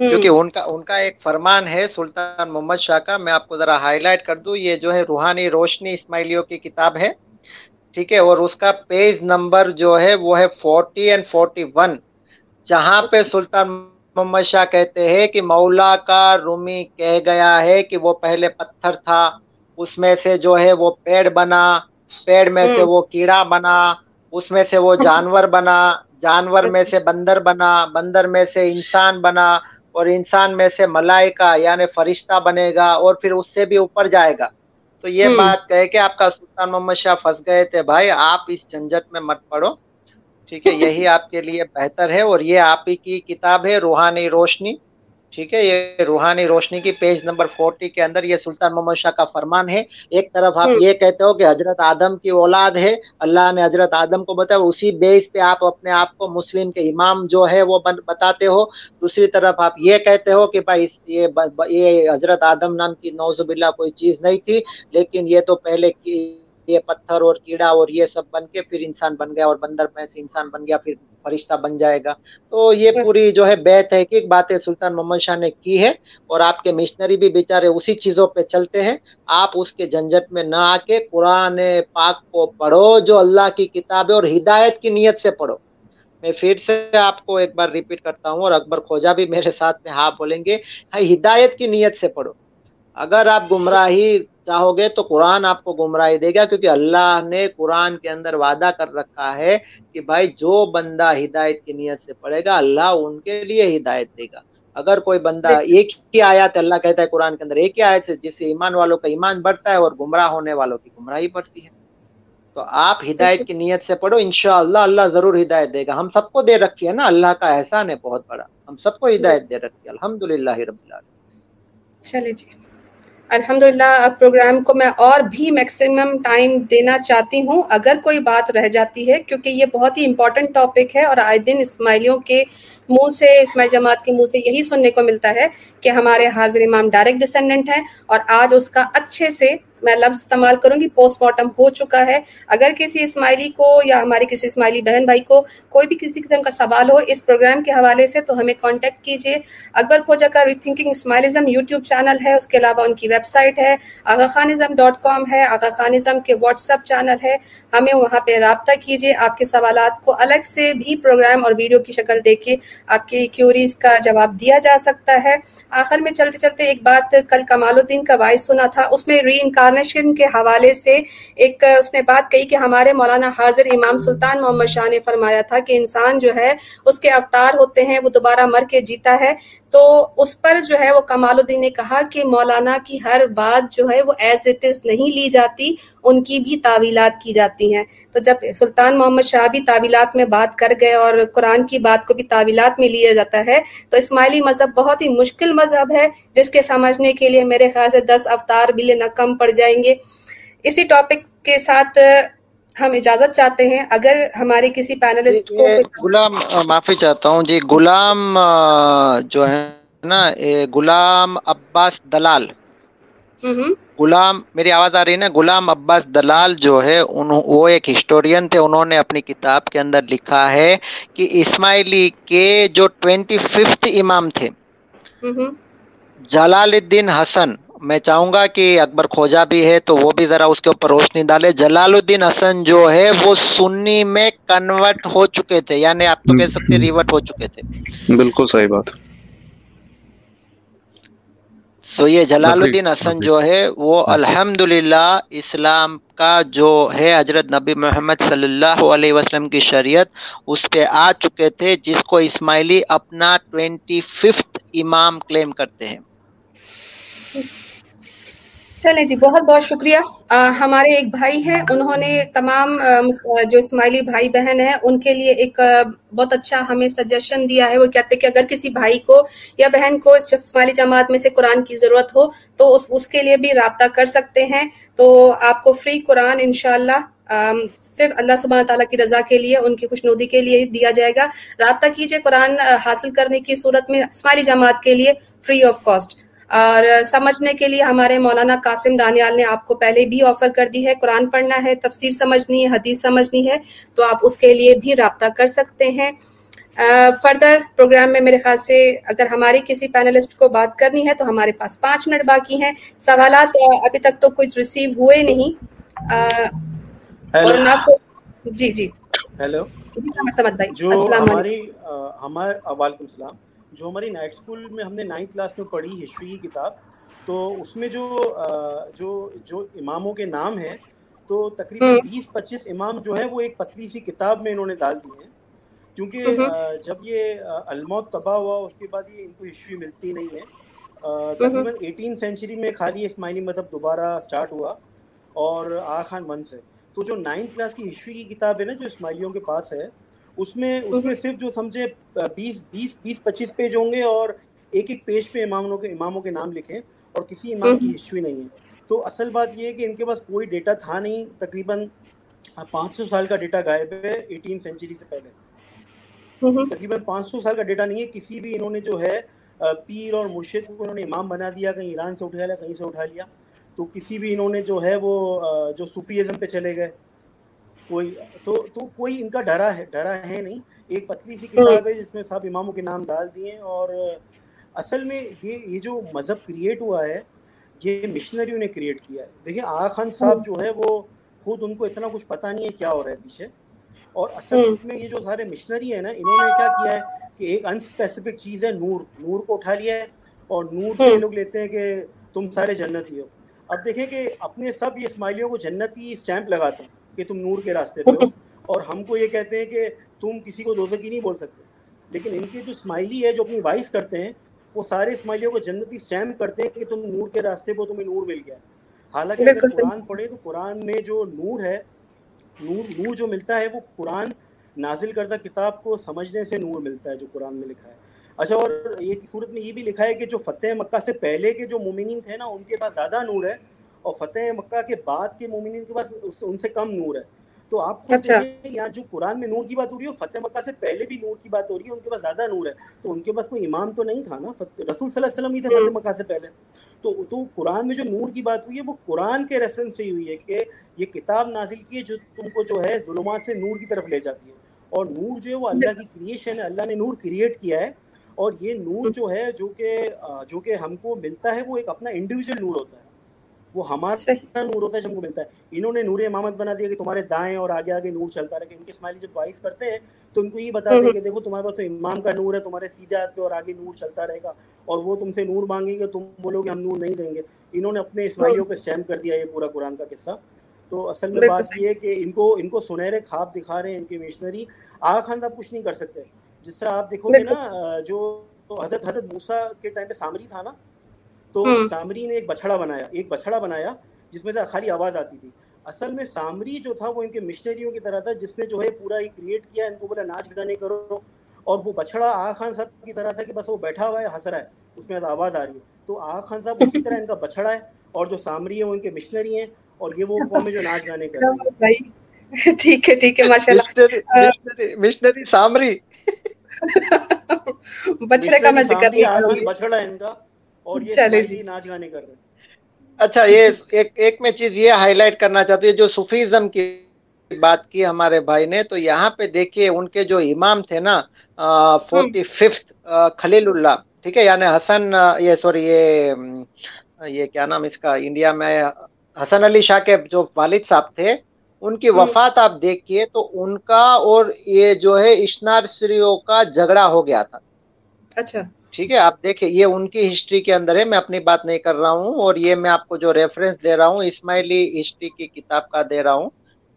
کیونکہ ان کا ان کا ایک فرمان ہے سلطان محمد شاہ کا میں آپ کو ذرا ہائی لائٹ کر دوں یہ جو ہے روحانی روشنی اسماعیلیوں کی کتاب ہے۔ ٹھیک ہے اور اس کا پیج نمبر جو ہے وہ ہے فورٹی اینڈ فورٹی ون جہاں پہ سلطان محمد شاہ کہتے ہیں کہ مولا کا رومی کہہ گیا ہے کہ وہ پہلے پتھر تھا اس میں سے جو ہے وہ پیڑ بنا پیڑ میں سے وہ کیڑا بنا اس میں سے وہ جانور بنا جانور میں سے بندر بنا بندر میں سے انسان بنا اور انسان میں سے ملائکہ یعنی فرشتہ بنے گا اور پھر اس سے بھی اوپر جائے گا۔ تو یہ بات کہے کہ آپ کا سلطان محمد شاہ پھنس گئے تھے۔ بھائی آپ اس جھنجٹ میں مت پڑو۔ ٹھیک ہے یہی آپ کے لیے بہتر ہے اور یہ آپ ہی کی کتاب ہے روحانی روشنی۔ ٹھیک ہے یہ روحانی روشنی کی پیج نمبر فورٹی کے اندر یہ سلطان محمد شاہ کا فرمان ہے۔ ایک طرف آپ یہ کہتے ہو کہ حضرت آدم کی اولاد ہے اللہ نے حضرت آدم کو بتایا اسی بیس پہ آپ اپنے آپ کو مسلم کے امام جو ہے وہ بتاتے ہو۔ دوسری طرف آپ یہ کہتے ہو کہ بھائی یہ حضرت آدم نام کی نوز باللہ کوئی چیز نہیں تھی لیکن یہ تو پہلے کی یہ پتھر اور کیڑا اور یہ سب بن کے پھر انسان بن گیا اور بندر میں سے انسان بن گیا پھر فرشتہ بن جائے گا۔ تو یہ پوری جو ہے بے تحقیق باتیں سلطان محمد شاہ نے کی ہے اور آپ کے مشنری بھی بیچارے اسی چیزوں پہ چلتے ہیں۔ آپ اس کے جھنجٹ میں نہ آ کے قرآن پاک کو پڑھو جو اللہ کی کتاب ہے اور ہدایت کی نیت سے پڑھو۔ میں پھر سے آپ کو ایک بار ریپیٹ کرتا ہوں اور اکبر خوجا بھی میرے ساتھ میں ہاں بولیں گے۔ ہدایت کی نیت سے پڑھو۔ اگر آپ گمراہی چاہو گے تو قرآن آپ کو گمراہی دے گا کیونکہ اللہ نے قرآن کے اندر وعدہ کر رکھا ہے کہ بھائی جو بندہ ہدایت کی نیت سے پڑھے گا اللہ ان کے لیے ہدایت دے گا۔ اگر کوئی بندہ ایک ہی آیات اللہ کہتا ہے قرآن کے اندر ایک ہی آیت سے جس سے ایمان والوں کا ایمان بڑھتا ہے اور گمراہ ہونے والوں کی گمراہی بڑھتی ہے۔ تو آپ ہدایت کی نیت سے پڑھو انشاءاللہ اللہ ضرور ہدایت دے گا۔ ہم سب کو دے رکھی ہے نا اللہ کا احسان ہے بہت بڑا۔ ہم سب کو ہدایت دے رکھی ہے۔ الحمد للہ رب العالمین۔ چلے جی۔ الحمد للہ پروگرام کو میں اور بھی میکسیمم ٹائم دینا چاہتی ہوں، اگر کوئی بات رہ جاتی ہے، کیونکہ یہ بہت ہی امپورٹنٹ ٹاپک ہے اور آئے دن اسماعیلیوں کے منہ سے، اسماعیل جماعت کے منہ سے یہی سننے کو ملتا ہے کہ ہمارے حاضر امام ڈائریکٹ ڈسینڈنٹ ہیں اور آج اس کا اچھے سے میں لفظ استعمال کروں گی پوسٹ مارٹم ہو چکا ہے۔ اگر کسی اسماعیلی کو یا ہماری کسی اسماعیلی بہن بھائی کو کوئی بھی کسی قسم کا سوال ہو اس پروگرام کے حوالے سے تو ہمیں کانٹیکٹ کیجیے اکبر کھوجا کا ری تھنکنگ اسماعیلزم یوٹیوب چینل ہے، اس کے علاوہ ان کی ویب سائٹ ہے۔ آغا خانزم ڈاٹ کام ہے آغا خانزم کے واٹس اپ چینل ہے۔ ہمیں وہاں پہ رابطہ کیجیے آپ کے سوالات کو الگ سے بھی پروگرام اور ویڈیو کی شکل دے کے آپ کی کیوریز کا جواب دیا جا سکتا ہے۔ آخر میں چلتے چلتے ایک بات کل کمال الدین کا وائس سنا تھا، اس میں ری انکار انکارنیشن کے حوالے سے ایک اس نے بات کہی کہ ہمارے مولانا حاضر امام سلطان محمد شاہ نے فرمایا تھا کہ انسان جو ہے، اس کے اوتار ہوتے ہیں، وہ دوبارہ مر کے جیتا ہے۔ تو اس پر جو ہے وہ کمال الدین نے کہا کہ مولانا کی ہر بات جو ہے وہ ایز اٹ از نہیں لی جاتی، ان کی بھی تعویلات کی جاتی ہیں۔ تو جب سلطان محمد شاہ بھی تعویلات میں بات کر گئے اور قرآن کی بات کو بھی تعویلات میں لیا جاتا ہے، تو اسماعیلی مذہب بہت ہی مشکل مذہب ہے، جس کے سمجھنے کے لیے میرے خیال سے دس اوتار بھی لینا کم پڑ جائیں گے۔ اسی ٹاپک کے ساتھ ہم اجازت چاہتے ہیں اگر ہمارے کسی پینلسٹ کو غلام معافی چاہتا ہوں۔ جی غلام جو ہے نا غلام عباس دلال۔ غلام میری آواز آ رہی ہے نا؟ غلام عباس دلال جو ہے وہ ایک ہسٹورین تھے انہوں نے اپنی کتاب کے اندر لکھا ہے کہ اسماعیلی کے جو ٹوینٹی ففتھ امام تھے جلال الدین حسن میں چاہوں گا کہ اکبر کھوجا بھی ہے تو وہ بھی ذرا اس کے اوپر روشنی ڈالے۔ جلال الدین حسن جو ہے وہ سنی میں کنورٹ ہو چکے تھے یعنی آپ تو کہہ سکتے ریورٹ ہو چکے تھے۔ بالکل صحیح بات۔ سو یہ جلال الدین حسن جو ہے وہ الحمد اسلام کا جو ہے حضرت نبی محمد صلی اللہ علیہ وسلم کی شریعت اس پہ آ چکے تھے جس کو اسماعیلی اپنا ٹوینٹی ففتھ امام کلیم کرتے ہیں۔ چلیں جی بہت بہت شکریہ۔ ہمارے ایک بھائی ہیں، انہوں نے تمام جو اسماعیلی بھائی بہن ہیں، ان کے لیے ایک بہت اچھا ہمیں سجیشن دیا ہے۔ وہ کہتے ہیں کہ اگر کسی بھائی کو یا بہن کو اسماعیلی جماعت میں سے قرآن کی ضرورت ہو، تو اس اس کے لیے بھی رابطہ کر سکتے ہیں۔ تو آپ کو فری قرآن انشاءاللہ صرف اللہ سبحانہ تعالیٰ کی رضا کے لیے، ان کی خوشنودی کے لیے دیا جائے گا۔ رابطہ کیجیے قرآن حاصل کرنے کی صورت میں اسماعیلی جماعت کے لیے فری آف کاسٹ اور سمجھنے کے لیے ہمارے مولانا قاسم دانیال نے آپ کو پہلے بھی آفر کر دی ہے قرآن پڑھنا ہے تفسیر سمجھنی ہے حدیث سمجھنی ہے تو آپ اس کے لیے بھی رابطہ کر سکتے ہیں۔ فردر پروگرام میں میرے خیال سے اگر ہماری کسی پینلسٹ کو بات کرنی ہے تو ہمارے پاس پانچ منٹ باقی ہیں۔ سوالات ابھی تک تو کچھ ریسیو ہوئے نہیں۔ جی جی۔ ہیلو بھائی۔ جو ہماری ہمارے وعلیکم السلام۔ جو ہماری نائٹ اسکول میں ہم نے نائنتھ کلاس میں پڑھی ہسٹری کی کتاب تو اس میں جو جو جو اماموں کے نام ہیں تو تقریباً بیس پچیس امام جو ہے وہ ایک پتلی سی کتاب میں انہوں نے ڈال دی ہیں۔ کیونکہ جب یہ الموت تباہ ہوا اس کے بعد یہ ان کو ہسٹری ملتی نہیں ہے۔ تقریباً ایٹین سینچری میں خالی اسماعیلی مذہب دوبارہ اسٹارٹ ہوا اور آ خان من سے۔ تو جو نائنتھ کلاس کی ہسٹری کی کتاب ہے نا جو اسماعیلیوں کے پاس ہے اس میں اس میں صرف جو سمجھے بیس بیس بیس پچیس پیج ہوں گے اور ایک ایک پیج پہ اماموں کے اماموں کے نام لکھیں اور کسی امام کی ہسٹری نہیں ہے۔ تو اصل بات یہ ہے کہ ان کے پاس کوئی ڈیٹا تھا نہیں۔ تقریباً پانچ سو سال کا ڈیٹا غائب ہے ایٹین سینچری سے پہلے۔ تقریباً پانچ سو سال کا ڈیٹا نہیں ہے۔ کسی بھی انہوں نے جو ہے پیر اور مرشد کو انہوں نے امام بنا دیا کہیں ایران سے اٹھا لیا کہیں سے اٹھا لیا۔ تو کسی بھی انہوں نے جو ہے وہ جو صوفیزم پہ چلے گئے۔ کوئی تو تو کوئی ان کا ڈرا ہے ڈرا ہے نہیں۔ ایک پتلی سی کتاب ہے جس میں سب اماموں کے نام ڈال دیے اور اصل میں یہ یہ جو مذہب کریٹ ہوا ہے یہ مشنریوں نے کریٹ کیا ہے۔ دیکھیں آغا خان صاحب جو ہے وہ خود ان کو اتنا کچھ پتہ نہیں ہے کیا ہو رہا ہے پیچھے۔ اور اصل میں یہ جو سارے مشنری ہیں نا انہوں نے کیا کیا ہے کہ ایک انسپیسیفک چیز ہے نور۔ نور کو اٹھا لیا ہے اور نور سے لوگ لیتے ہیں کہ تم سارے جنتی ہو۔ اب دیکھیں کہ اپنے سب یہ اسماعیلیوں کو جنتی اسٹیمپ لگاتے ہیں۔ کہ تم نور کے راستے پہ ہو اور ہم کو یہ کہتے ہیں کہ تم کسی کو دوزہ کی نہیں بول سکتے۔ لیکن ان کے جو اسماعیلی ہے جو اپنی وائس کرتے ہیں وہ سارے اسماعیلیوں کو جنتی اسٹیمپ کرتے ہیں کہ تم نور کے راستے پہ تمہیں نور مل گیا۔ حالانکہ اگر قرآن پڑھے تو قرآن میں جو نور ہے نور نور جو ملتا ہے وہ قرآن نازل کردہ کتاب کو سمجھنے سے نور ملتا ہے جو قرآن میں لکھا ہے۔ اچھا اور یہ صورت میں یہ بھی لکھا ہے کہ جو فتح مکہ سے پہلے کے جو مومنین تھے نا ان کے پاس زیادہ نور ہے۔ اور فتح مکہ کے بعد کے مومنین کے پاس ان سے کم نور ہے۔ تو آپ کو اچھا۔ یہاں جو قرآن میں نور کی بات ہو رہی ہے فتح مکہ سے پہلے بھی نور کی بات ہو رہی ہے ان کے پاس زیادہ نور ہے۔ تو ان کے پاس کوئی امام تو نہیں تھا نا؟ رسول صلی اللہ علیہ وسلم ہی تھے فتح مکہ سے پہلے۔ تو تو قرآن میں جو نور کی بات ہوئی ہے وہ قرآن کے ریفرنس سے ہی ہوئی ہے کہ یہ کتاب نازل کی ہے جو تم کو جو ہے ظلمات سے نور کی طرف لے جاتی ہے۔ اور نور جو ہے وہ اللہ کی کریشن ہے اللہ نے نور کریٹ کیا ہے۔ اور یہ نور جو ہے جو کہ جو کہ ہم کو ملتا ہے وہ ایک اپنا انڈیویجول نور ہوتا ہے۔ وہ ہمارا نور ہوتا ہے جب کو ملتا ہے۔ انہوں نے نور امامت بنا دیا کہ تمہارے دائیں اور آگے آگے نور چلتا رہے۔ ان کے اسماعیلی جب وائس کرتے ہیں تو ان کو یہ بتا دیں کہ دیکھو تمہارے پاس تو امام کا نور ہے تمہارے سیدھے ہاتھ پہ اور آگے نور چلتا رہے گا۔ اور وہ تم سے نور مانگیں گے تم بولو کہ ہم نور نہیں دیں گے۔ انہوں نے اپنے اسماعیلیوں پہ سیم کر دیا یہ پورا قرآن کا قصہ۔ تو اصل میں بات یہ ہے کہ ان کو ان کو سنہرے خواب دکھا رہے ہیں ان کے مشنری آغا خان صاحب کچھ نہیں کر سکتے۔ جس طرح آپ دیکھو گے نا جو حضرت حضرت موسا کے ٹائم پہ سامری تھا نا تو سامری نے ایک بچڑا بنایا ایک بچڑا بنایا جس میں سے خالی آواز آتی تھی۔ اصل میں سامری جو تھا وہ ان کے مشنریوں کی طرح تھا جس نے جو ہے پورا ہی کریٹ کیا ان کو بولا ناچ گانے کرو۔ اور وہ بچڑا آغا خان صاحب کی طرح تھا کہ بس وہ بیٹھا ہوا ہے ہنس رہا ہے اس میں آواز آ رہی ہے۔ تو آغا خان صاحب اسی طرح ان کا بچڑا ہے اور جو سامری ہے وہ ان کے مشنری ہیں اور یہ وہ قوم ہے جو ناچ گانے کر رہی ہے ٹھیک ہے ٹھیک ہے ماشاء اللہ مشنری سامری۔ بچڑے کا میں ذکر بچڑا ہے ان کا۔ اور یہ جی۔ ناچ گانے کر رہے ہیں۔ اچھا یہ ایک ایک میں چیز یہ ہائی لائٹ کرنا چاہتی ہوں جو صوفیزم کی بات کی ہمارے بھائی نے تو یہاں پہ دیکھیے ان کے جو امام تھے نا فورٹی ففتھ خلیل اللہ ٹھیک ہے؟ یعنی حسن یہ سوری یہ یہ کیا نام اس کا انڈیا میں حسن علی شاہ کے جو والد صاحب تھے ان کی وفات آپ دیکھیے تو ان کا اور یہ جو ہے اشنارسریوں کا جھگڑا ہو گیا تھا۔ اچھا۔ ٹھیک ہے آپ دیکھیں یہ ان کی ہسٹری کے اندر ہے میں اپنی بات نہیں کر رہا ہوں اور یہ میں آپ کو جو ریفرنس دے رہا ہوں اسماعیلی ہسٹری کی کتاب کا دے رہا ہوں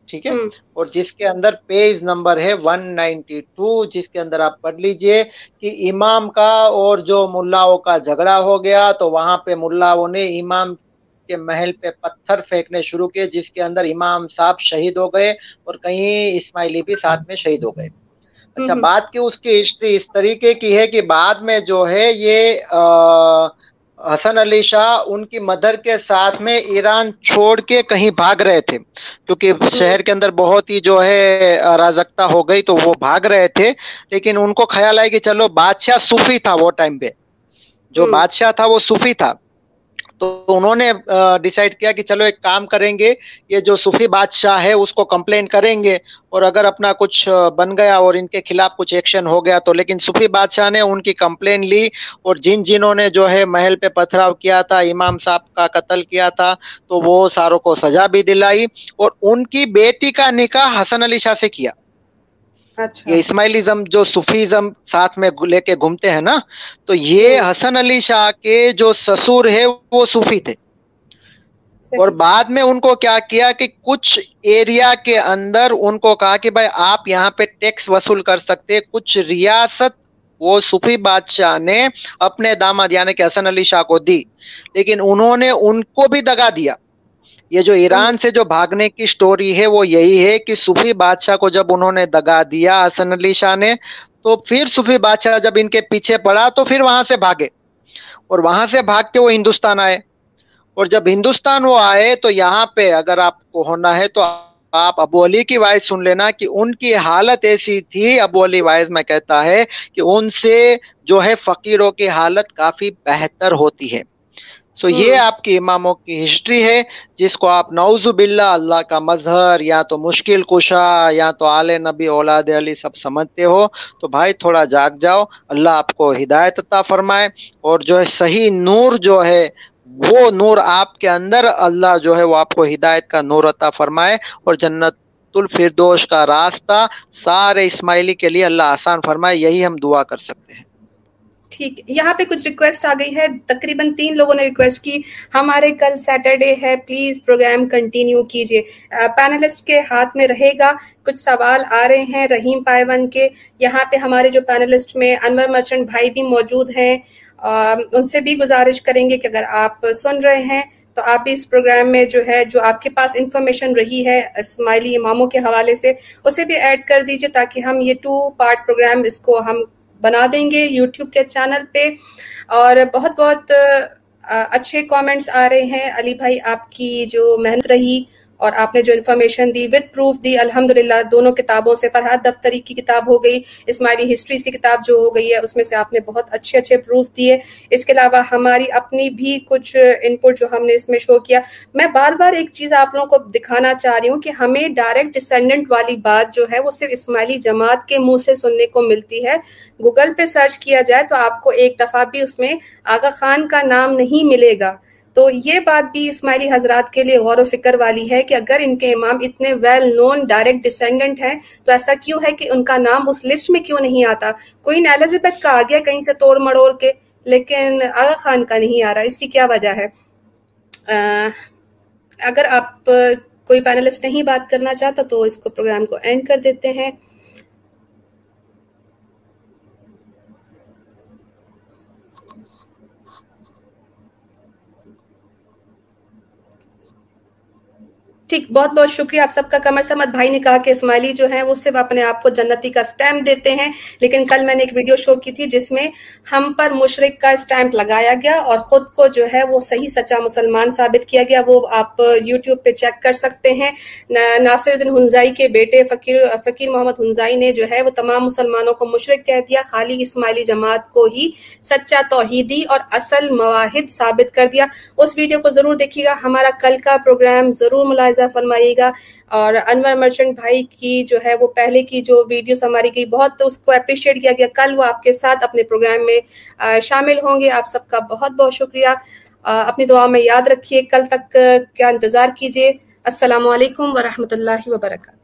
ٹھیک ہے؟ اور جس کے اندر پیج نمبر ہے 192 جس کے اندر آپ پڑھ لیجیے کہ امام کا اور جو ملاؤں کا جھگڑا ہو گیا تو وہاں پہ ملاؤں نے امام کے محل پہ پتھر پھینکنے شروع کیے جس کے اندر امام صاحب شہید ہو گئے اور کہیں اسماعیلی بھی ساتھ میں شہید ہو گئے۔ اچھا بات کی اس کی ہسٹری اس طریقے کی ہے کہ بعد میں جو ہے یہ حسن علی شاہ ان کی مدر کے ساتھ میں ایران چھوڑ کے کہیں بھاگ رہے تھے۔ کیونکہ شہر کے اندر بہت ہی جو ہے رازکتا ہو گئی تو وہ بھاگ رہے تھے۔ لیکن ان کو خیال آئے کہ چلو بادشاہ صوفی تھا وہ ٹائم پہ۔ جو بادشاہ تھا وہ صوفی تھا۔ تو انہوں نے ڈیسائیڈ کیا کہ چلو ایک کام کریں گے، یہ جو صوفی بادشاہ ہے اس کو کمپلین کریں گے اور اگر اپنا کچھ بن گیا اور ان کے خلاف کچھ ایکشن ہو گیا تو، لیکن صوفی بادشاہ نے ان کی کمپلین لی اور جن جنہوں نے جو ہے محل پہ پتھراؤ کیا تھا، امام صاحب کا قتل کیا تھا، تو وہ ساروں کو سزا بھی دلائی اور ان کی بیٹی کا نکاح حسن علی شاہ سے کیا۔ یہ اسماعیلزم جو صوفیزم ساتھ میں لے کے گھومتے ہیں نا تو یہ حسن علی شاہ کے جو سسور ہے وہ صوفی تھے۔ اور بعد میں ان کو کیا کیا کہ کچھ ایریا کے اندر ان کو کہا کہ بھائی آپ یہاں پہ ٹیکس وصول کر سکتے کچھ ریاست وہ صوفی بادشاہ نے اپنے داماد یعنی کہ حسن علی شاہ کو دی لیکن انہوں نے ان کو بھی دگا دیا۔ یہ جو ایران سے جو بھاگنے کی سٹوری ہے وہ یہی ہے کہ صوفی بادشاہ کو جب انہوں نے دگا دیا حسن علی شاہ نے تو پھر صوفی بادشاہ جب ان کے پیچھے پڑا تو پھر وہاں سے بھاگے۔ اور وہاں سے بھاگ کے وہ ہندوستان آئے۔ اور جب ہندوستان وہ آئے تو یہاں پہ اگر آپ کو ہونا ہے تو آپ ابو علی کی وائز سن لینا کہ ان کی حالت ایسی تھی۔ ابو علی وائز میں کہتا ہے کہ ان سے جو ہے فقیروں کی حالت کافی بہتر ہوتی ہے۔ سو یہ آپ کی اماموں کی ہسٹری ہے جس کو آپ نوز باللہ اللہ کا مظہر یا تو مشکل کشا یا تو آل نبی اولاد علی سب سمجھتے ہو۔ تو بھائی تھوڑا جاگ جاؤ اللہ آپ کو ہدایت عطا فرمائے۔ اور جو ہے صحیح نور جو ہے وہ نور آپ کے اندر اللہ جو ہے وہ آپ کو ہدایت کا نور عطا فرمائے۔ اور جنت الفردوش کا راستہ سارے اسماعیلی کے لیے اللہ آسان فرمائے یہی ہم دعا کر سکتے ہیں۔ ٹھیک، یہاں پہ کچھ ریکویسٹ آ گئی ہے۔ تقریباً تین لوگوں نے ریکویسٹ کی۔ ہمارے کل سیٹرڈے ہے پلیز پروگرام کنٹینیو کیجیے پینلسٹ کے ہاتھ میں رہے گا۔ کچھ سوال آ رہے ہیں رحیم پائیون کے۔ یہاں پہ ہمارے جو پینلسٹ میں انور مرچنٹ بھائی بھی موجود ہیں۔ ان سے بھی گزارش کریں گے کہ اگر آپ سن رہے ہیں تو آپ بھی اس پروگرام میں جو ہے، جو آپ کے پاس انفارمیشن رہی ہے، اسماعیلی اماموں کے حوالے سے، اسے بھی ایڈ کر دیجیے تاکہ ہم یہ ٹو پارٹ پروگرام اس کو ہم بنا دیں گے یوٹیوب کے چینل پہ۔ اور بہت بہت اچھے کامنٹس آ رہے ہیں۔ علی بھائی، آپ کی جو محنت رہی اور آپ نے جو انفارمیشن دی وتھ پروف دی الحمد دونوں کتابوں سے فرحت دفتری کی کتاب ہو گئی اسماعیلی ہسٹریز کی کتاب جو ہو گئی ہے، اس میں سے آپ نے بہت اچھے اچھے پروف دیے۔ اس کے علاوہ ہماری اپنی بھی کچھ ان پٹ جو ہم نے اس میں شو کیا۔ میں بار بار ایک چیز آپ لوگوں کو دکھانا چاہ رہی ہوں کہ ہمیں ڈائریکٹ ڈسینڈنٹ والی بات جو ہے، وہ صرف اسماعیلی جماعت کے منہ سے سننے کو ملتی ہے۔ گوگل پہ سرچ کیا جائے تو آپ کو ایک دفعہ بھی اس میں آغا خان کا نام نہیں ملے گا۔ تو یہ بات بھی اسماعیلی حضرات کے لیے غور و فکر والی ہے کہ اگر ان کے امام اتنے ویل نون ڈائریکٹ ڈسینڈنٹ ہیں، تو ایسا کیوں ہے کہ ان کا نام اس لسٹ میں کیوں نہیں آتا؟ کوئی ایلزبتھ کا آ گیا کہیں سے توڑ مڑوڑ کے، لیکن آغا خان کا نہیں آ رہا، اس کی کیا وجہ ہے؟ اگر آپ کوئی پینلسٹ نہیں بات کرنا چاہتا تو اس کو پروگرام کو اینڈ کر دیتے ہیں۔ ٹھیک، بہت بہت شکریہ۔ آپ سب کا کمر سمت بھائی نے کہا کہ اسماعیلی جو ہیں وہ صرف اپنے آپ کو جنتی کا سٹیمپ دیتے ہیں، لیکن کل میں نے ایک ویڈیو شو کی تھی جس میں ہم پر مشرق کا سٹیمپ لگایا گیا اور خود کو جو ہے وہ صحیح سچا مسلمان ثابت کیا گیا۔ وہ آپ یوٹیوب پہ چیک کر سکتے ہیں۔ ناصر الدین ہنزائی کے بیٹے فقیر فقیر محمد ہنزائی نے جو ہے وہ تمام مسلمانوں کو مشرق کہہ دیا، خالی اسماعیلی جماعت کو ہی سچا توحیدی اور اصل مواحد ثابت کر دیا۔ اس ویڈیو کو ضرور دیکھیے گا۔ ہمارا کل کا پروگرام ضرور ملاحظہ فرمائیے گا۔ اور انور مرچنٹ بھائی کی جو ہے وہ پہلے کی جو ویڈیوز ہماری گئی بہت اس کو اپریشیٹ کیا گیا۔ کل وہ آپ کے ساتھ اپنے پروگرام میں شامل ہوں گے۔ آپ سب کا بہت بہت شکریہ۔ اپنی دعا میں یاد رکھیے۔ کل تک کیا انتظار کیجیے۔ السلام علیکم ورحمۃ اللہ وبرکاتہ۔